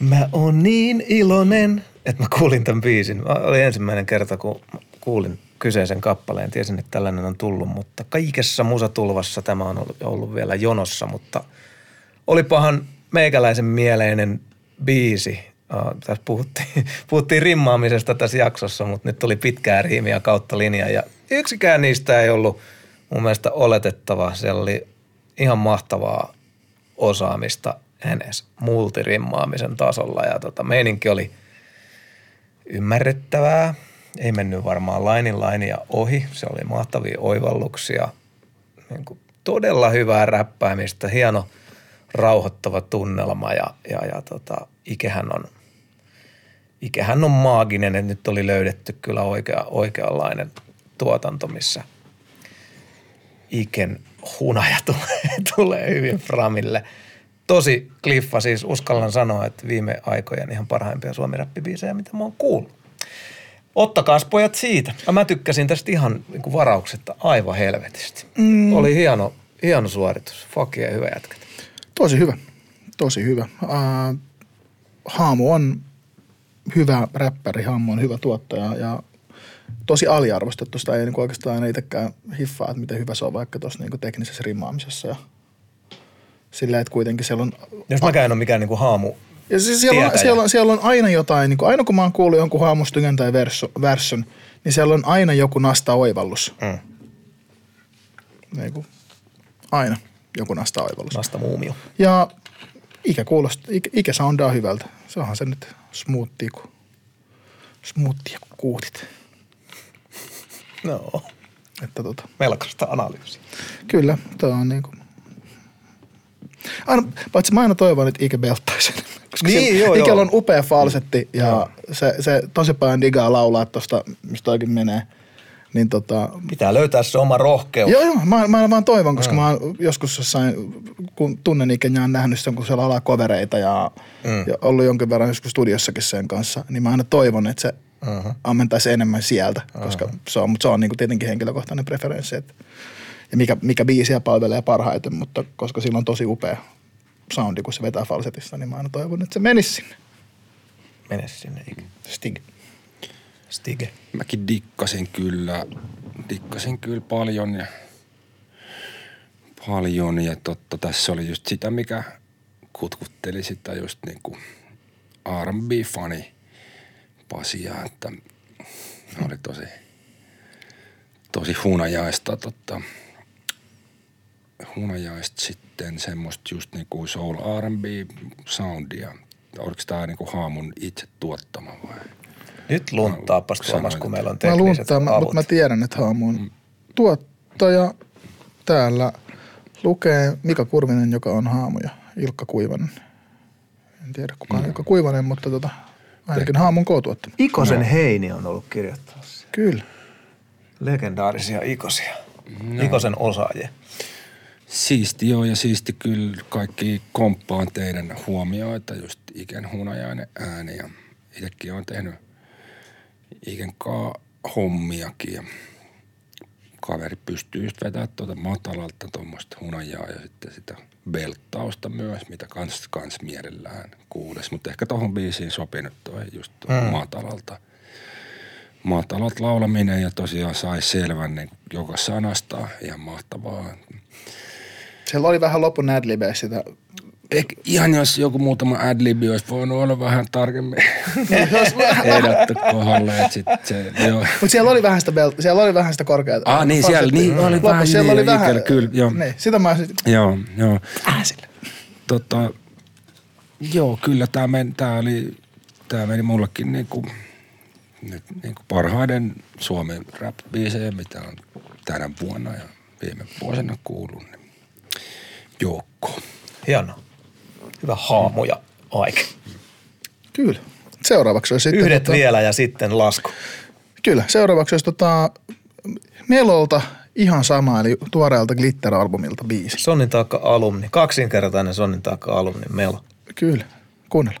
Mä oon niin iloinen, että mä kuulin tämän biisin. Mä- Oli ensimmäinen kerta, kun kuulin kyseisen kappaleen. Tiesin, että tällainen on tullut, mutta kaikessa musatulvassa tämä on ollut, vielä jonossa. Mutta olipahan meikäläisen mieleinen biisi. Tässä puhuttiin, puhuttiin rimmaamisesta tässä jaksossa, mutta nyt tuli pitkää riimiä kautta linjaa. Ja yksikään niistä ei ollut mun mielestä oletettava. Siellä oli ihan mahtavaa osaamista edes multirimmaamisen tasolla ja tota, meininki oli ymmärrettävää. Ei mennyt varmaan lainin lainia ohi. Se oli mahtavia oivalluksia. Niin kuin todella hyvää räppäämistä, hieno rauhoittava tunnelma ja, ja, ja tota, Ikehän on, Ikehän on maaginen, että nyt oli löydetty kyllä oikea, oikeanlainen tuotanto, missä Iken hunaja tulee, tulee hyvin Framille. Tosi kliffa siis, uskallan sanoa, että viime aikojen ihan parhaimpia suomi-räppibiisejä, mitä mä oon kuullut. Ottakaas pojat siitä. Ja Mä tykkäsin tästä ihan niin kuin varauksetta aivan helvetisti. Mm. Oli hieno, hieno suoritus. Yeah, hyvä jätkä. Tosi hyvä. Tosi hyvä. Uh, Haamu on hyvä räppäri, Haamu on hyvä tuottaja ja tosi aliarvostettu. Sitä ei niin oikeastaan aina itsekään hiffaa, että miten hyvä se on vaikka tuossa niin teknisessä rimaamisessa. Ja sillä, että kuitenkin siellä on Jos mäkään en ole mikään niinku haamu. ja siis siellä, on, siellä, on, siellä on aina jotain, niin kuin, aina kun mä oon kuullut jonkun haamustygen tai verso, verson, niin siellä on aina joku nasta oivallus. Mm. Niin kuin, aina joku nasta oivallus. Nasta muumio. Ja ikä kuulostaa, ikä, ikä soundaa hyvältä. Se onhan se nyt smoothie kuin, smoothie kuin kuutit. No, Että tota, melkoista analyysiä. kyllä, tuo on niinku... Aina, paitsi mä aina toivon, että Ike belttaisi. Koska Niin, joo, Ikellä joo. on upea falsetti ja se, se tosi paljon digaa laulaa tosta, mistä oikein menee. Niin tota, Pitää löytää se oma rohkeus. Joo, joo, mä, mä vaan toivon, koska mm. mä oon joskus jossain, kun tunnen Iken ja on nähnyt sen, kun siellä alaa kovereita ja, mm. ja ollut jonkin verran joskus studiossakin sen kanssa, niin mä aina toivon, että se uh-huh. ammentaisi enemmän sieltä, koska se on, mutta se on niin kuin tietenkin henkilökohtainen preferenssi, että, ja mikä, mikä biisiä palvelee parhaiten, mutta koska sillä on tosi upea soundi, kun se vetää falsetissa, niin mä aina toivon, että se menisi sinne. Mene sinne. Ike. Stig. Stige. Mäkin dikkasin kyllä, dikkasin kyllä paljon ja paljon ja totta tässä oli just sitä, mikä kutkutteli sitä just niin kuin R&B-fani Pasia, että oli tosi, tosi hunajaista totta, hunajaista sitten semmoista just niin kuin soul R&B soundia. Oliko tämä niin kuin haamun itse tuottama vai? Nyt lunttaapas Sanoin, Tuomas, kun meillä on Mä tekniset lunttaan, avut. mutta mä tiedän, että Haamu on tuottaja. Täällä lukee Mika Kurvinen, joka on Haamu ja Ilkka Kuivanen. En tiedä kuka on Ilkka Kuivanen, mutta tota, ainakin Haamun K-tuottama. Ikosen Heini on ollut kirjoittamassa. Kyllä. Legendaarisia Ikosia. Ikosen osaajia. Siisti joo ja siisti kyllä kaikki komppaan teidän huomioita, just Iken hunajainen ääni ja itsekin olen tehnyt Iken kaa hommiakin ja kaveri pystyy just vetämään tuota matalalta tuommoista hunajaa ja sitten sitä belttausta myös, mitä kans, kans mielellään kuules. Mutta ehkä tohon biisiin sopinut toi just tuo mm. matalalta. Matalat laulaminen ja tosiaan sai selvän niin joka sanasta. Ihan mahtavaa. Siellä oli vähän lopun adlibeissä sitä. Ehkä ihan jos joku muutama adlibi olisi voinut olla vähän tarkemmin edattu kohdalle, että sit se, joo. Mutta siellä oli vähän sitä, belt, siellä oli vähän sitä korkeata. Ah, niin, siellä- niin, oli vähän siellä niin, oli vähän, Ikellä, kyllä, joo. Niin, sitä mä sit, Joo, joo. ääsille. Tota, joo, kyllä tämä meni, tää oli, tää meni mullekin niinku, nyt niinku parhaiden Suomen rap-biisejä, mitä on tänä vuonna ja viime vuosina kuullut. Niin joukko. Hienoa. Hyvä haamu ja aike. Kyllä. Seuraavaksi olisi sitten... Yhdet tota, vielä ja sitten lasku. Kyllä, seuraavaksi olisi tota, Melolta ihan sama, eli tuoreelta Glitter-albumilta biisi. Sonnin taakka alumni. Kaksinkertainen Sonnin taakka alumni Melo. Kyllä, kuunnella.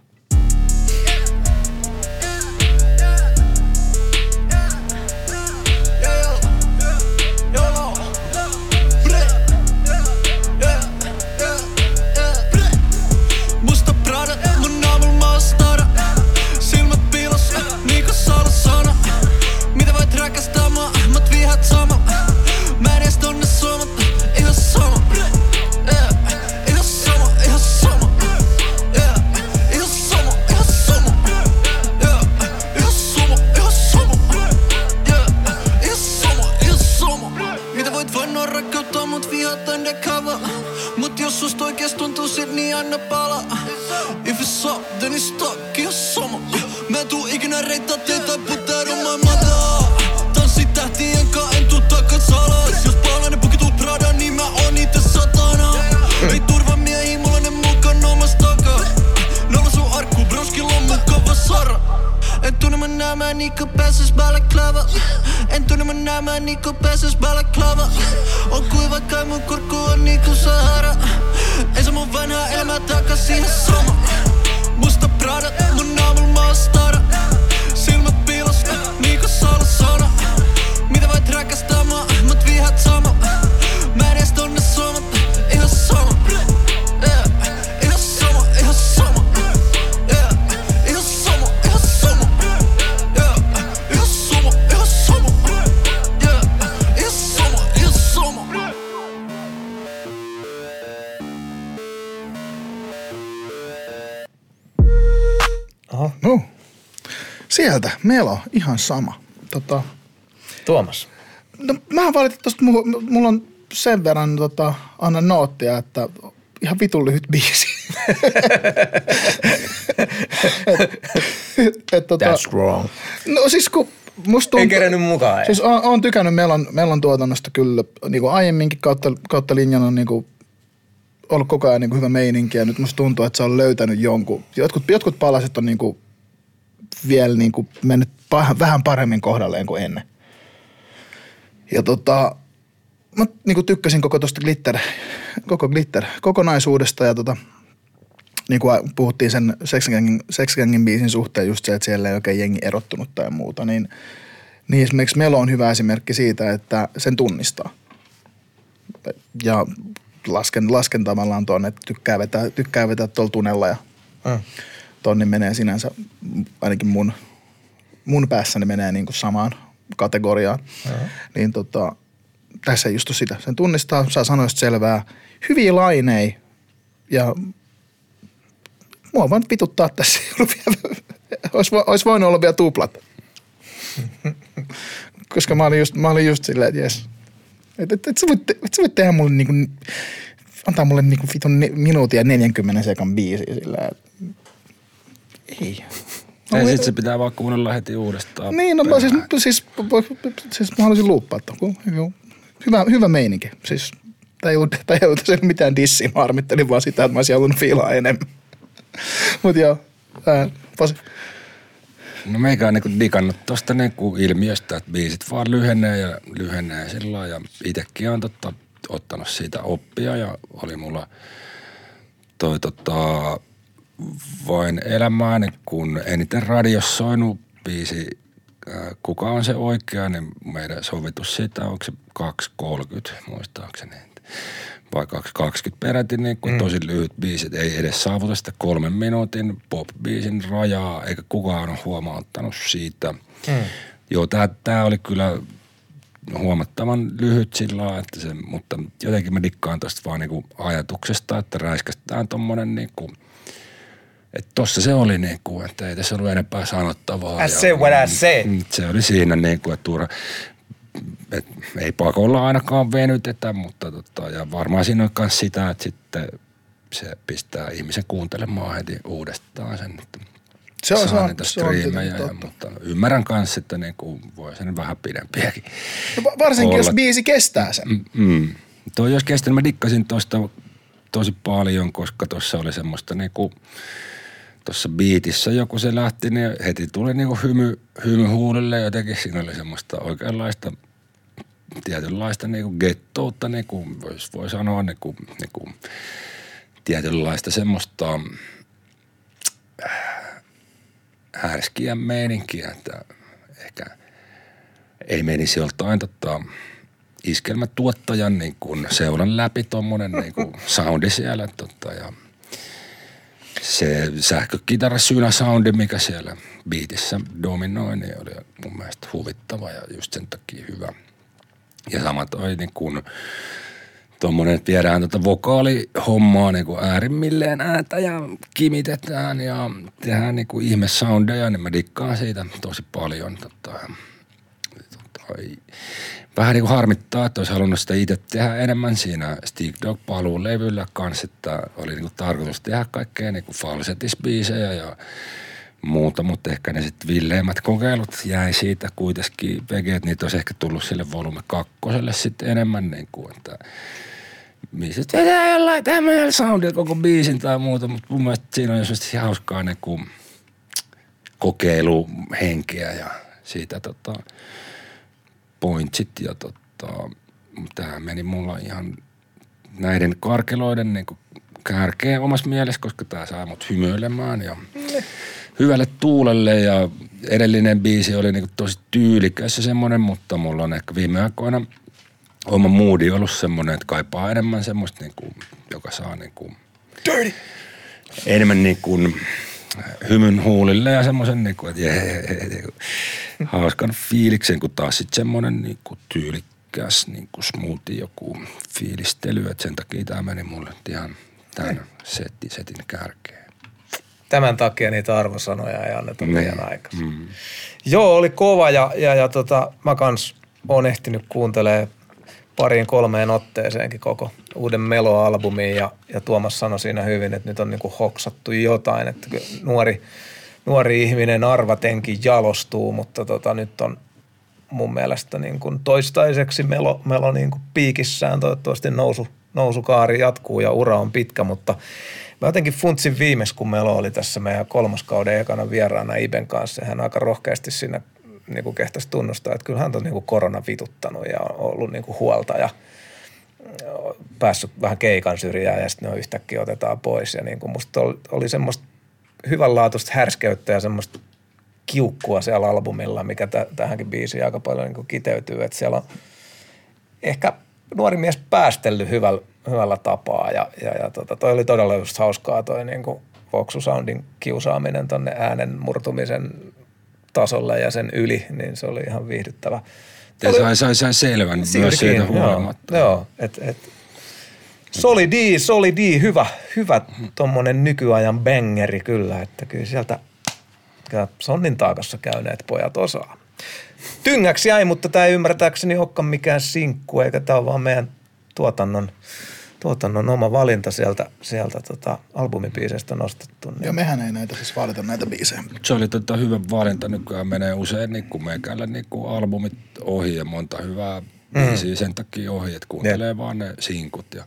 Ihan sama. Tota, Tuomas. no, mä valitettavasti, mulla, mulla on sen verran tota, anna noottia, että ihan vitun lyhyt biisi. et, et, tota, That's wrong. No siis kun musta tuntuu... En kerennyt mukaan. Siis on, on tykännyt Melon, Melon tuotannosta kyllä niin kuin aiemminkin kautta, kautta linjan on niin kuin ollut koko ajan niin kuin hyvä meininki ja nyt musta tuntuu, että se on löytänyt jonkun. Jotkut, jotkut palaset on niin kuin vielä niin kuin mennyt pah- vähän paremmin kohdalleen kuin ennen. Ja tota, mä niin kuin tykkäsin koko tuosta glitter, koko glitter kokonaisuudesta ja tota, niin kuin puhuttiin sen Sex Gangin, Sex Gangin biisin suhteen just se, että siellä ei oikein jengi erottunut tai muuta, niin, niin esimerkiksi Melo on hyvä esimerkki siitä, että sen tunnistaa. Ja lasken, lasken tavallaan tuonne, että tykkää vetää, tykkää vetää tuolla tunnella ja Mm. Tonni menee sinänsä, ainakin mun, mun päässäni menee niin kuin samaan kategoriaan. Niin tota, tässä just on sitä. Sen tunnistaa, saa sanoista selvää. Hyviä lainei ja mua vaan vituttaa tässä. olisi, vo- olisi voinut olla vielä tuplat. Koska mä olin just, mä olin just silleen, että jes. Et, et, et, sä voit, et sä voit tehdä mulle niinku, antaa mulle niinku vitun ne- minuutin ja 40 sekan biisi sillä, että ei. Ja sit se pitää vaan kuunnella heti uudestaan. Niin, no mä siis, siis, siis mä haluaisin luuppaa tuon. Hyvä, hyvä meininki. Siis, tää ei ollut, tää ei ollut se mitään dissiä, mä harmittelin vaan sitä, että mä olisin halunnut fiilaa enemmän. Mut joo, ää, Pasi. No meikä on niinku digannut tosta niinku ilmiöstä, että biisit vaan lyhenee ja lyhenee sillä lailla. Ja itekin on totta, ottanut siitä oppia ja oli mulla toi tota, vain elämääni, kun eniten radiossa soinut biisi Kuka on se oikea, niin meidän sovitus siitä, onko se 2.30 muistaakseni. Vai 2.20 peräti, niin kuin mm. tosi lyhyt biisit. Ei edes saavuta sitä kolmen minuutin pop-biisin rajaa, eikä kukaan ole huomauttanut siitä. Mm. Joo, tää oli kyllä huomattavan lyhyt sillä että se, mutta jotenkin mä dikkaan tosta vaan niinku ajatuksesta, että räiskästään tommonen niinku, että tossa se oli niinku, että ei tässä ollut enempää sanottavaa. I say what I say. Mm, Se oli siinä niinku, että turha, et ei pakolla ainakaan venytetä, mutta tota, ja varmaan siinä on myös sitä, että sitten se pistää ihmisen kuuntelemaan heti uudestaan sen, että Se on- se saa on- niitä se on tietenkin striimejä, ja, mutta ymmärrän kanssa, että niinku voi sen vähän pidempiäkin. No, va- varsinkin, jos Olla. biisi kestää sen. Mm. Tuo jos kestänyt, mä dikkasin tuosta tosi paljon, koska tuossa oli semmoista niinku, tuossa biitissä joku se lähti, niin heti tuli niinku hymy, hymy huulille jotenkin. Siinä oli semmoista oikeanlaista tietynlaista niinku gettoutta, niinku voisi voi sanoa niinku, niinku tietynlaista semmoista äh, härskiä meininkiä, että ehkä ei menisi joltain tota, iskelmätuottajan niin kuin seulan läpi tuommoinen niin soundi siellä tota, ja se sähkökitara soundi, mikä siellä biitissä dominoi, niin oli mun mielestä huvittava ja just sen takia hyvä. Ja sama toi niin kuin tuommoinen, että viedään tuota vokaalihommaa niin kuin äärimmilleen ääntä ja kimitetään ja tehdään niin kuin ihme soundeja, niin mä dikkaan siitä tosi paljon. Tota, tota, vähän niin kuin harmittaa, että olisi halunnut sitä itse tehdä enemmän siinä Stick Dog paluun levyllä kanssa, että oli niin kuin tarkoitus tehdä kaikkea niin kuin falsetisbiisejä ja muuta, mutta ehkä ne sitten villeimmät kokeilut jäi siitä kuitenkin. Vege, että niitä olisi ehkä tullut sille volume kakkoselle sitten enemmän niin kuin, että missä vedää jollain tämmöisellä soundilla koko biisin tai muuta, mutta mun mielestä siinä on jossain hauskaa niin kuin kokeiluhenkeä ja siitä tota, pointsit ja tota, tämä meni mulla ihan näiden karkeloiden niin kärkeen omassa mielessä, koska tämä saa mut hymyilemään ja hyvälle tuulelle ja edellinen biisi oli niin tosi tyylikäs ja semmoinen, mutta mulla on ehkä viime aikoina oma moodi ollut semmoinen, että kaipaa enemmän semmoista, niin kuin, joka saa niin kuin, enemmän niin kuin hymyn huulille ja semmoisen niin kuin, että jee, niin kuin, hauskan fiiliksen, kun taas sitten semmoinen niin kuin tyylikkäs niin kuin smoothie joku fiilistely, että sen takia tämä meni mulle ihan tämän setti, setin kärkeen. Tämän takia niitä arvosanoja ei anneta liian aikaisin. Mm. Joo, oli kova ja, ja, ja tota, mä kans oon ehtinyt kuuntelemaan pariin kolmeen otteeseenkin koko uuden Melo-albumin ja, ja Tuomas sanoi siinä hyvin, että nyt on niinku hoksattu jotain, että nuori, nuori ihminen arvatenkin jalostuu, mutta tota, nyt on mun mielestä niin kuin toistaiseksi Melo, Melo niin kuin piikissään, toivottavasti nousu, nousukaari jatkuu ja ura on pitkä, mutta mä jotenkin funtsin viimeis, kun Melo oli tässä meidän kolmoskauden ekana vieraana Iben kanssa, hän aika rohkeasti siinä niin kuin kehtasi tunnustaa, että kyllähän on niin kuin korona vituttanut ja on ollut niin kuin huolta ja päässyt vähän keikan syrjään ja sitten ne yhtäkkiä otetaan pois. Ja niin kuin musta oli, oli semmoista hyvänlaatuista härskeyttä ja semmoista kiukkua siellä albumilla, mikä t- tähänkin biisiin aika paljon niin kuin kiteytyy. Että siellä on ehkä nuori mies päästellyt hyvällä, hyvällä tapaa ja, ja, ja tota, toi oli todella just hauskaa toi niin kuin Voxu Soundin kiusaaminen tonne äänen murtumisen tasolle ja sen yli, niin se oli ihan viihdyttävä. Ja sai, sai, sai selvän myös siitä huolimatta. Joo, joo et, et. Solidi, solidi, hyvä, hyvä tommonen nykyajan bangeri kyllä, että kyllä sieltä kyllä sonnin taakassa käyneet pojat osaa. Tyngäksi jäi, mutta tämä ei ymmärtääkseni olekaan mikään sinkku, eikä tämä ole vaan meidän tuotannon, tuotannon oma valinta sieltä, sieltä tota albumipiisestä nostettu. Niin Ja mehän ei näitä siis valita näitä biisejä. Se oli tota hyvä valinta. Nykyään menee usein niin kuin meikällä niin kuin albumit ohi ja monta hyvää Mm. biisiä sen takia ohi, että kuuntelee vaan ne sinkut. Ja,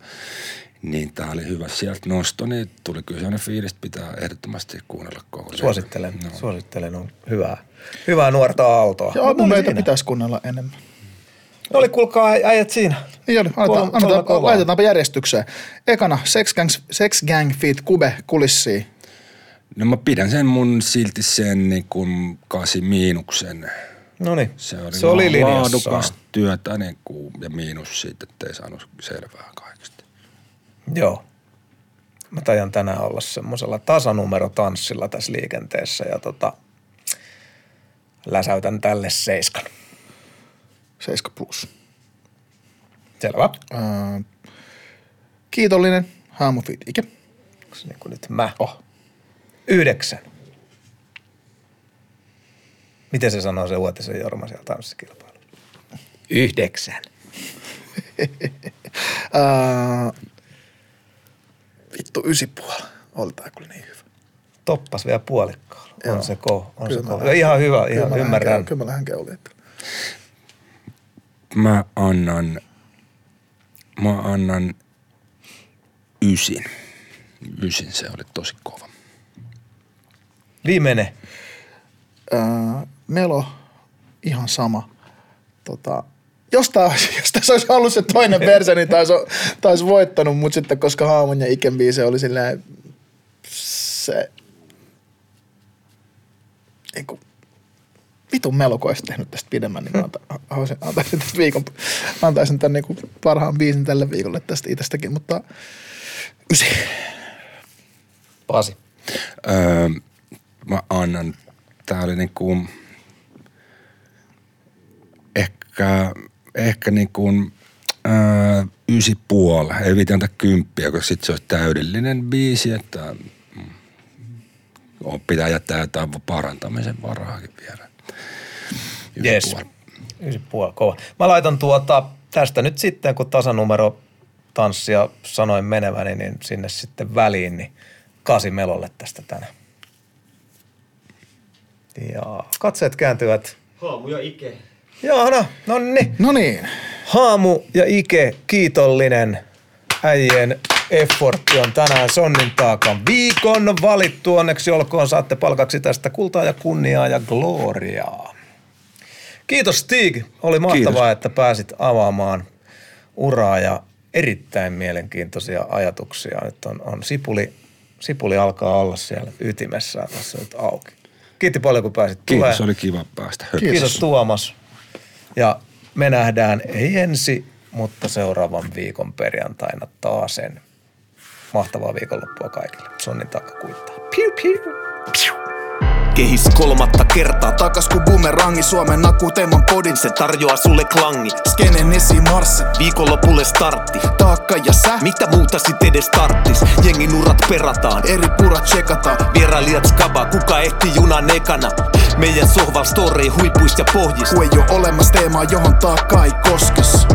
niin tää oli hyvä sieltä nosto, niin tuli kyllä sellainen fiilis, että pitää ehdottomasti kuunnella koko. Suosittelen, No. suosittelen, on hyvää, hyvää nuorta aaltoa. Ja No, albumeita siinä. pitäisi kuunnella enemmän. No oli, kuulkaa äijät siinä. Niin oli, Kolme- aletaan, kolme annetaan, kovaa. laitetaanpa järjestykseen. Ekana Sex Gang, Sex Gang feat. Kube kulissiin. No mä pidän sen mun silti sen niin kuin kasi miinuksen. No niin, Se oli, se oli linjassa. laadukasta työtä niin kuin, ja miinus siitä, että ei saanut selvää kaikesta. Joo. Mä tajan tänään olla semmoisella tasanumerotanssilla tässä liikenteessä ja tota, läsäytän tälle seiskan. 7 plus. Selvä. Ää, kiitollinen. Haamu feat. Ike. Onks niin kuin nyt mä? Oh. Yhdeksän. Miten se sanoo se Uotisen Jorma siellä tanssikilpailussa? Yhdeksän. Ää, vittu ysi puoli. Oli tää kyllä niin hyvä. Toppas vielä puolikkaalla. On se ko, on Kyllä se ko. lähden- Ihan hyvä, kyllä ihan mä lähden ymmärrän. keu- Kyllä mä lähden keuliin. Mä annan, mä annan ysin. Ysin se oli tosi kova. Viimeinen. Ää, Melo, ihan sama. Tota, jos, tässä olisi ollut se toinen verse, niin taisi, taisi voittanut, mutta sitten koska Haamun ja Iken biise oli silleen, se, eiku, vitun Melo, kun olisi tehnyt tästä pidemmän, niin mä anta, haluaisin- antaisin tästä viikon, antaisin tämän niin parhaan biisin tälle viikolle tästä itsestäkin, mutta ysi. Pasi. Öö, mä annan, tää oli niinku, ehkä, ehkä niinku, öö, ysi puoli. Ei viitin antaa kymppiä, koska sit se olisi täydellinen biisi, että mm, on- pitää jättää jotain parantamisen varaakin vielä. Yes. puoli. Ysi puoli, kova. Mä laitan tuota, tästä nyt sitten, kun tasanumero tanssia sanoin meneväni, niin sinne sitten väliin, niin kasi melolle tästä tänään. Ja katseet kääntyvät. Haamu ja Ike. Joo, no, no niin. No niin, Haamu ja Ike, kiitollinen. Äijien effortti on tänään Sonnin taakan viikon valittu. Onneksi olkoon saatte palkaksi tästä kultaa ja kunniaa ja gloriaa. Kiitos Stig. Oli mahtavaa, Kiitos. että pääsit avaamaan uraa ja erittäin mielenkiintoisia ajatuksia. Nyt on, on sipuli, sipuli alkaa olla siellä ytimessä tässä nyt auki. Kiitti paljon, kun pääsit Kiitos, tulemaan. oli kiva päästä. Kiitos. Kiitos. Tuomas. Ja me nähdään ei ensi, mutta seuraavan viikon perjantaina taas sen. Mahtavaa viikonloppua kaikille. Sonnin takka kuittaa. Piu, piu. Piu. Kehis kolmatta kertaa takas ku bumerangi Suomen naku teeman podin, se tarjoaa sulle klangi Skenen esimarssi, Viikonlopulle startti taakka ja sä. Mitä muuta sit edes tarttis? Jengin urat perataan Eri purat tsekataan. Vierailijat skaba, kuka ehti junan ekana Meidän sohval story huipuis ja pohjis Kun ei oo olemassa teemaa, johon taakka ei koskes.